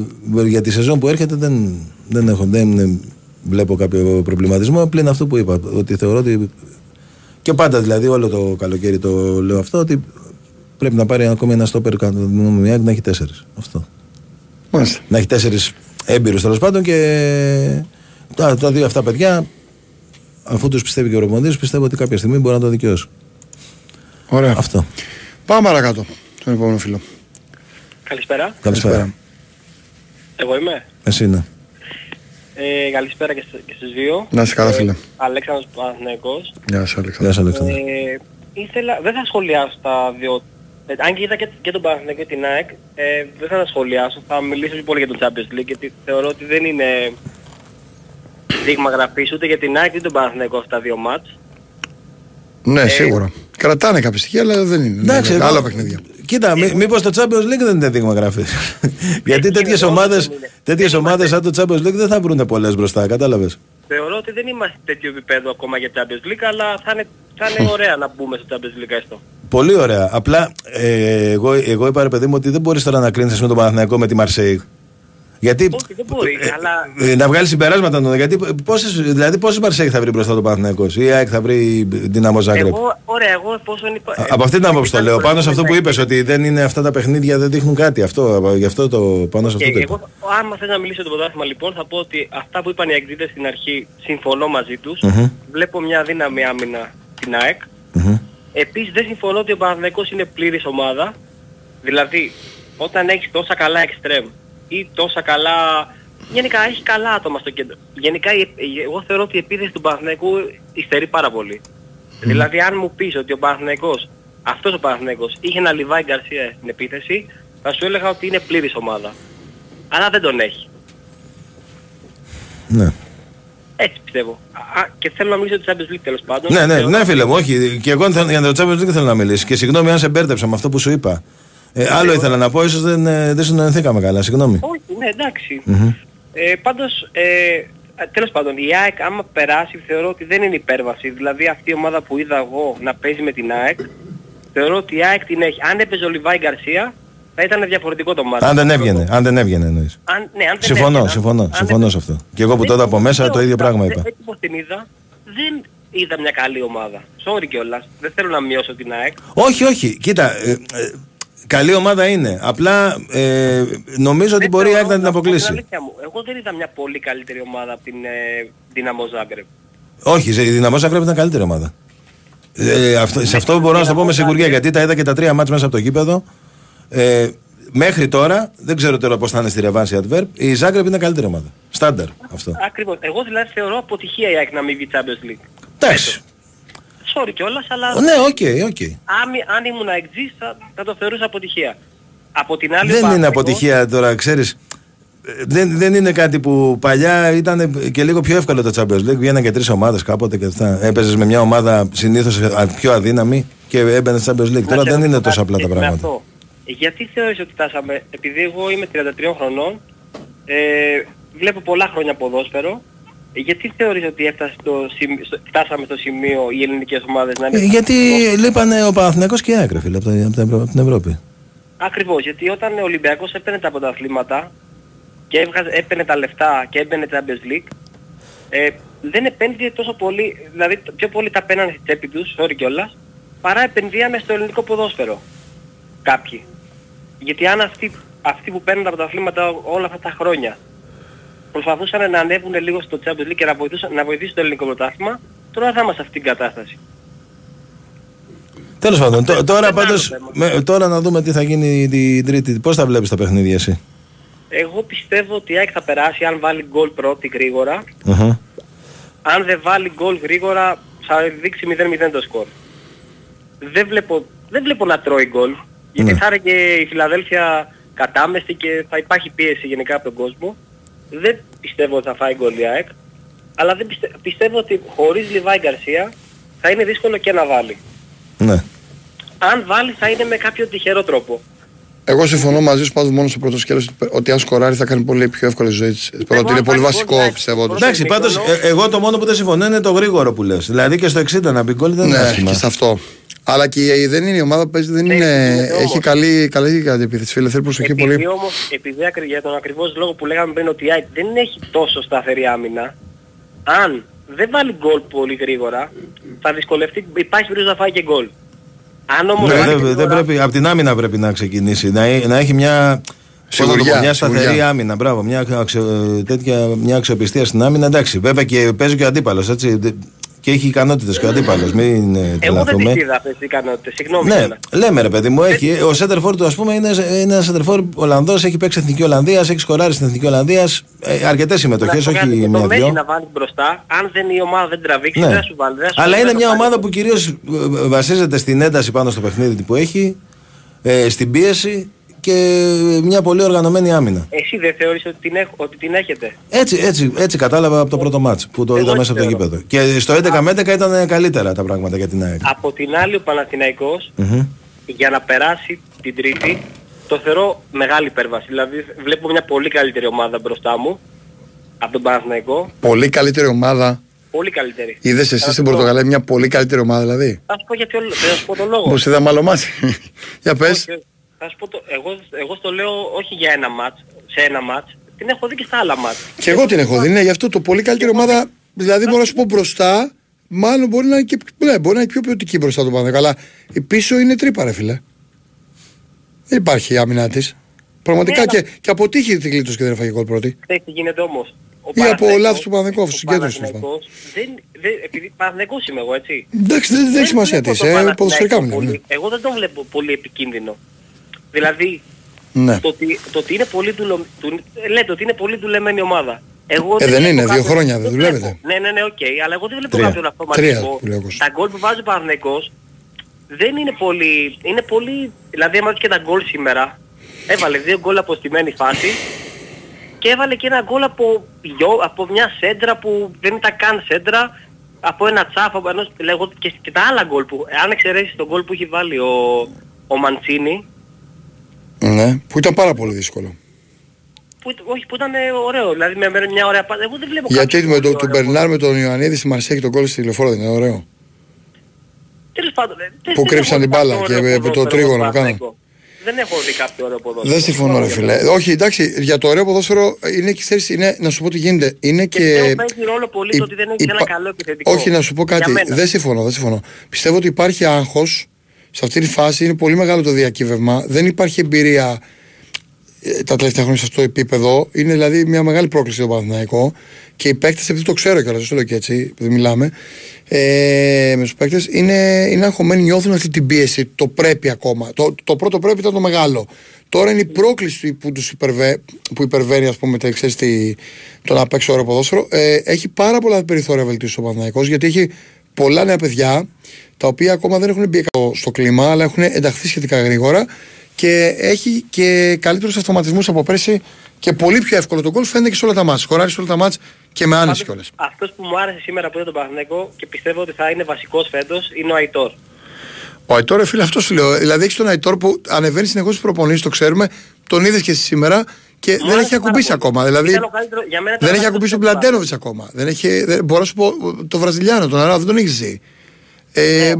για τη σεζόν που έρχεται δεν, δεν, έχω, δεν ε, βλέπω κάποιο προβληματισμό. Πλην αυτό που είπα, ότι θεωρώ ότι. Και πάντα δηλαδή, όλο το καλοκαίρι το λέω αυτό, ότι πρέπει να πάρει ακόμη ένα στόπερ κατά τη γνώμη μου η ΑΕΚ να έχει τέσσερις. Αυτό. Μάλιστα. Να έχει τέσσερις έμπειρους τέλος πάντων και τα, τα δύο αυτά παιδιά, αφού τους πιστεύει και ο Ρομοντή, πιστεύω ότι κάποια στιγμή μπορεί να το δικαιώσουν. Ωραία. Αυτό. Πάμε παρακάτω. Τον επόμενο φίλο. Καλησπέρα. Καλησπέρα. Εγώ είμαι. Εσύ ναι. Ε, καλησπέρα και, σ- και στους δύο. Να είσαι καλά, φίλε. Ε, Αλέξανδρος Παναθηναϊκός. Γεια σου, Αλέξανδρο. Γεια σου, Αλέξανδρο. Ε, ήθελα, δεν θα σχολιάσω τα δύο. Ε, αν και είδα και, και τον Παναθηναϊκό και την ΑΕΚ, ε, δεν θα τα σχολιάσω. Θα μιλήσω πιο πολύ για το Champions League γιατί θεωρώ ότι δεν είναι δείγμα γραφής ούτε για την ΑΕΚ ούτε τον Παναθηναϊκό αυτά τα δύο μάτς. Ναι, σίγουρα. Κρατάνε κάποια στοιχεία, αλλά δεν είναι. Εντάξει, είναι εγώ- άλλα παιχνίδια. Κοίτα, μή, μήπως το Champions League δεν είναι δείγμα γραφής. *laughs* Γιατί τέτοιες ομάδες, τέτοιες ομάδες σαν το Champions League δεν θα βρουν πολλές μπροστά, κατάλαβες; Θεωρώ ότι δεν είμαστε τέτοιο επίπεδο ακόμα για Champions League, αλλά θα είναι, θα είναι *laughs* ωραία να μπούμε στο Champions League έστω. Πολύ ωραία. Απλά ε, εγώ, εγώ είπα ρε παιδί μου ότι δεν μπορείς τώρα να κρίνεις με τον Παναθηναϊκό με τη Μαρσέη. Γιατί Όχι, δεν μπορεί, αλλά ε, να βγάλεις συμπεράσματα εννοώ. Γιατί πόσες, δηλαδή πόσες Μαρσέη θα βρει μπροστά το Παναθηναϊκός; Ή η ΑΕΚ θα βρει Δυναμό Ζάγκρεπ; εγώ, ωραία, εγώ εφόσον είπα... Α- Από αυτή την άποψη το λέω. Πάνω σε αυτό που είπες ότι δεν είναι αυτά τα παιχνίδια, δεν δείχνουν κάτι. Αυτό, γι' αυτό το πάνω σε αυτό το είπα. εγώ, άμα θες να μιλήσω για το πρωτάθλημα λοιπόν, θα πω ότι αυτά που είπαν οι εκδίδες στην αρχή συμφωνώ μαζί τους. Μμμ. Βλέπω μια δύναμη άμυνα στην ΑΕΚ. Μμμ. Επίσης δεν συμφωνώ ότι ο Παναθηναϊκός είναι πλήρης ομάδα. Δηλαδή, όταν έχεις τόσα καλά εξτρέμ ή τόσα καλά... Γενικά έχεις καλά άτομα στο κέντρο. Γενικά η- η- εγώ θεωρώ ότι η επίθεση του Παναθηναϊκού υστερεί πάρα πολύ. Δηλαδή αν μου πεις ότι ο Παναθηναϊκός, αυτός ο Παναθηναϊκός είχε ένα Λιβάη Γκαρσία στην επίθεση, θα σου έλεγα ότι είναι πλήρης ομάδα. Αλλά δεν τον έχει. Ναι. Έτσι πιστεύω. Α, α, και θέλω να μιλήσω για το Champions League τέλος πάντων. Ναι, ναι, Θεωρώ- ναι, φίλε μου, όχι. Και εγώ θέλω- για το Champions League θέλω να μιλήσει. Και συγγνώμη αν σε μπέρδεψα με αυτό που σου είπα. Ε, άλλο ήθελα να πω, ίσως δεν, ε, δεν συνεννοηθήκαμε καλά. Συγγνώμη. Όχι, ναι, εντάξει. Μμμ. Ε, πάντως, ε, α, τέλος πάντων, η ΑΕΚ άμα περάσει θεωρώ ότι δεν είναι υπέρβαση. Δηλαδή αυτή η ομάδα που είδα εγώ να παίζει με την ΑΕΚ, θεωρώ ότι η ΑΕΚ την έχει. Αν έπαιζε ο Λιβάη Γκαρσία, θα ήταν διαφορετικό το μάτι. Αν δεν έβγαινε, αν δεν έβγαινε εννοείς. Αν, ναι, αν δεν Συμφωνώ, έβγαινε, συμφωνώ, αν συμφωνώ δεν- σε αυτό. Και εγώ που Δεν- τότε από μέσα λέω, το ίδιο πράγμα δεν- είπα. Έτσι πως την είδα, δεν είδα μια καλή ομάδα. Sorry κιόλας. Δεν θέλω να μειώσω την ΑΕΚ. Όχι, όχι. Κοίτα, ε, ε, καλή ομάδα είναι. Απλά ε, νομίζω ότι Δεν μπορεί η ΑΕΚ θεωρώ, να την πω την αποκλείσει. αλήθεια μου. Εγώ δεν είδα μια πολύ καλύτερη ομάδα από την ε, Δυναμό Ζάγκρεπ. Όχι, η Δυναμό Ζάγκρεπ ήταν καλύτερη ομάδα. Ε, αυτό, σε αυτό μπορώ να σου το πω με σιγουριά γιατί τα είδα και τα τρία μάτς μέσα από το γήπεδο. Ε, μέχρι τώρα, δεν ξέρω τώρα πώς θα είναι στη ρεβάνς η Αντβέρπ, η Ζάγκρεμπ είναι καλύτερη ομάδα. Στάνταρ αυτό. Ακριβώς. Εγώ δηλαδή θεωρώ αποτυχία η ΑΕΚ να μην βγει Champions League. Εντάξει. Sorry κιόλας, αλλά Ναι, οκ, οκ. αν, αν ήμουν εξής θα, θα το θεωρούσα αποτυχία. Από την άλλη Δεν είναι Παναθηναϊκός- αποτυχία τώρα, ξέρεις. Ε, Δεν, δεν είναι κάτι που παλιά ήταν και λίγο πιο εύκολο το Champions League. Βγαίναν και τρεις ομάδες κάποτε και αυτά. Έπαιζες με μια ομάδα συνήθως πιο αδύναμη και έμπαινε στο Champions League. Να Τώρα σε δεν είναι ρωτήσω τόσο κάτι απλά τα με πράγματα. αυτό. Γιατί θεωρείς ότι φτάσαμε, επειδή εγώ είμαι 33 χρονών, ε, βλέπω πολλά χρόνια ποδόσφαιρο, ε, γιατί θεωρείς ότι έφτασε στο, σημ- στο- φτάσαμε στο σημείο οι ελληνικές ομάδες να είναι... Ε, γιατί λείπανε ο Παναθηναϊκός και η Άκρη, φίλε, από, τα- από τα Ευρω- από την Ευρώπη. Ακριβώς, γιατί όταν ο Ολυμπιακός έπαιρνε τα πρωταθλήματα και έβγαζε, έπαιρνε τα λεφτά και έμπαινε Champions League, ε, δεν επένδυε τόσο πολύ, δηλαδή πιο πολύ τα παίρνανε στη τσέπη τους, sorry κιόλας, παρά επενδύανε στο ελληνικό ποδόσφαιρο. Κάποιοι. Γιατί αν αυτοί, αυτοί που παίρνουν τα πρωταθλήματα όλα αυτά τα χρόνια προσπαθούσαν να ανέβουν λίγο στο Champions League και να βοηθήσουν, να βοηθήσουν το ελληνικό πρωτάθλημα, τώρα θα είμαστε σε αυτήν την κατάσταση. Τέλος πάντων, τω- τώρα είναι άλλο πάντω. θέμα. Τώρα να δούμε τι θα γίνει την Τρίτη. Πώς θα βλέπεις τα παιχνίδια εσύ; Εγώ πιστεύω ότι η ΑΕΚ θα περάσει αν βάλει γκολ πρώτη γρήγορα Αχα. αν δεν βάλει γκολ γρήγορα θα δείξει 0-0 το σκορ. Δεν βλέπω, δεν βλέπω να τρώει γκολ. Γιατί Ναι. θα είναι και η Φιλαδέλφια κατάμεστη και θα υπάρχει πίεση γενικά από τον κόσμο. Δεν πιστεύω ότι θα φάει γκολ η ΑΕΚ, αλλά δεν πιστε... πιστεύω ότι χωρίς Λιβάη Γκαρσία θα είναι δύσκολο και να βάλει. Ναι. Αν βάλει θα είναι με κάποιο τυχερό τρόπο. Εγώ συμφωνώ μαζί σου πάντως μόνο στο πρώτο σκέλος ότι αν σκοράρει θα κάνει πολύ πιο εύκολη ζωή της. Πρώτα ότι είναι πολύ βασικό πιστεύω. του. Εντάξει, πάντως εγώ το μόνο που δεν συμφωνώ είναι το γρήγορο που λες. Δηλαδή και στο 60 να μπει γκολ δεν είναι Ναι, άσχημα. και σε αυτό. Αλλά και η- δεν είναι η ομάδα που παίζει, δεν είναι. γίνεται Έχει όμως. καλή, καλή αντιπίθεση. Φίλε, θέλει προσοχή Επειδή πολύ. όμως, επειδή ακρι- για τον ακριβώς λόγο που λέγαμε πριν ότι η ΑΕΚ δεν έχει τόσο σταθερή άμυνα, αν δεν βάλει γκολ πολύ γρήγορα, θα δυσκολευτεί, υπάρχει περίπτωση να φάει και γκολ. Αν όμως Ναι, βάλει δεν, γρήγορα, δεν πρέπει, από την άμυνα πρέπει να ξεκινήσει. Να, έ- να έχει μια, πώς να το πω, Σιγουριά, μια σταθερή σιγουριά. άμυνα. Μπράβο, μια, αξιο, τέτοια, μια αξιοπιστία στην άμυνα. Εντάξει, βέβαια και παίζει και ο αντίπαλος. Και έχει ικανότητες και ο αντίπαλος. Μην ε, εγώ δεν τρελαθούμε. τις είδα αυτές τις ικανότητες, συγγνώμη. Ναι, κιόλας. λέμε ρε παιδί μου, έχει, ο Σέντερφορ του ας πούμε είναι, είναι ένα Σέντερφορ Ολλανδός, έχει παίξει Εθνική Ολλανδίας, έχει σκοράρει στην Εθνική Ολλανδίας. Ε, Αρκετές Να συμμετοχέ, σου πω κάτι, όχι και το Μέση μία-δυο. να βάλει μπροστά, αν δεν η ομάδα δεν τραβήξει, Ναι. δεν θα σου βάλει. δεν θα σου Αλλά βάλει, είναι δεν μια θα βάλει. ομάδα που κυρίως βασίζεται στην ένταση πάνω στο παιχνίδι που έχει, ε, στην πίεση και μια πολύ οργανωμένη άμυνα. Εσύ δεν θεωρείς ότι την, έχ, ότι την έχετε; Έτσι, έτσι, έτσι κατάλαβα από το πρώτο μάτς που το Εγώ είδα έτσι μέσα από το θεωρώ. γήπεδο. Και στο 11 με 11 ήταν καλύτερα τα πράγματα για την ΑΕΚ. Από την άλλη ο Παναθηναϊκός Μμμ. για να περάσει την τρίτη το θεωρώ μεγάλη υπέρβαση. Δηλαδή βλέπω μια πολύ καλύτερη ομάδα μπροστά μου από τον Παναθηναϊκό. Πολύ καλύτερη ομάδα. Πολύ καλύτερη. Είδες εσύ Θα στην σου πω- Πορτογαλία μια πολύ καλύτερη ομάδα δηλαδή; Θα σου πω για ποιο λόγο. Θα σου πω τον λόγο. Πώ είδα μάλλον μάτι. Για πες. Όχι, Θα σου πω το, εγώ, εγώ στο λέω όχι για ένα μάτς, σε ένα μάτς. Την έχω δει και στα άλλα μάτς. Και εγώ την έχω δει. Ναι, γι' αυτό το πολύ καλύτερη ομάδα. Δηλαδή μπορώ να σου πω μπροστά. Μάλλον μπορεί να είναι και ναι, μπορεί να είναι πιο ποιοτική μπροστά το Παναθηναϊκό. Αλλά η πίσω είναι τρύπα, ρε φίλε. Δεν υπάρχει η άμυνά της. Πραγματικά Ναι, και, και αποτύχει την κλήτωση και δεν έφαγε γκολ πρώτη. Ξέρεις τι γίνεται όμως. Ο Ή από Παναθηναϊκός- λάθος του Παναθηναϊκού, ο συγκέντρωση, τέλος Παναθηναϊκός δεν, δεν, επειδή Παναθηναϊκός είμαι εγώ έτσι. Εντάξει, δεν, δεν έχει σημασία τι βλέπω είσαι. τον ε, Παναθηναϊκό Ποδοσφαιρικά μιλάμε. πολύ- ναι. Εγώ δεν τον βλέπω πολύ επικίνδυνο. Δηλαδή Ναι. το ότι, το ότι είναι πολύ δουλο... του- ε, λέτε ότι είναι πολύ δουλεμένη ομάδα. Εγώ Ε, δεν βλέπω είναι, δύο κάποιον- χρόνια δεν δουλεύετε. βλέπω. Ναι, ναι, ναι, οκ. Αλλά εγώ δεν βλέπω Τρία. κάποιον αυτοματικό. Τρία που λέει ο Κώστας. Τα γκολ που βάζει ο Παναθηναϊκός δεν είναι πολύ... Είναι πολύ... Δηλαδή έμαθες και τα γκολ σήμερα. Έβαλε δύο γκολ από στημένη φάση και έβαλε και ένα γκολ από, γιο- από μια σέντρα που δεν ήταν καν σέντρα από ένα τσάφ, από ενός, λέγω, και, και τα άλλα γκολ που, αν εξαιρέσεις τον γκολ που έχει βάλει ο, ο Μαντσίνη, ναι. Που ήταν πάρα πολύ δύσκολο. που, ηταν- όχι, που ήταν ε, ωραίο, δηλαδή με, με μια ωραία πάντα. Εγώ δεν βλέπω Γιατί κάποιον με το, πολύ του ωραίο Μπερνάρ με τον Ιωαννίδη στη Μαρσία και τον κόλλησε στη τηλεφόρα δεν είναι ωραίο. Τέλος πάντων, ε, δεν- Που δεν κρύψαν έχω την δει μπάλα κάποιο και ωραίο με το ποδόσφαιρο τρίγωνο από που κάνανε. Παναθηναϊκό. Δεν έχω δει κάποιο ωραίο ποδόσφαιρο. Δεν συμφωνώ, ρε φίλε. Όχι, εντάξει, για το ωραίο ποδόσφαιρο είναι και ξέρεις, είναι, να σου πω τι γίνεται. Είναι Και και. πιστεύω παίζει ρόλο πολύ υ- το ότι δεν έχει ένα υπά- καλό επιθετικό. Όχι, να σου πω Για κάτι. μένα. Δεν συμφωνώ, δεν συμφωνώ. Πιστεύω ότι υπάρχει άγχος σε αυτή τη φάση. Είναι πολύ μεγάλο το διακύβευμα. Δεν υπάρχει εμπειρία ε, τα τελευταία χρόνια σε αυτό το επίπεδο. Είναι δηλαδή μια μεγάλη πρόκληση το Παναθηναϊκό. Και οι παίκτες, επειδή το ξέρω κιόλας, δεν το λέω και έτσι, επειδή μιλάμε, ε, με τους παίκτες, είναι, είναι αγχωμένοι, νιώθουν αυτή την πίεση. Το πρέπει ακόμα. Το, το πρώτο πρέπει ήταν το μεγάλο. Τώρα είναι η πρόκληση που, τους υπερβε, που υπερβαίνει, ας πούμε, τα, ξέρεις, τη, το να παίξει ωραίο ποδόσφαιρο. Ε, έχει πάρα πολλά περιθώρια βελτίωσης ο Παναθηναϊκός γιατί έχει πολλά νέα παιδιά τα οποία ακόμα δεν έχουν μπει στο, στο κλίμα, αλλά έχουν ενταχθεί σχετικά γρήγορα και έχει και καλύτερους αυτοματισμούς από πέρσι και πολύ πιο εύκολο το γκολ φαίνεται και σε όλα τα μάτς. Σκοράρει σε όλα τα μάτς και με άνεση κιόλας. Αυτός που μου άρεσε σήμερα που είδα τον Παναθηναϊκό και πιστεύω ότι θα είναι βασικός φέτος είναι ο Αϊτόρ. Ο Αϊτόρ, ρε φίλε, αυτό σου λέω. Δηλαδή έχεις τον Αϊτόρ που ανεβαίνει συνεχώς στις προπονήσεις, το ξέρουμε, τον είδες και εσύ σήμερα και Μου δεν άρεσε έχει πάρα ακουμπήσει πολύ. ακόμα. Δηλαδή Ήταν ο καλύτερο- για μένα ήταν δεν ο έχει καλύτερος ακουμπήσει ο παίκτης του Μπλαντένοβιτ ακόμα. Δεν έχει, δεν, μπορώ να σου πω το Βραζιλιάνο, τον Αρά, δεν τον έχεις ζει. Ε,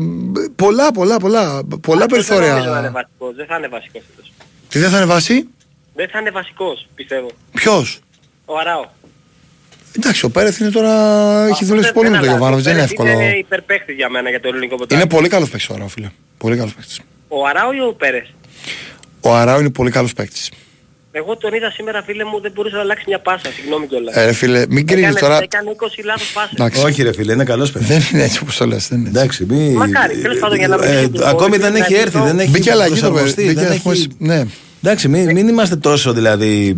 πολλά, πολλά, πολλά, πολλά Αυτός Δεν, νομίζω να είναι περιθώρια. βασικός, δεν θα είναι βασικός φέτος. Τι δεν θα είναι βάση, Δεν θα είναι βασικός, πιστεύω. ποιος; Ο Αράο. Εντάξει, ο Πέρεθ είναι τώρα. έχει Αυτό δουλέψει δεν- πολύ με δεν τον αλλάζει. Γιωβάνοβιτς, δεν είναι Ο Πέρεθ εύκολο. Είναι υπερπαίχτης για μένα για το ελληνικό ποτάμι. Είναι πολύ καλός παίκτης ο Αράο, φίλε. Πολύ καλός παίκτης. Ο Αράο ή ο Πέρες. Ο Αράο είναι πολύ καλός παίκτης. Εγώ τον είδα σήμερα φίλε μου δεν μπορούσε να αλλάξει μια πάσα, συγγνώμη κιόλας. Ε, ρε φίλε, μην κρίνεις Έκανε- τώρα. Έκανε 20 λάθος πάσες. Εντάξει. Όχι, ρε φίλε, είναι καλός παιδί. Δεν είναι έτσι όπως το λες. Εντάξει, μη... Μακάρι, τέλος πάντων, για να μην ε, έχει την ακόμη πόλη, δεν να έχει έχει έρθει, το- δεν έχει Μπήκε αλλαγή το προσαρμοστεί, παιδί. Μπήκε, δεν ας πούμε, έχει... Ναι. Εντάξει, μην, μην είμαστε τόσο δηλαδή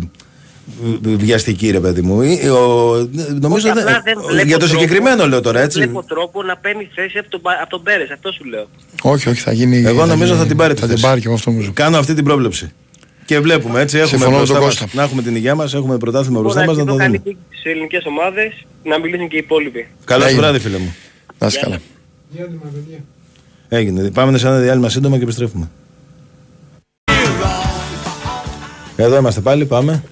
β- βιαστικοί ρε παιδί μου. Ή- ο- νομίζω Όχι, δεν- απλά δεν βλέπω για το τρόπο- συγκεκριμένο λέω τώρα δεν έτσι. βλέπω τρόπο να παίρνει θέση από τον, Πα- από τον Πέρες, αυτό σου λέω. Όχι, όχι, θα γίνει. Εγώ νομίζω γίνει- θα την πάρει τη Θα την θέση. πάρει και εγώ αυτό νομίζω. Κάνω αυτή την πρόβλεψη. Και βλέπουμε έτσι, έχουμε Συμφωνώ με τον μπροστά μας, Κώστα. να έχουμε την υγεία μας, έχουμε πρωτάθλημα μπροστά Μπορεί μας να να το το κάνει δούμε. και στις ελληνικές ομάδες, να μιλήσουν και οι υπόλοιποι. Καλό σου Έγινε. βράδυ φίλε μου. Να είσαι καλά. Διάδημα, παιδιά. Έγινε. Πάμε σε ένα διάλειμμα σύντομα και επιστρέφουμε. Εδώ είμαστε πάλι, πάμε.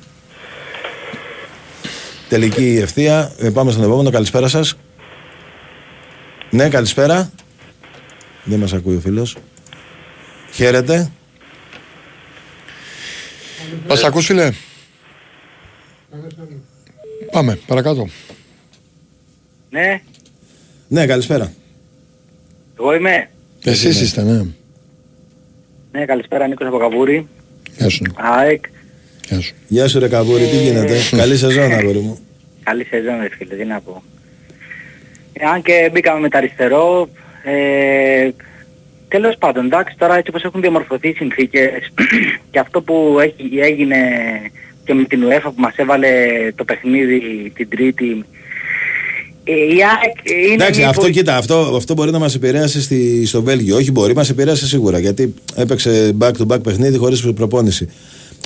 Τελική ευθεία. Ε, πάμε στον επόμενο. Καλησπέρα σας. Ναι, καλησπέρα. Δεν μας ακούει ο φίλος. Χαίρετε. Μας ακούς φίλε. Καλώς ήρθατε. Πάμε, παρακάτω. Ναι, Ναι, καλησπέρα. εγώ είμαι. Εσείς είστε, ναι. Ναι, καλησπέρα Νίκος από Καβούρη. Γεια σου. ΑΕΚ. Γεια σου. Γεια σου ρε Καβούρη, τι γίνεται. Καλή σεζόν, αγόρι μου. Καλή σεζόν ρε φίλε, τι να πω. Ε, αν και μπήκαμε με τα αριστερό, ε, τέλος πάντων, εντάξει, τώρα έτσι όπως έχουν διαμορφωθεί οι συνθήκες *clears throat* και αυτό που έχει, έγινε και με την UEFA που μας έβαλε το παιχνίδι την Τρίτη, ε, η ΑΕΚ είναι Εντάξει, μήπως- αυτό, κοίτα, αυτό, αυτό μπορεί να μας επηρέασε στη, στο Βέλγιο. Όχι, μπορεί, μας επηρέασε σίγουρα. Γιατί έπαιξε back-to-back παιχνίδι χωρίς προπόνηση.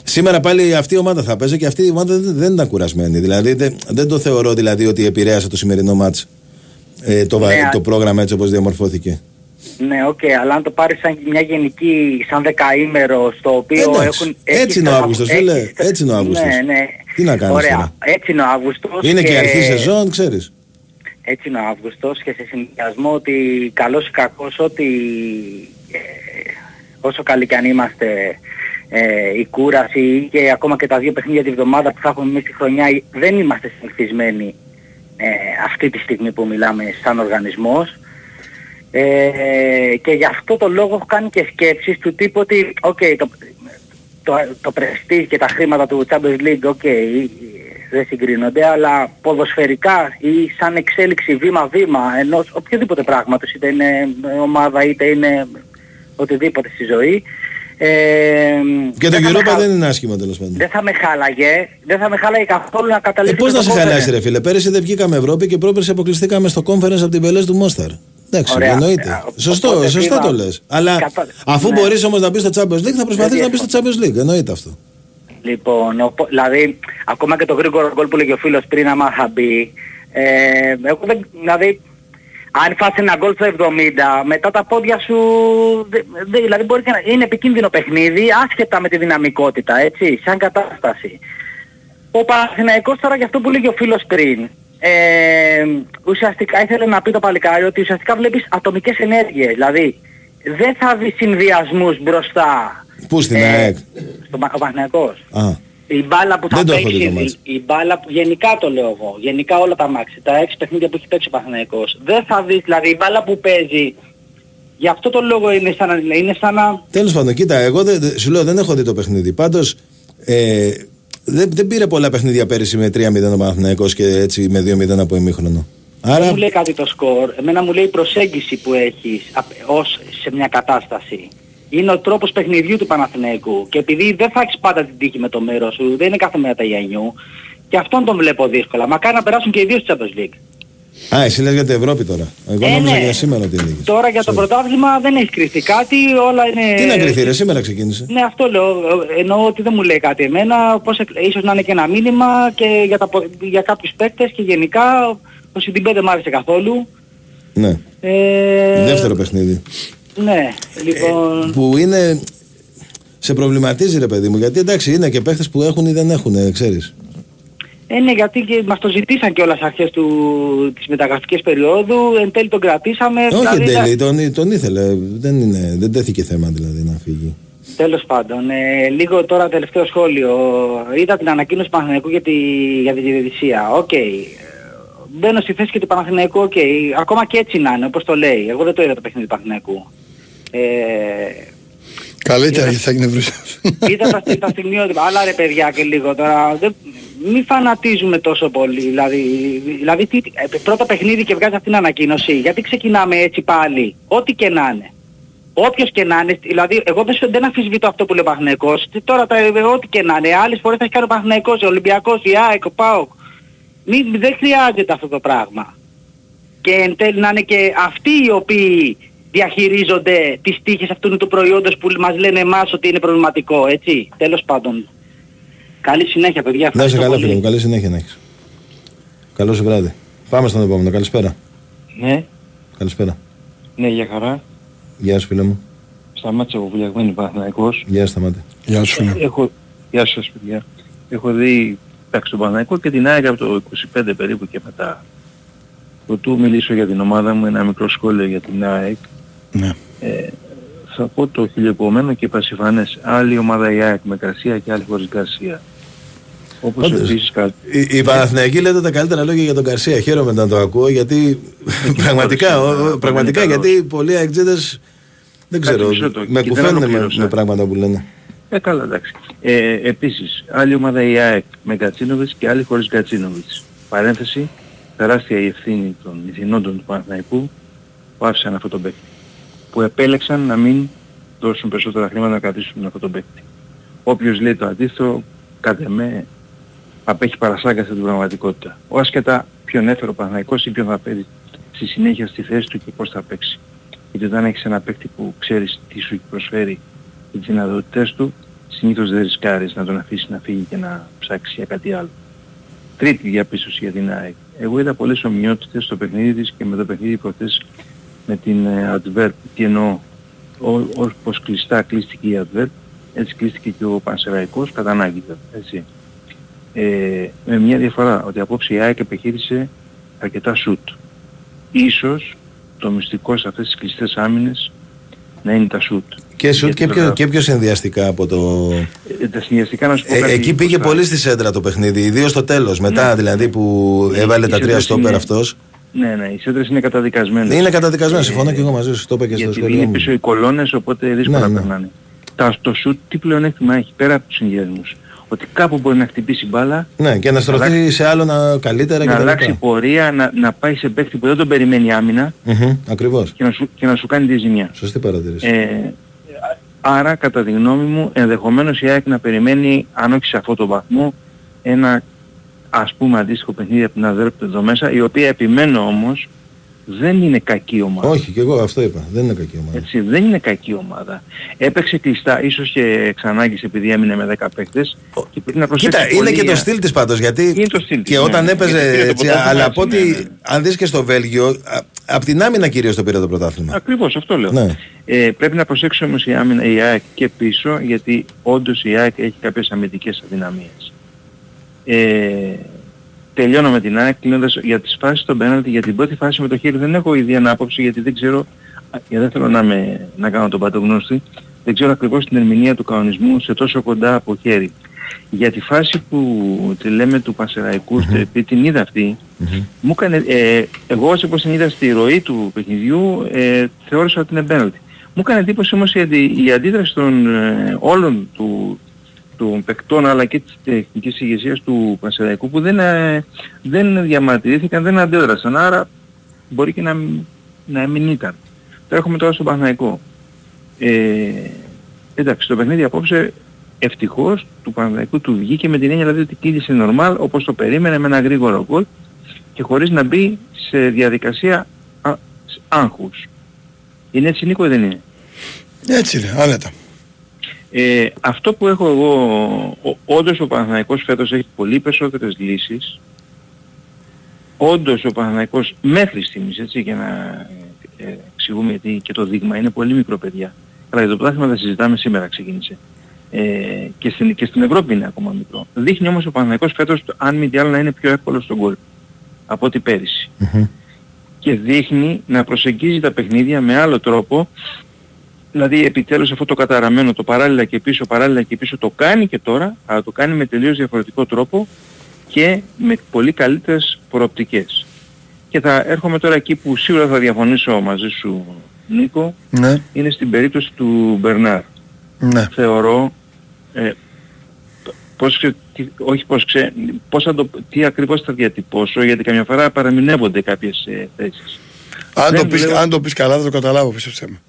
Σήμερα πάλι αυτή η ομάδα θα παίζει και αυτή η ομάδα δεν, δεν ήταν κουρασμένη. Δηλαδή δεν, δεν το θεωρώ δηλαδή ότι επηρέασε το σημερινό μάτς ε, το, βα- Ναι, το πρόγραμμα έτσι όπως διαμορφώθηκε. Ναι, οκ, αλλά αν το πάρεις σαν μια γενική, σαν δεκαήμερο, στο οποίο Εντάξει, έχουν... έτσι έχεις είναι ο τα- Αύγουστος, έχεις φίλε, τα- έτσι είναι ο Αύγουστος. Ναι, ναι. Τι να κάνεις Ωραία, τώρα. έτσι είναι ο Αύγουστος. Είναι και η αρχή σεζόν, ξέρεις. Έτσι είναι ο Αύγουστος και σε συνδυασμό ότι καλός ή κακός ότι ε, όσο καλοί κι αν είμαστε ε, η κούραση και ακόμα και τα δύο παιχνίδια τη βδομάδα που θα έχουμε εμείς τη χρονιά δεν είμαστε συνηθισμένοι ε, αυτή τη στιγμή που μιλάμε σαν οργανισμός ε, και γι' αυτό το λόγο έχω κάνει και σκέψεις του τύπου ότι οκ, το, το, το prestige και τα χρήματα του Champions League οκ, δεν συγκρίνονται αλλά ποδοσφαιρικά ή σαν εξέλιξη βήμα-βήμα ενός οποιοδήποτε πράγματος είτε είναι ομάδα είτε είναι οτιδήποτε στη ζωή ε, Και το δεν θα με Europa χα- δεν είναι άσχημο τέλος πάντων. δεν θα με χάλαγε, δεν θα με χάλαγε καθόλου να Ε, καταλήξω Πώς στο να σε conference. χαλάσει, ρε φίλε; Πέρυσι δεν βγήκαμε Ευρώπη και πρόπερσι αποκλειστήκαμε στο conference από την Πελέ του Μόσταρ. Εντάξει, Ωραία. εννοείται. Ε, Σωστό, οπότε σωστά βήμα- το λες. Αλλά Κατα- αφού ναι. μπορείς όμως να μπει στο Champions League, θα προσπαθήσεις Δεν να μπει στο Champions League. Εννοείται αυτό. Λοιπόν, οπο- δηλαδή, ακόμα και το γρήγορο γκολ που λέγει ο φίλος πριν, άμα θα μπει, ε, εγώ δεν, δηλαδή, αν φας ένα γκολ στο 70, μετά τα πόδια σου, δε- δε- δηλαδή μπορεί και να, είναι επικίνδυνο παιχνίδι, άσχετα με τη δυναμικότητα, έτσι, σαν κατάσταση. Ο Παναθηναϊκός τώρα για αυτό που λέγει ο φίλος πριν, ε, ουσιαστικά ήθελε να πει το παλικάρι ότι ουσιαστικά βλέπεις ατομικές ενέργειες, δηλαδή δεν θα δεις συνδυασμούς μπροστά. Πού στην Ε, ΑΕΚ; στον Πα- ο Παναθηναϊκός. Α, Η μπάλα που θα Δεν το έχω παίξει, δει το η, μάτς. η μπάλα που γενικά το λέω εγώ, γενικά όλα τα μάξι, τα έξι παιχνίδια που έχει παίξει ο Παναθηναϊκός, δεν θα δεις, δηλαδή η μπάλα που παίζει, γι' αυτό το λόγο είναι σαν να, είναι σαν να Τέλος πάντων, κοίτα, εγώ δεν- δεν- σου λέω δεν έχω δει το παιχνίδι. Πάντως ε, δεν, δεν πήρε πολλά παιχνίδια πέρυσι με 3-0 ο Παναθηναϊκός και έτσι με 2-0 από ημίχρονο. δεν Άρα μου λέει κάτι το σκορ, εμένα μου λέει η προσέγγιση που έχεις απ- ως σε μια κατάσταση. Είναι ο τρόπος παιχνιδιού του Παναθηναϊκού και επειδή δεν θα έχεις πάντα την τύχη με το μέρος σου, δεν είναι κάθε μέρα τα Ιανιού, και αυτόν τον βλέπω δύσκολα. Μακάρι να περάσουν και οι δύο στη Champions League. Α, εσύ λες για την Ευρώπη τώρα. Εγώ Ε, νόμιζα ναι. για σήμερα ότι έλεγες. Τώρα για το Sorry. πρωτάθλημα δεν έχει κρυφτεί κάτι, όλα είναι... Τι να κρυθεί, ρε, σήμερα ξεκίνησε. Ναι, αυτό λέω. Εννοώ ότι δεν μου λέει κάτι εμένα. Πώς, εκ- ίσως να είναι και ένα μήνυμα και για, τα, πο- για κάποιους παίκτες και γενικά ο Σιντιμπέ δεν μ' άρεσε καθόλου. Ναι, Ε, δεύτερο παιχνίδι. Ναι, λοιπόν... Που είναι. Σε προβληματίζει ρε παιδί μου, γιατί εντάξει είναι και παίχτες που έχουν ή δεν έχουν, ε, ξέρεις. Ε, ναι, γιατί και μας το ζητήσαν και όλες αρχές του, της μεταγραφικής περίοδου. Εν τέλει τον κρατήσαμε. Όχι δηλαδή, εν τέλει, τον, τον ήθελε. Δεν, είναι, δεν τέθηκε θέμα δηλαδή να φύγει. Τέλος πάντων, ε, λίγο τώρα τελευταίο σχόλιο. Είδα την ανακοίνωση του Παναθηναϊκού για, τη, για τη διαιτησία. Οκ. Ε, Μπαίνω στη θέση και του Παναθηναϊκού, οκ. Ακόμα και έτσι να είναι, όπως το λέει. Εγώ δεν το είδα το παιχνίδι του Παναθηναϊκού. Ε, Καλύτερα γιατί θα εκνευριζόσουν. είδα τα, τα στιγμιότυπα. Αλλά ρε παιδιά και λίγο τώρα. Δεν, μη φανατίζουμε τόσο πολύ. Δηλαδή, δηλαδή τι, ε, πρώτο παιχνίδι και βγάζει αυτή την ανακοίνωση. Γιατί ξεκινάμε έτσι πάλι. Ό,τι και να είναι. Όποιος και να είναι, δηλαδή εγώ δεν, σου- δεν αφισβητώ αυτό που λέει ο Παναθηναϊκός. Τι Τώρα τα, ε, ό,τι και να είναι, άλλες φορές θα έχει κάνει ο Παναθηναϊκός, ο Ολυμπιακός, η ΑΕΚ, ο ΠΑΟΚ. Μη, δεν χρειάζεται αυτό το πράγμα. Και εν τέλει να είναι και αυτοί οι οποίοι διαχειρίζονται τις τύχες αυτού του προϊόντος που μας λένε εμάς ότι είναι προβληματικό, έτσι; Τέλος πάντων. Καλή συνέχεια, παιδιά. Να είσαι Ευχαριστώ καλά, πολύ. φίλε μου. Καλή συνέχεια να έχεις. Καλό σου βράδυ. Πάμε στον επόμενο. Καλησπέρα. Ναι, Καλησπέρα. ναι, για χαρά. Γεια σου, φίλε μου. Σταμάτησα από βουλιαγμένη Παναθηναϊκός. Γεια σου, σταμάτη. Γεια σου, φίλε. Έχω, γεια σας παιδιά. Έχω δει εντάξει, τον Παναθηναϊκό και την ΑΕΚ από το 25 περίπου και μετά. Προτού μιλήσω για την ομάδα μου, ένα μικρό σχόλιο για την ΑΕΚ. Ναι. Ε, θα πω το χιλιοπομένο και πασιφανές. Άλλη ομάδα η ΑΕΚ με Καρσία και άλλη χωρίς Καρσία. Όπως Όντως. επίσης κα... Η, η Παναθηναϊκή λέτε τα καλύτερα λόγια για τον Καρσία. Χαίρομαι να το ακούω γιατί πραγματικά, ο- πραγματικά είναι γιατί πολλοί αεξίδες δεν ξέρω, μισό το, με και δεν κουφαίνουν με, ολοκλήρωσα. με πράγματα που λένε. Ε, καλά, εντάξει. Ε, επίσης, άλλη ομάδα η ΑΕΚ με Γκατσίνοβιτς και άλλη χωρίς Γκατσίνοβιτς. Παρένθεση, τεράστια η ευθύνη των ηθινόντων του Παναθηναϊκού που άφησαν αυτό τον παίκτη. Που επέλεξαν να μην δώσουν περισσότερα χρήματα να κρατήσουν αυτό τον παίκτη. Όποιος λέει το αντίθετο, κατά με, απέχει παρασάγκαστα την πραγματικότητα. Ο άσχετα ποιον έφερε ο Παναθηναϊκός ή ποιον θα παίζει στη συνέχεια στη θέση του και πώς θα παίξει. Γιατί όταν έχεις ένα παίκτη που ξέρεις τι σου προσφέρει και τις δυνατότητες του, συνήθως δεν ρισκάρεις να τον αφήσεις να φύγει και να ψάξει για κάτι άλλο. Τρίτη διαπίστωση για την ΑΕΚ. Εγώ είδα πολλές ομοιότητες στο παιχνίδι της και με το παιχνίδι προχθές με την ε, Adverb. Τι εννοώ, Ό- όπως κλειστά κλείστηκε η Adverb, έτσι κλείστηκε και ο Πανσεραϊκός κατά ανάγκη βέβαια, έτσι. Ε, με μια διαφορά, ότι απόψε η ΑΕΚ επιχείρησε αρκετά σουτ. Ίσως το μυστικό σε αυτές τις κλειστές άμυνες να είναι τα σουτ. Και σουτ και Γιατί πιο, τώρα- και πιο συνδυαστικά από το... ε, τα συνδυαστικά να σου πω Ε, κάτι, εκεί πήγε Κώστα. πολύ στη σέντρα το παιχνίδι, ιδίως στο τέλος. Μετά Ναι. δηλαδή που Ε, έβαλε οι τα τρία σέντρες στόπερ είναι- αυτός. Ναι, ναι, οι σέντρες είναι καταδικασμένες. Είναι καταδικασμένο, Ε, συμφωνώ και εγώ μαζί σου. Το είπα και στο Γιατί σχολείο είναι μου. πίσω οι κολόνες, οπότε δύσκολα Ναι, ναι. περνάνε. Τα, το σουτ τι πλεονέκτημα έχει πέρα από τους συνδυασμούς. Ότι κάπου μπορεί να χτυπήσει μπάλα, Ναι, και να στρωθεί αλλάξει- σε άλλο να, καλύτερα να και τα αλλάξει λοιπά. πορεία, να, να πάει σε παίκτη που δεν τον περιμένει η άμυνα Μμμ, Ακριβώς. και να σου, και να σου κάνει τη ζημιά. Σωστή παρατήρηση. Ε, άρα κατά τη γνώμη μου ενδεχομένως η ΑΕΚ να περιμένει αν όχι σε αυτό το βαθμό ένα ας πούμε αντίστοιχο παιχνίδι από την Αδέρπτο εδώ μέσα η οποία επιμένω όμως δεν είναι κακή ομάδα. Όχι, και εγώ αυτό είπα. Δεν είναι κακή ομάδα. Έτσι, δεν είναι κακή ομάδα. Έπαιξε κλειστά, ίσως και εξ ανάγκης επειδή έμεινε με 10 παίκτες και πρέπει να προσέξει Κοίτα, είναι πολύ και το για- στυλ της πάντως, γιατί Είναι το στυλ της, και ναι. όταν έπαιζε Γιατί πήρε το έτσι, πρωτάθλημα αλλά έτσι, από ό,τι, ναι, ναι. αν δεις και στο Βέλγιο, α- απ' την άμυνα κυρίως το πήρε το πρωτάθλημα. Ακριβώς, αυτό λέω. Ναι. Ε, πρέπει να προσέξει όμως η, άμυνα, η ΑΕΚ και πίσω, γιατί όντως η ΑΕΚ έχει κάποιες αμυντικές αδυναμίες. Ε, τελειώνω με την ΑΕΚ κλείνοντας για τις φάσεις των πέναλτι, για την πρώτη φάση με το χέρι δεν έχω ιδιαίτερη άποψη γιατί δεν ξέρω, α, γιατί δεν θέλω να, με, να κάνω τον πατογνώστη, δεν ξέρω ακριβώς την ερμηνεία του κανονισμού σε τόσο κοντά από χέρι. Για τη φάση που τη λέμε του Πασεραϊκού, mm επειδή την είδα αυτή, μου έκανε, ε, εγώ όσο πως την είδα στη ροή του παιχνιδιού, ε, θεώρησα ότι είναι penalty. Μου έκανε εντύπωση όμως η, αντι- η αντίδραση των ε, όλων του, των παικτών αλλά και της τεχνικής ηγεσίας του Πασεραϊκού που δεν, ε, δεν διαμαρτυρήθηκαν, δεν αντέδρασαν. Άρα μπορεί και να, μ- να μην ήταν. Τώρα έχουμε τώρα στον Παναθηναϊκό. Ε, εντάξει, το παιχνίδι απόψε ευτυχώς του Παναθηναϊκού του βγήκε με την έννοια δηλαδή ότι κύλησε normal όπως το περίμενε με ένα γρήγορο γκολ και χωρίς να μπει σε διαδικασία α, σ- άγχους. Είναι έτσι Νίκο ή δεν είναι; Έτσι είναι, άνετα. Ε, αυτό που έχω εγώ, ο, όντως ο Παναθηναϊκός φέτος έχει πολύ περισσότερες λύσεις. Όντως ο Παναθηναϊκός μέχρι στιγμής, έτσι, για να ε, εξηγούμε γιατί και το δείγμα είναι πολύ μικρό παιδιά. Αλλά για το πρωτάθλημα θα συζητάμε σήμερα ξεκίνησε. Ε, και, στην, και στην Ευρώπη είναι ακόμα μικρό. Δείχνει όμως ο Παναθηναϊκός φέτος, αν μη τι άλλο, να είναι πιο εύκολο στον γκολ από ό,τι πέρυσι. Και δείχνει να προσεγγίζει τα παιχνίδια με άλλο τρόπο Δηλαδή επιτέλους αυτό το καταραμένο, το παράλληλα και πίσω, παράλληλα και πίσω το κάνει και τώρα, αλλά το κάνει με τελείως διαφορετικό τρόπο και με πολύ καλύτερες προοπτικές. Και θα έρχομαι τώρα εκεί που σίγουρα θα διαφωνήσω μαζί σου Νίκο, Ναι, είναι στην περίπτωση του Μπερνάρ. ναι. Θεωρώ, ε, πώς, ξε- τι- όχι πώς ξέ, πώς θα το, τι ακριβώς θα διατυπώσω, γιατί καμιά φορά παραμεινεύονται κάποιες ε, θέσεις. Αν το, Δεν πεις, λέω- αν το πεις καλά θα το καταλάβω, πίστεψέ με.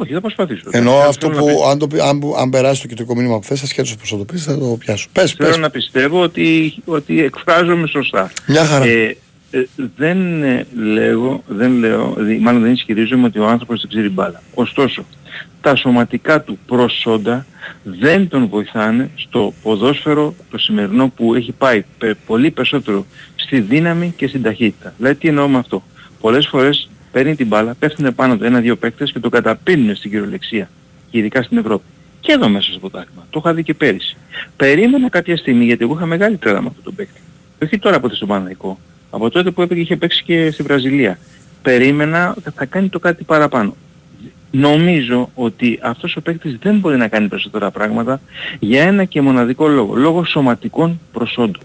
Όχι, θα προσπαθήσω. Εννοώ Θέλω αυτό να που αν, το, πει- αν, αν περάσει το κεντρικό μήνυμα που θες, ασχέτως πώς θα το πεις, θα το πιάσω. Πες, Θέλω πες. να πιστεύω ότι, ότι εκφράζομαι σωστά. Μια χαρά. Ε, ε, δεν ε, λέγω, δεν λέω, δη- μάλλον δεν ισχυρίζομαι ότι ο άνθρωπος δεν ξέρει μπάλα. Ωστόσο, τα σωματικά του προσόντα δεν τον βοηθάνε στο ποδόσφαιρο το σημερινό που έχει πάει πε- πολύ περισσότερο στη δύναμη και στην ταχύτητα. Δηλαδή τι εννοώ με αυτό. Πολλές φορές παίρνει την μπάλα, πέφτουν πάνω του ένα-δύο παίκτες και το καταπίνουν στην κυριολεξία. Και ειδικά στην Ευρώπη. Και εδώ μέσα στο πρωτάθλημα. Το είχα δει και πέρυσι. Περίμενα κάποια στιγμή, γιατί εγώ είχα μεγάλη τρέλα με αυτόν τον παίκτη. Όχι τώρα από το στον Παναθηναϊκό. Από τότε που έπαιξε είχε παίξει και στη Βραζιλία. Περίμενα ότι θα κάνει το κάτι παραπάνω. Νομίζω ότι αυτός ο παίκτης δεν μπορεί να κάνει περισσότερα πράγματα για ένα και μοναδικό λόγο. Λόγω σωματικών προσόντων.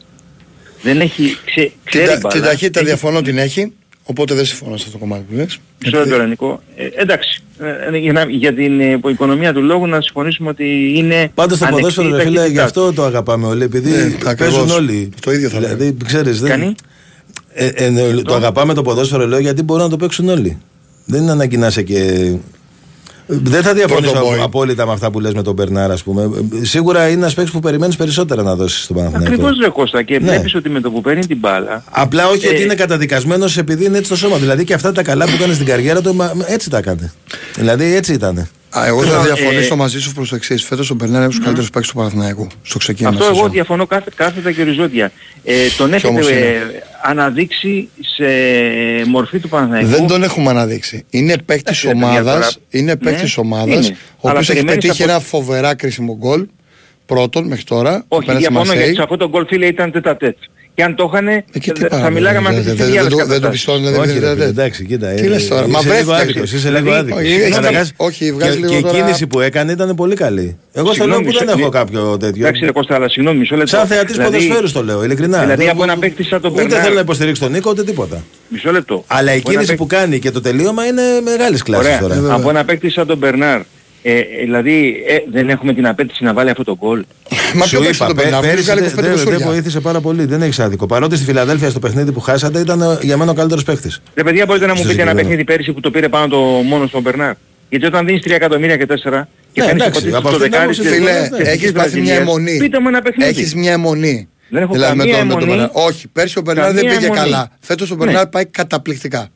Δεν έχει... Ξε, Την, ξέρει τα- μπάλα, την ταχύτητα έχει- διαφωνώ την έχει, οπότε δεν συμφωνώ σε αυτό το κομμάτι που λες. Μισό λεπτό ρε Νικό. Ε, εντάξει, ε, για, να- για την ε, οικονομία του λόγου να συμφωνήσουμε ότι είναι Πάντως το ανεκτή ποδόσφαιρο, η ρε φίλε, ταχύτητά γι' του. αυτό το αγαπάμε όλοι. Επειδή Ναι, παίζουν ακριβώς. όλοι. Το ίδιο θα Δηλαδή, ξέρεις, δεν... Κάνει. Ε, ε, το αγαπάμε το ποδόσφαιρο, λέω, γιατί μπορούν να το παίξουν όλοι. Δεν είναι ανάγκη να είσαι και. Δεν θα διαφωνήσω Πρώτο boy. απόλυτα με αυτά που λες με τον Μπερνάρ, ας πούμε. Ε, Σίγουρα είναι ένας παίκτης που περιμένεις περισσότερα να δώσεις στον Παναθηναϊκό. Ακριβώς ρε Κώστα και Ναι. βλέπεις ότι με το που παίρνει την μπάλα Απλά όχι Ε, ότι είναι καταδικασμένος επειδή είναι έτσι το σώμα. Δηλαδή και αυτά τα καλά που έκανε στην καριέρα του, μα- έτσι τα έκανε. Δηλαδή έτσι ήταν. Α, εγώ θα Λοιπόν, διαφωνήσω ε, μαζί σου προς το εξής. Φέτος ο Μπερνάρ είναι από τους καλύτερους παίκτες του Παναθηναϊκού. Στο ξεκίνημα Αυτό εγώ σεζόν. διαφωνώ κάθε, κάθετα και οριζόντια. Ε, τον έχετε όμως είναι. ε, αναδείξει σε μορφή του Παναθηναϊκού. Δεν τον έχουμε αναδείξει. Είναι παίκτης Εντάξει, ρε παιδιά, ομάδας. τώρα. Είναι παίκτης Ναι, ομάδας. είναι. Ο Αλλά οποίος έχει περιμένεις πετύχει από- ένα φοβερά κρίσιμο γκολ. Πρώτον μέχρι τώρα. Όχι, απέναντι στη διαφωνώ Μαρσέη. γιατί σε αυτό το γκολ φίλε ήταν τέτα τέτ. Και αν το είχαν, Εκεί τι θα πάμε, μιλάγαμε δεν- αυτή τη δεν- στιγμή δεν για το- άλλες Δεν το καταστάσεις. πιστώνει, δεν Όχι, ρε δεν- φίλε, δεν- εντάξει, κοίτα. Τι ε, λες τώρα, είσαι μα λίγο βρέθηκα άδικος, εκτός. Είσαι λίγο Δηλαδή, άδικος. όχι, έχει Καταρχάς, δίκιο. Όχι, και- βγάζει Και λίγο η τώρα- κίνηση που έκανε ήταν πολύ καλή. Εγώ στο λέω Συγγνώμη, που δεν μισό- έχω κάποιο τέτοιο. Εντάξει ρε Κώστα, αλλά συγγνώμη, μισό λεπτό. Σαν θεατής Δηλαδή- ποδοσφαίρου το λέω, ειλικρινά. Δηλαδή Δεν- από ένα παίκτη σαν τον Ούτε Μπερνάρ. θέλω να υποστηρίξω τον Νίκο, ούτε τίποτα. Μισό λεπτό. Αλλά η Από ένα κίνηση που κάνει και το τελείωμα είναι μεγάλης κλάσης Ωραία. τώρα. Από ένα παίκτη σαν τον Μπερνάρ. Ε, ε, δηλαδή ε, δεν έχουμε την απέτηση να βάλει αυτό το γκολ. Μα Σου ποιο παίξει είπα, τον πέ- Μπερνάρ. πέρυσι Πέρυσι βγάλει δεν 25 δεν- δεν κοσούρια. βοήθησε πάρα πολύ. Δεν έχει άδικο. Παρότι στη Φιλαδέλφια στο παιχνίδι που χάσατε ήταν ε, για μένα ο καλύτερος παίχτης. Ρε παιδιά μπορείτε να μου Στο πείτε ένα συγκεκριμένο. παιχνίδι πέρυσι που το πήρε πάνω το μόνο στον Μπερνάρ. Γιατί όταν δίνεις 3 εκατομμύρια και 4 και Ναι, φαίνεις εντάξει, υποτίθεται από στο αυτήν την δεκάρι άποψη, της Φίλε, Εθνικής έχεις πάθει μια Βραζιλίας, αιμονή. Πείτε μου ένα παιχνίδι. Έχεις μια αιμονή. Δεν έχω Δηλαδή με καμία τον, με τον αιμονή. Μπερνάρ. Όχι, πέρσι ο Μπερνάρ δεν Καμία πήγε αιμονή. καλά. Φέτος ο Ναι. Μπερνάρ πάει καταπληκτικά.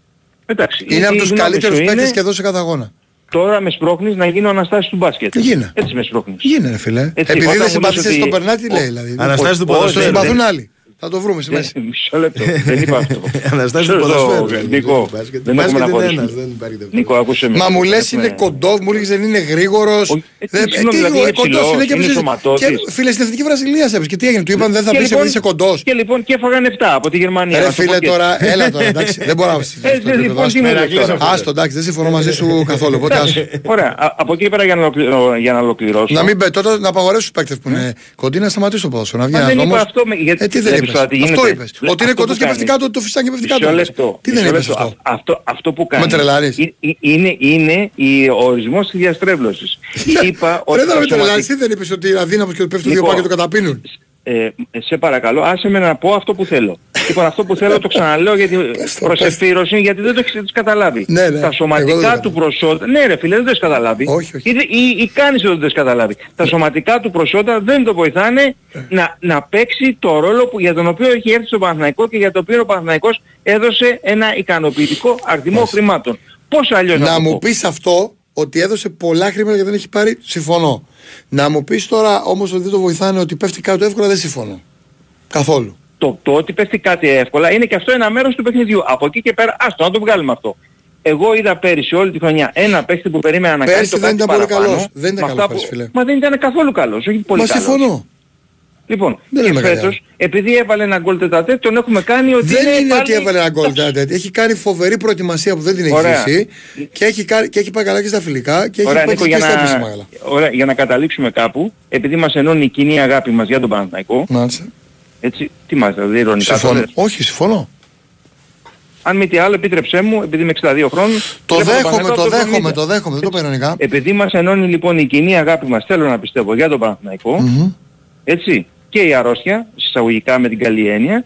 Εντάξει, Είναι από η τους γνώμη καλύτερους σου παίκτες είναι, και εδώ σε κάθε αγώνα. Τώρα με σπρώχνεις να γίνω Αναστάσης του μπάσκετ. Γίνε; Έτσι με σπρώχνεις. Γίνε ρε φίλε. Έτσι, Επειδή όταν δεν μου συμπαθήσεις λες στον ότι- Μπερνάρ τι ο- λέει δηλαδή. Αναστάσεις του Όχι, Το ποδοσφαίρου. δεν- συμπαθούν δεν- άλλοι. Θα το βρούμε στη μέση. Ε, Μισό λεπτό. Δεν είπα αυτό. *laughs* Αναστάσεις του Μισό λεπτό, ποδοσφαίρου. Νίκο, Μπάσκετ. δεν έχουμε Μπάσκετ να είναι αποδείξουμε. ένας, δεν υπάρχει δεύτερο. Νίκο, ακούσε με. Μα μου λες Έχουμε- είναι κοντός, μου λέγε δεν είναι γρήγορος. Όχι, ε, τι συγγνώμη, δηλαδή είναι ψηλός, είναι σωματώτης. Και φίλε στην εθνική Βραζιλία έπαιζε. Και τι έγινε, του είπαν δεν θα Και πεις λοιπόν- επειδή είσαι κοντός. Και λοιπόν και έφαγαν 7 από τη Γερμανία. Ρε να σου πω φίλε και- τώρα, έλα τώρα, εντάξει. Δεν μπορώ να Ε, δεν- λοιπόν, τι μου λες τώρα. Άστο, εντάξει, δεν συμφωνώ μαζί σου καθόλου. Οπότε άστο. Ωραία, α- από εκεί πέρα για να, ολοκληρω- για να ολοκληρώσω. Να μην πέ, τότε να απαγορεύσει τους παίκτες που είναι κοντοί να σταματήσει το ποδόσφαιρο. Να βγει Μα ένας δεν είπα νόμος. αυτό με- γιατί Ε, τι δεν βλέπεις είπες. τώρα τι Αυτό γίνεται; είπες. Λε- Ότι είναι αυτό κοντός που και πέφτει κάνεις. κάτω, το φυσάκι και πέφτει Μισό κάτω. λεπτό. Τι δεν μισό είπες λεπτό. αυτό; Α- Αυτό, αυτό που κάνεις. Με τρελάρεις. ε- ε- Είναι, είναι η- ο ορισμός της διαστρέβλωσης. Είπα ότι Ρε δεν τα με τρελάρεις, σωματικά- τι δεν είπες ότι είναι αδύναμος και ότι πέφτουν δύο Νίκο, πάνε και το καταπίνουν. Ε, σε παρακαλώ, άσε με να πω αυτό που θέλω. λοιπόν, αυτό που θέλω το ξαναλέω γιατί *laughs* το, προς πες εφήρωση γιατί δεν το έχεις καταλάβει. Ναι, ναι, Τα εγώ δεν σωματικά το του προσώτα... Ναι ρε φίλε, δεν το έχεις καταλάβει. Όχι, όχι. Ή, ή, ή κάνεις ότι δεν το έχεις καταλάβει. Τα σωματικά του προσώτα δεν το βοηθάνε Ε. να, να παίξει το ρόλο που, για τον οποίο έχει έρθει στο Παναθηναϊκό και για το οποίο ο Παναθηναϊκός έδωσε ένα ικανοποιητικό αριθμό χρημάτων. Πώς αλλιώς να, Να το μου πω; πεις αυτό ότι έδωσε πολλά χρήματα και δεν έχει πάρει, συμφωνώ. Να μου πεις τώρα όμως ότι δεν το βοηθάνε ότι πέφτει κάτω εύκολα, δεν συμφωνώ. Καθόλου. το, το ότι πέφτει κάτι εύκολα είναι και αυτό ένα μέρος του παιχνιδιού. Από εκεί και πέρα, άστο να το βγάλουμε αυτό. Εγώ είδα πέρυσι όλη τη χρονιά ένα παίχτη που περίμενα να κάνει Πέρσι το δεν κάτι ήταν πολύ παραπάνω, καλός. Δεν ήταν με καλός αυτά πέρσι, φίλε. Μα δεν ήταν καθόλου καλός, όχι πολύ Μα καλός. συμφωνώ. Λοιπόν, Δεν και λέμε κάτι φέτος, επειδή έβαλε ένα γκολ τετατέ, τον έχουμε κάνει ότι Δεν είναι πάλι... ότι έβαλε ένα γκολ τέτοιο. Έχει κάνει φοβερή προετοιμασία που δεν την έχει Ωραία. ζήσει και έχει, κάνει- και έχει πάει καλά και στα φιλικά και έχει Ωραία, πάει Νίκο, και για στα να, επίσημα καλά. ωραία, για να καταλήξουμε κάπου, επειδή μας ενώνει η κοινή αγάπη μας για τον Παναθηναϊκό, Μάλιστα. έτσι, τι μας δηλαδή, ειρωνικά το Συμφωνώ. λες; Όχι, συμφωνώ. Αν μη τι άλλο, επίτρεψέ μου, επειδή είμαι 62 χρόνων, Το βλέπω τον δέχομαι, Παναθηναϊκό το από το δέχομαι, 70. το δέχομαι. Δεν το παίρνω ειρωνικά. Επειδή μας ενώνει λοιπόν η κοινή αγάπη μας, θέλω να πιστεύω, για τον Παναθηναϊκό, Μμμ. έτσι, και η αρρώστια, συσσαγωγικά με την καλή έννοια,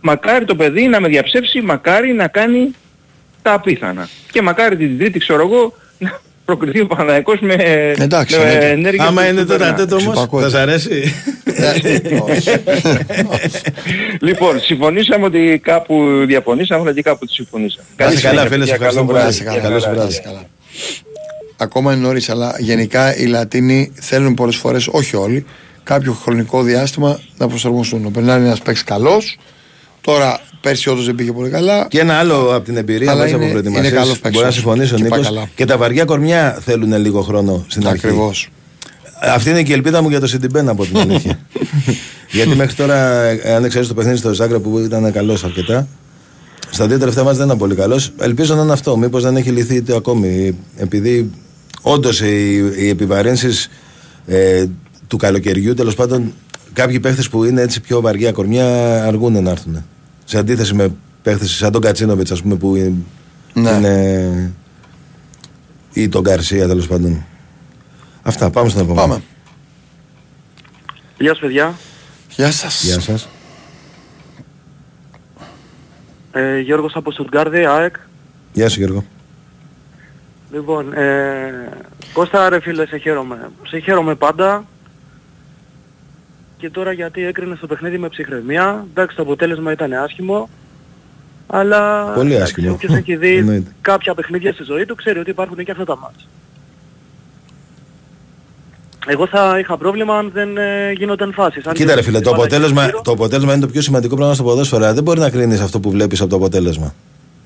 μακάρι το παιδί να με διαψεύσει, μακάρι να κάνει τα απίθανα. Και μακάρι την τρίτη, ξέρω εγώ, να προκριθεί ο Παναθηναϊκός με, Εντάξει, με εννοείται. ενέργεια Άμα του- είναι του το Μπερνάρ. τατέτο όμως, Ξυπακούεται. θα σ' αρέσει; *laughs* Λοιπόν, συμφωνήσαμε ότι κάπου διαφωνήσαμε, αλλά και κάπου τη συμφωνήσαμε. Να είσαι καλά, συνέχεια, φίλε, σε παιδιά, ευχαριστώ καλό πολύ. βράδυ. καλά, Καλώς καλά, βράδυ. είσαι καλά. Ακόμα είναι νωρίς, αλλά γενικά οι Λατίνοι θέλουν πολλές φορές, όχι όλοι, κάποιο χρονικό διάστημα να προσαρμοστούν. Ο Μπερνάρ είναι ένας παίκτης καλός. Τώρα πέρσι όντως δεν πήγε πολύ καλά. Και ένα άλλο από την εμπειρία Αλλά μας από είναι- προετοιμασίες, είναι καλός παίκτης Μπορεί να όμως. συμφωνήσει ο Και πάει Νίκος. καλά. Και τα βαριά κορμιά θέλουν λίγο χρόνο στην αρχή. Ακριβώς. Αυτή είναι και η ελπίδα μου για το Σιντιμπέν από την αλήθεια. *laughs* Γιατί μέχρι τώρα, ε, αν εξαιρέσει το παιχνίδι στο Ζάγκρα που ήταν καλός αρκετά, στα δύο τελευταία μας δεν ήταν πολύ καλός. Ελπίζω να είναι αυτό. Μήπως δεν έχει λυθεί το ακόμη. Επειδή όντως οι, οι επιβαρύνσεις ε, του καλοκαιριού, τέλος πάντων, κάποιοι παίχτες που είναι έτσι πιο βαριά κορμιά αργούν να έρθουν. Σε αντίθεση με παίχτες σαν τον Κατσίνοβιτς, ας πούμε, που είναι. Ναι. είναι ή τον Γκαρσία τέλος πάντων. Αυτά, πάμε στον επόμενο. Πάμε. Γεια σας παιδιά. Γεια σας. Γεια σας. Ε, Γιώργος από Στουτγκάρδη, ΑΕΚ. Γεια σου Γιώργο. Λοιπόν, ε, Κώστα ρε φίλε, σε χαίρομαι. Σε χαίρομαι πάντα. Και τώρα γιατί έκρινε το παιχνίδι με ψυχραιμία. Εντάξει, το αποτέλεσμα ήταν άσχημο. Αλλά Πολύ εντάξει, άσχημο. όποιος έχει δει *laughs* Εννοείται. κάποια παιχνίδια στη ζωή του ξέρει ότι υπάρχουν και αυτά τα μάτς. Εγώ θα είχα πρόβλημα αν δεν ε, γίνονταν φάσεις. Αν Κοίτα ρε φίλε, το δεν- αποτέλεσμα, το αποτέλεσμα είναι το πιο σημαντικό πράγμα στο ποδόσφαιρο. Δεν μπορεί να κρίνεις αυτό που βλέπεις από το αποτέλεσμα.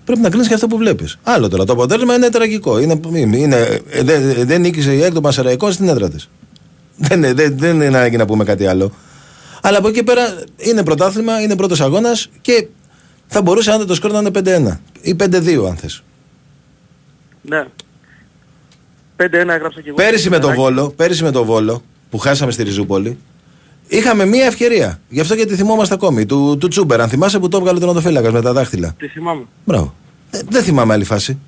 Πρέπει να κρίνεις και αυτό που βλέπεις. Άλλο τώρα, το αποτέλεσμα είναι τραγικό. Είναι, είναι, ε, δεν, δεν νίκησε η ΑΕΚ τον Πασαραϊκό στην έδρα της. Δεν, δεν, δεν είναι ανάγκη να πούμε κάτι άλλο. Αλλά από εκεί πέρα είναι πρωτάθλημα, είναι πρώτος αγώνας και θα μπορούσε αν το σκορ να είναι 5-1 ή 5-2 αν θες. Ναι. 5-1 έγραψα και εγώ. Πέρυσι με το Παιδάκι. Βόλο, πέρυσι με το Βόλο που χάσαμε στη Ριζούπολη, είχαμε μία ευκαιρία. Γι' αυτό και τη θυμόμαστε ακόμη. Του, του Τσούμπερ, αν θυμάσαι που το έβγαλε τον οδοφύλακας με τα δάχτυλα. Τη θυμάμαι. Μπράβο. Ε, δεν θυμάμαι άλλη φάση.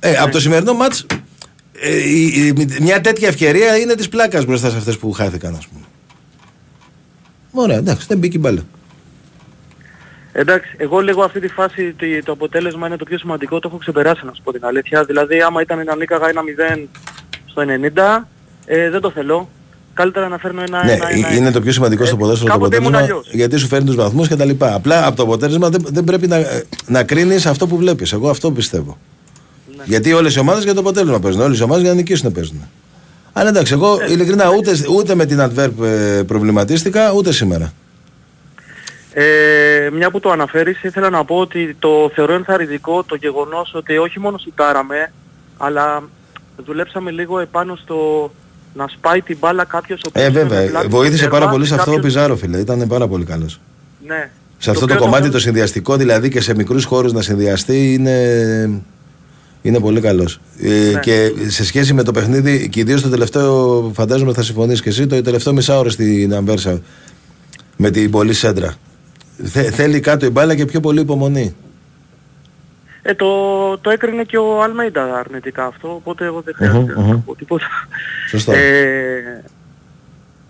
Ε, Από το σημερινό μάτς, ε, η- η- μια τέτοια ευκαιρία είναι της πλάκας μπροστά σε αυτές που χάθηκαν, ας πούμε. Ωραία, εντάξει, δεν μπήκε η μπάλα. Εντάξει, εγώ λέγω αυτή τη φάση ότι το αποτέλεσμα είναι το πιο σημαντικό, το έχω ξεπεράσει να σου πω την αλήθεια. Δηλαδή άμα ήταν να νίκαγα ένα 0 στο 90, ε, δεν το θέλω. Καλύτερα να φέρνω ένα... Ναι, ένα, ένα, είναι το πιο σημαντικό στο ποδόσφαιρο το κάποτε ήμουν αποτέλεσμα αλλιώς. γιατί σου φέρνει τους βαθμούς και τα λοιπά. Απλά από το αποτέλεσμα δεν, δεν πρέπει να, να κρίνεις αυτό που βλέπεις. Εγώ αυτό πιστεύω. Ναι. Γιατί όλες οι ομάδες για το αποτέλεσμα παίζουν. Όλες οι ομάδες για να νικήσουν παίζουν. Αλλά εντάξει, εγώ Ε, ειλικρινά ούτε, ούτε με την Adverb ε, προβληματίστηκα ούτε σήμερα. Ε, μια που το αναφέρεις, ήθελα να πω ότι το θεωρώ ενθαρρυντικό το γεγονός ότι όχι μόνο σουτάραμε, αλλά δουλέψαμε λίγο επάνω στο να σπάει την μπάλα κάποιος ο οποίος Ε, είναι με βέβαια. πλάτη Βοήθησε στο πάρα τέρμα, πολύ σε αυτό ο κάποιος- Πιζάρο, φίλε. Ήταν πάρα πολύ καλός. Ναι. Σε αυτό το, οποίο κομμάτι το- το συνδυαστικό, δηλαδή και σε μικρούς χώρους να συνδυαστεί, είναι, είναι πολύ καλός. Ε, Ναι. Και σε σχέση με το παιχνίδι, και ιδίως το τελευταίο, φαντάζομαι θα συμφωνήσει και εσύ, το τελευταίο μισάωρο στην Αμβέρσα με την πολύ σέντρα. Θε- θέλει κάτω η μπάλα και πιο πολύ υπομονή. Ε, το, το έκρινε και ο Αλμέιντα αρνητικά αυτό, οπότε εγώ δεν χρειάζεται Μμμ, να μμμ. πω τίποτα. Σωστά. Ε,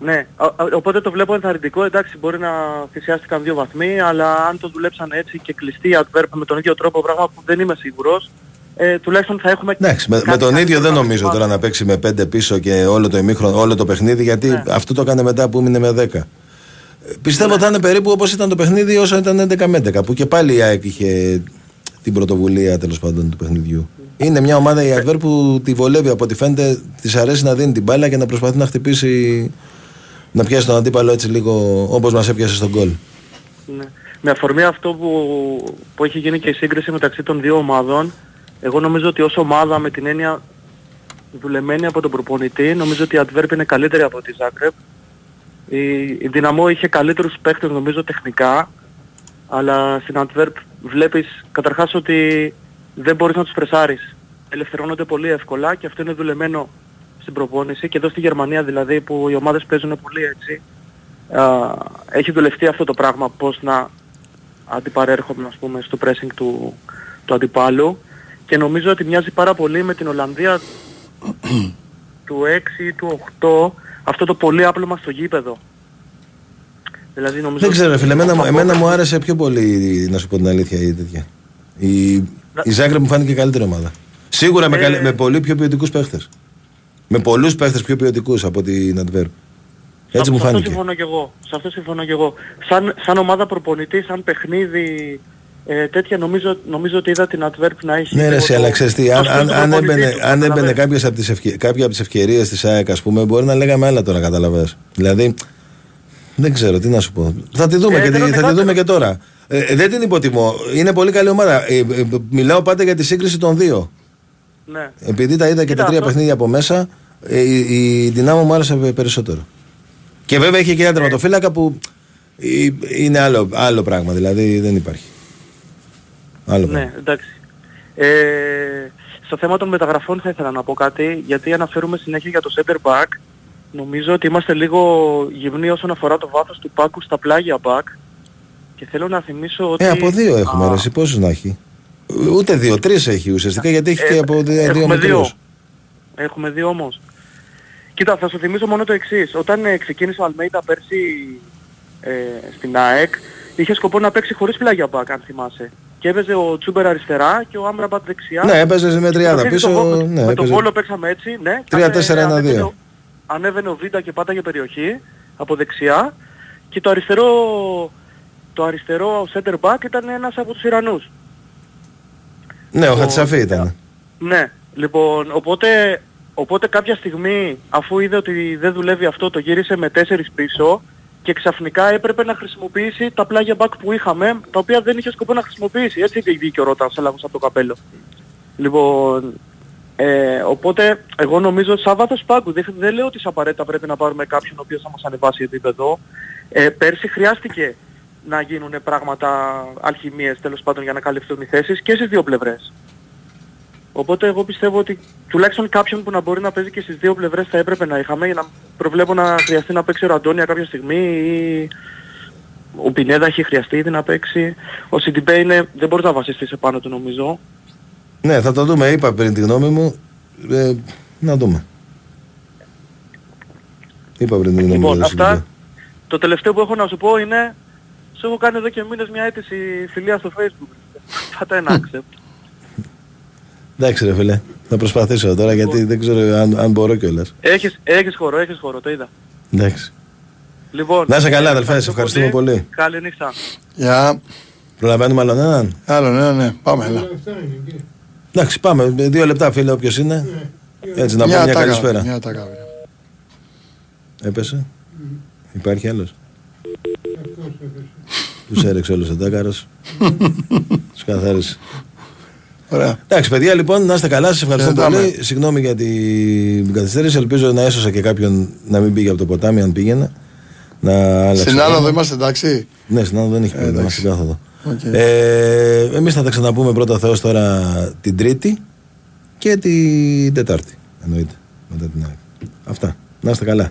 ναι, α- α- οπότε το βλέπω ενθαρρυντικό, εντάξει μπορεί να θυσιάστηκαν δύο βαθμοί, αλλά αν το δουλέψαν έτσι και κλειστεί η adverb με τον ίδιο τρόπο, πράγμα που δεν είμαι σίγουρος, ε, τουλάχιστον θα έχουμε... Εντάξει, με, με κάτι τον ίδιο καλύτερο δεν να νομίζω πάμε. τώρα να παίξει με πέντε πίσω και όλο το ημίχρονο, όλο το παιχνίδι, γιατί Ναι. αυτό το έκανε μετά που έμεινε με 10. Ε, Πιστεύω θα είναι περίπου όπως ήταν το παιχνίδι όσο ήταν 11 με 11, που και πάλι η ΑΕΚ είχε την πρωτοβουλία τέλος πάντων του παιχνιδιού. Είναι μια ομάδα η Adver που τη βολεύει από ό,τι φαίνεται, της αρέσει να δίνει την μπάλα και να προσπαθεί να χτυπήσει, να πιάσει τον αντίπαλο έτσι λίγο όπως μας έπιασε στον γκολ. Ναι. Με αφορμή αυτό που, που έχει γίνει και η σύγκριση μεταξύ των δύο ομάδων, εγώ νομίζω ότι ως ομάδα με την έννοια δουλεμένη από τον προπονητή, νομίζω ότι η Adverb είναι καλύτερη από τη Zagreb. Η, η Δυναμό είχε καλύτερους παίχτες νομίζω τεχνικά, αλλά στην Adverb βλέπεις καταρχάς ότι δεν μπορείς να τους πρεσάρεις. Ελευθερώνονται πολύ εύκολα και αυτό είναι δουλεμένο στην προπόνηση και εδώ στη Γερμανία δηλαδή που οι ομάδες παίζουν πολύ έτσι α, έχει δουλευτεί αυτό το πράγμα πώς να αντιπαρέρχομαι ας πούμε στο pressing του, του αντιπάλου και νομίζω ότι μοιάζει πάρα πολύ με την Ολλανδία *clears throat* του 6 ή του 8 αυτό το πολύ άπλωμα στο γήπεδο. Δηλαδή νομίζω Δεν ξέρω, ότι- φίλε, εμένα, μου- από- εμένα μου άρεσε πιο πολύ, να σου πω την αλήθεια, η τέτοια. Η, η Ζάγκρε μου φάνηκε καλύτερη ομάδα. Σίγουρα με, Ε, καλ- με πολύ πιο ποιοτικούς παίχτες. Με πολλούς παίχτες πιο ποιοτικούς από την Adverb. Έτσι μου σε αυτό φάνηκε. συμφωνώ κι εγώ. Σε αυτό συμφωνώ κι εγώ. Σαν, σαν ομάδα προπονητή, σαν παιχνίδι, ε, τέτοια νομίζω, νομίζω ότι είδα την Adverb να έχει. Ναι, ρε, λίγο εσύ, το- αλλά ξέρεις τι, το αν, στυλ αν, του αν προπονητή έμπαινε, του, αν έμπαινε καταλαβαίνεις. κάποιες από τις ευκαι, κάποια από τις ευκαιρίες της ΑΕΚ, ας πούμε, μπορεί να λέγαμε άλλα τώρα, καταλαβες. Δηλαδή, δεν ξέρω τι να σου πω. Θα τη δούμε, Ε, και, δεν τη- είναι θα τη κάτι. δούμε και τώρα. Ε, ε, δεν την υποτιμώ. Είναι πολύ καλή ομάδα. Ε, ε, μιλάω πάντα για τη σύγκριση των δύο. Ναι. Επειδή τα είδα και Κοίτα, τα τρία αυτό- παιχνίδια από μέσα, ε, η, η δυνάμω μου άρεσε περισσότερο. Και βέβαια έχει και ένα τερματοφύλακα που ε, είναι άλλο, άλλο πράγμα. Δηλαδή δεν υπάρχει. Άλλο πράγμα. Ναι, εντάξει. Ε, στο θέμα των μεταγραφών θα ήθελα να πω κάτι, γιατί αναφέρουμε συνέχεια για το center back. Νομίζω ότι είμαστε λίγο γυμνοί όσον αφορά το βάθος του πάκου στα πλάγια back. Και θέλω να θυμίσω ότι... Ε, από δύο έχουμε Α, ρε, εσύ πόσους να έχει; Ούτε δύο, τρεις έχει ουσιαστικά γιατί έχει Ε, και από δύο, δύο έχουμε δύο. μικρούς. Έχουμε δύο όμως. Κοίτα, θα σου θυμίσω μόνο το εξής. Όταν ε, ξεκίνησε ο Αλμέιδα πέρσι ε, στην ΑΕΚ, είχε σκοπό να παίξει χωρίς πλάγια μπακ, αν θυμάσαι. Και έπαιζε ο Τσούμπερ αριστερά και ο Άμραμπατ δεξιά. Ναι, έπαιζε με τριάδα Το πίσω. το Βόλο- ναι, με τον έπαιζε. Βόλο παίξαμε έτσι, ναι. Τρία, Κάνε- τέσσερα, ένα, ανέβαινε δύο. ο- Ανέβαινε ο Βίντα και πάταγε περιοχή από δεξιά και το αριστερό, το αριστερό center back ήταν ένας από τους Ιρανούς. Ναι, ο το- Χατσαφή ήταν. Ναι, λοιπόν, οπότε, οπότε κάποια στιγμή αφού είδε ότι δεν δουλεύει αυτό το γύρισε με τέσσερις πίσω και ξαφνικά έπρεπε να χρησιμοποιήσει τα πλάγια back που είχαμε, τα οποία δεν είχε σκοπό να χρησιμοποιήσει. Έτσι βγήκε ο Ρότας έλαβος από το καπέλο. Λοιπόν, ε, οπότε εγώ νομίζω σαν βάθος πάγκου, δεν, δεν λέω ότι σε απαραίτητα πρέπει να πάρουμε κάποιον ο οποίος θα μας ανεβάσει επίπεδο. Ε, πέρσι χρειάστηκε να γίνουν πράγματα, αλχημίες τέλος πάντων για να καλυφθούν οι θέσεις και στις δύο πλευρές. Οπότε εγώ πιστεύω ότι τουλάχιστον κάποιον που να μπορεί να παίζει και στις δύο πλευρές θα έπρεπε να είχαμε για να προβλέπω να χρειαστεί να παίξει ο Ραντόνια κάποια στιγμή ή ο Πινέδα έχει χρειαστεί ήδη να παίξει. Ο Σιντιμπέ είναι, δεν μπορεί να βασιστείς επάνω του νομίζω. Ναι, θα το δούμε. Είπα πριν τη γνώμη μου. Ε, να δούμε. Είπα πριν τη γνώμη μου. Λοιπόν, για το αυτά. Σιντιμπέ. Το τελευταίο που έχω να σου πω είναι σου έχω κάνει εδώ και μήνες μια αίτηση φιλία στο facebook. *laughs* Πάτα ένα *laughs* accept. Εντάξει, ρε φίλε. Θα προσπαθήσω τώρα γιατί δεν ξέρω αν, αν μπορώ κιόλας. Έχεις, έχεις χώρο, έχεις χώρο, το είδα. Εντάξει. Λοιπόν, Να είσαι καλά, ε, αδελφέ, σε ευχαριστούμε πολύ. Καλή νύχτα. Γεια. Προλαβαίνουμε άλλον έναν; Άλλο, ναι, ναι. Πάμε, έλα. Εντάξει, πάμε. Δύο λεπτά, φίλε, όποιος είναι. Έτσι, να πούμε μια τάκα, καλησπέρα. Μια τάκα. Έπεσε. Υπάρχει άλλος; Τους έριξε όλο ο τάκαρος. *laughs* Τους καθάρισε. Ωραία. Εντάξει, παιδιά, λοιπόν, να είστε καλά. Σας ευχαριστώ Χαιρετάμε. πολύ. Συγγνώμη για την καθυστέρηση. Ελπίζω να έσωσα και κάποιον να μην πήγε από το ποτάμι, αν πήγαινε. Να άλλαξε. Στην δρόμο. άνοδο είμαστε εντάξει. Ναι, στην άνοδο δεν έχει πρόβλημα. εντάξει. Στην κάθοδο. Οκ. Ε, Εμείς θα τα ξαναπούμε πρώτα Θεός τώρα την Τρίτη και την Τετάρτη. Εννοείται. Μετά την ΑΕΚ. Αυτά. Να είστε καλά.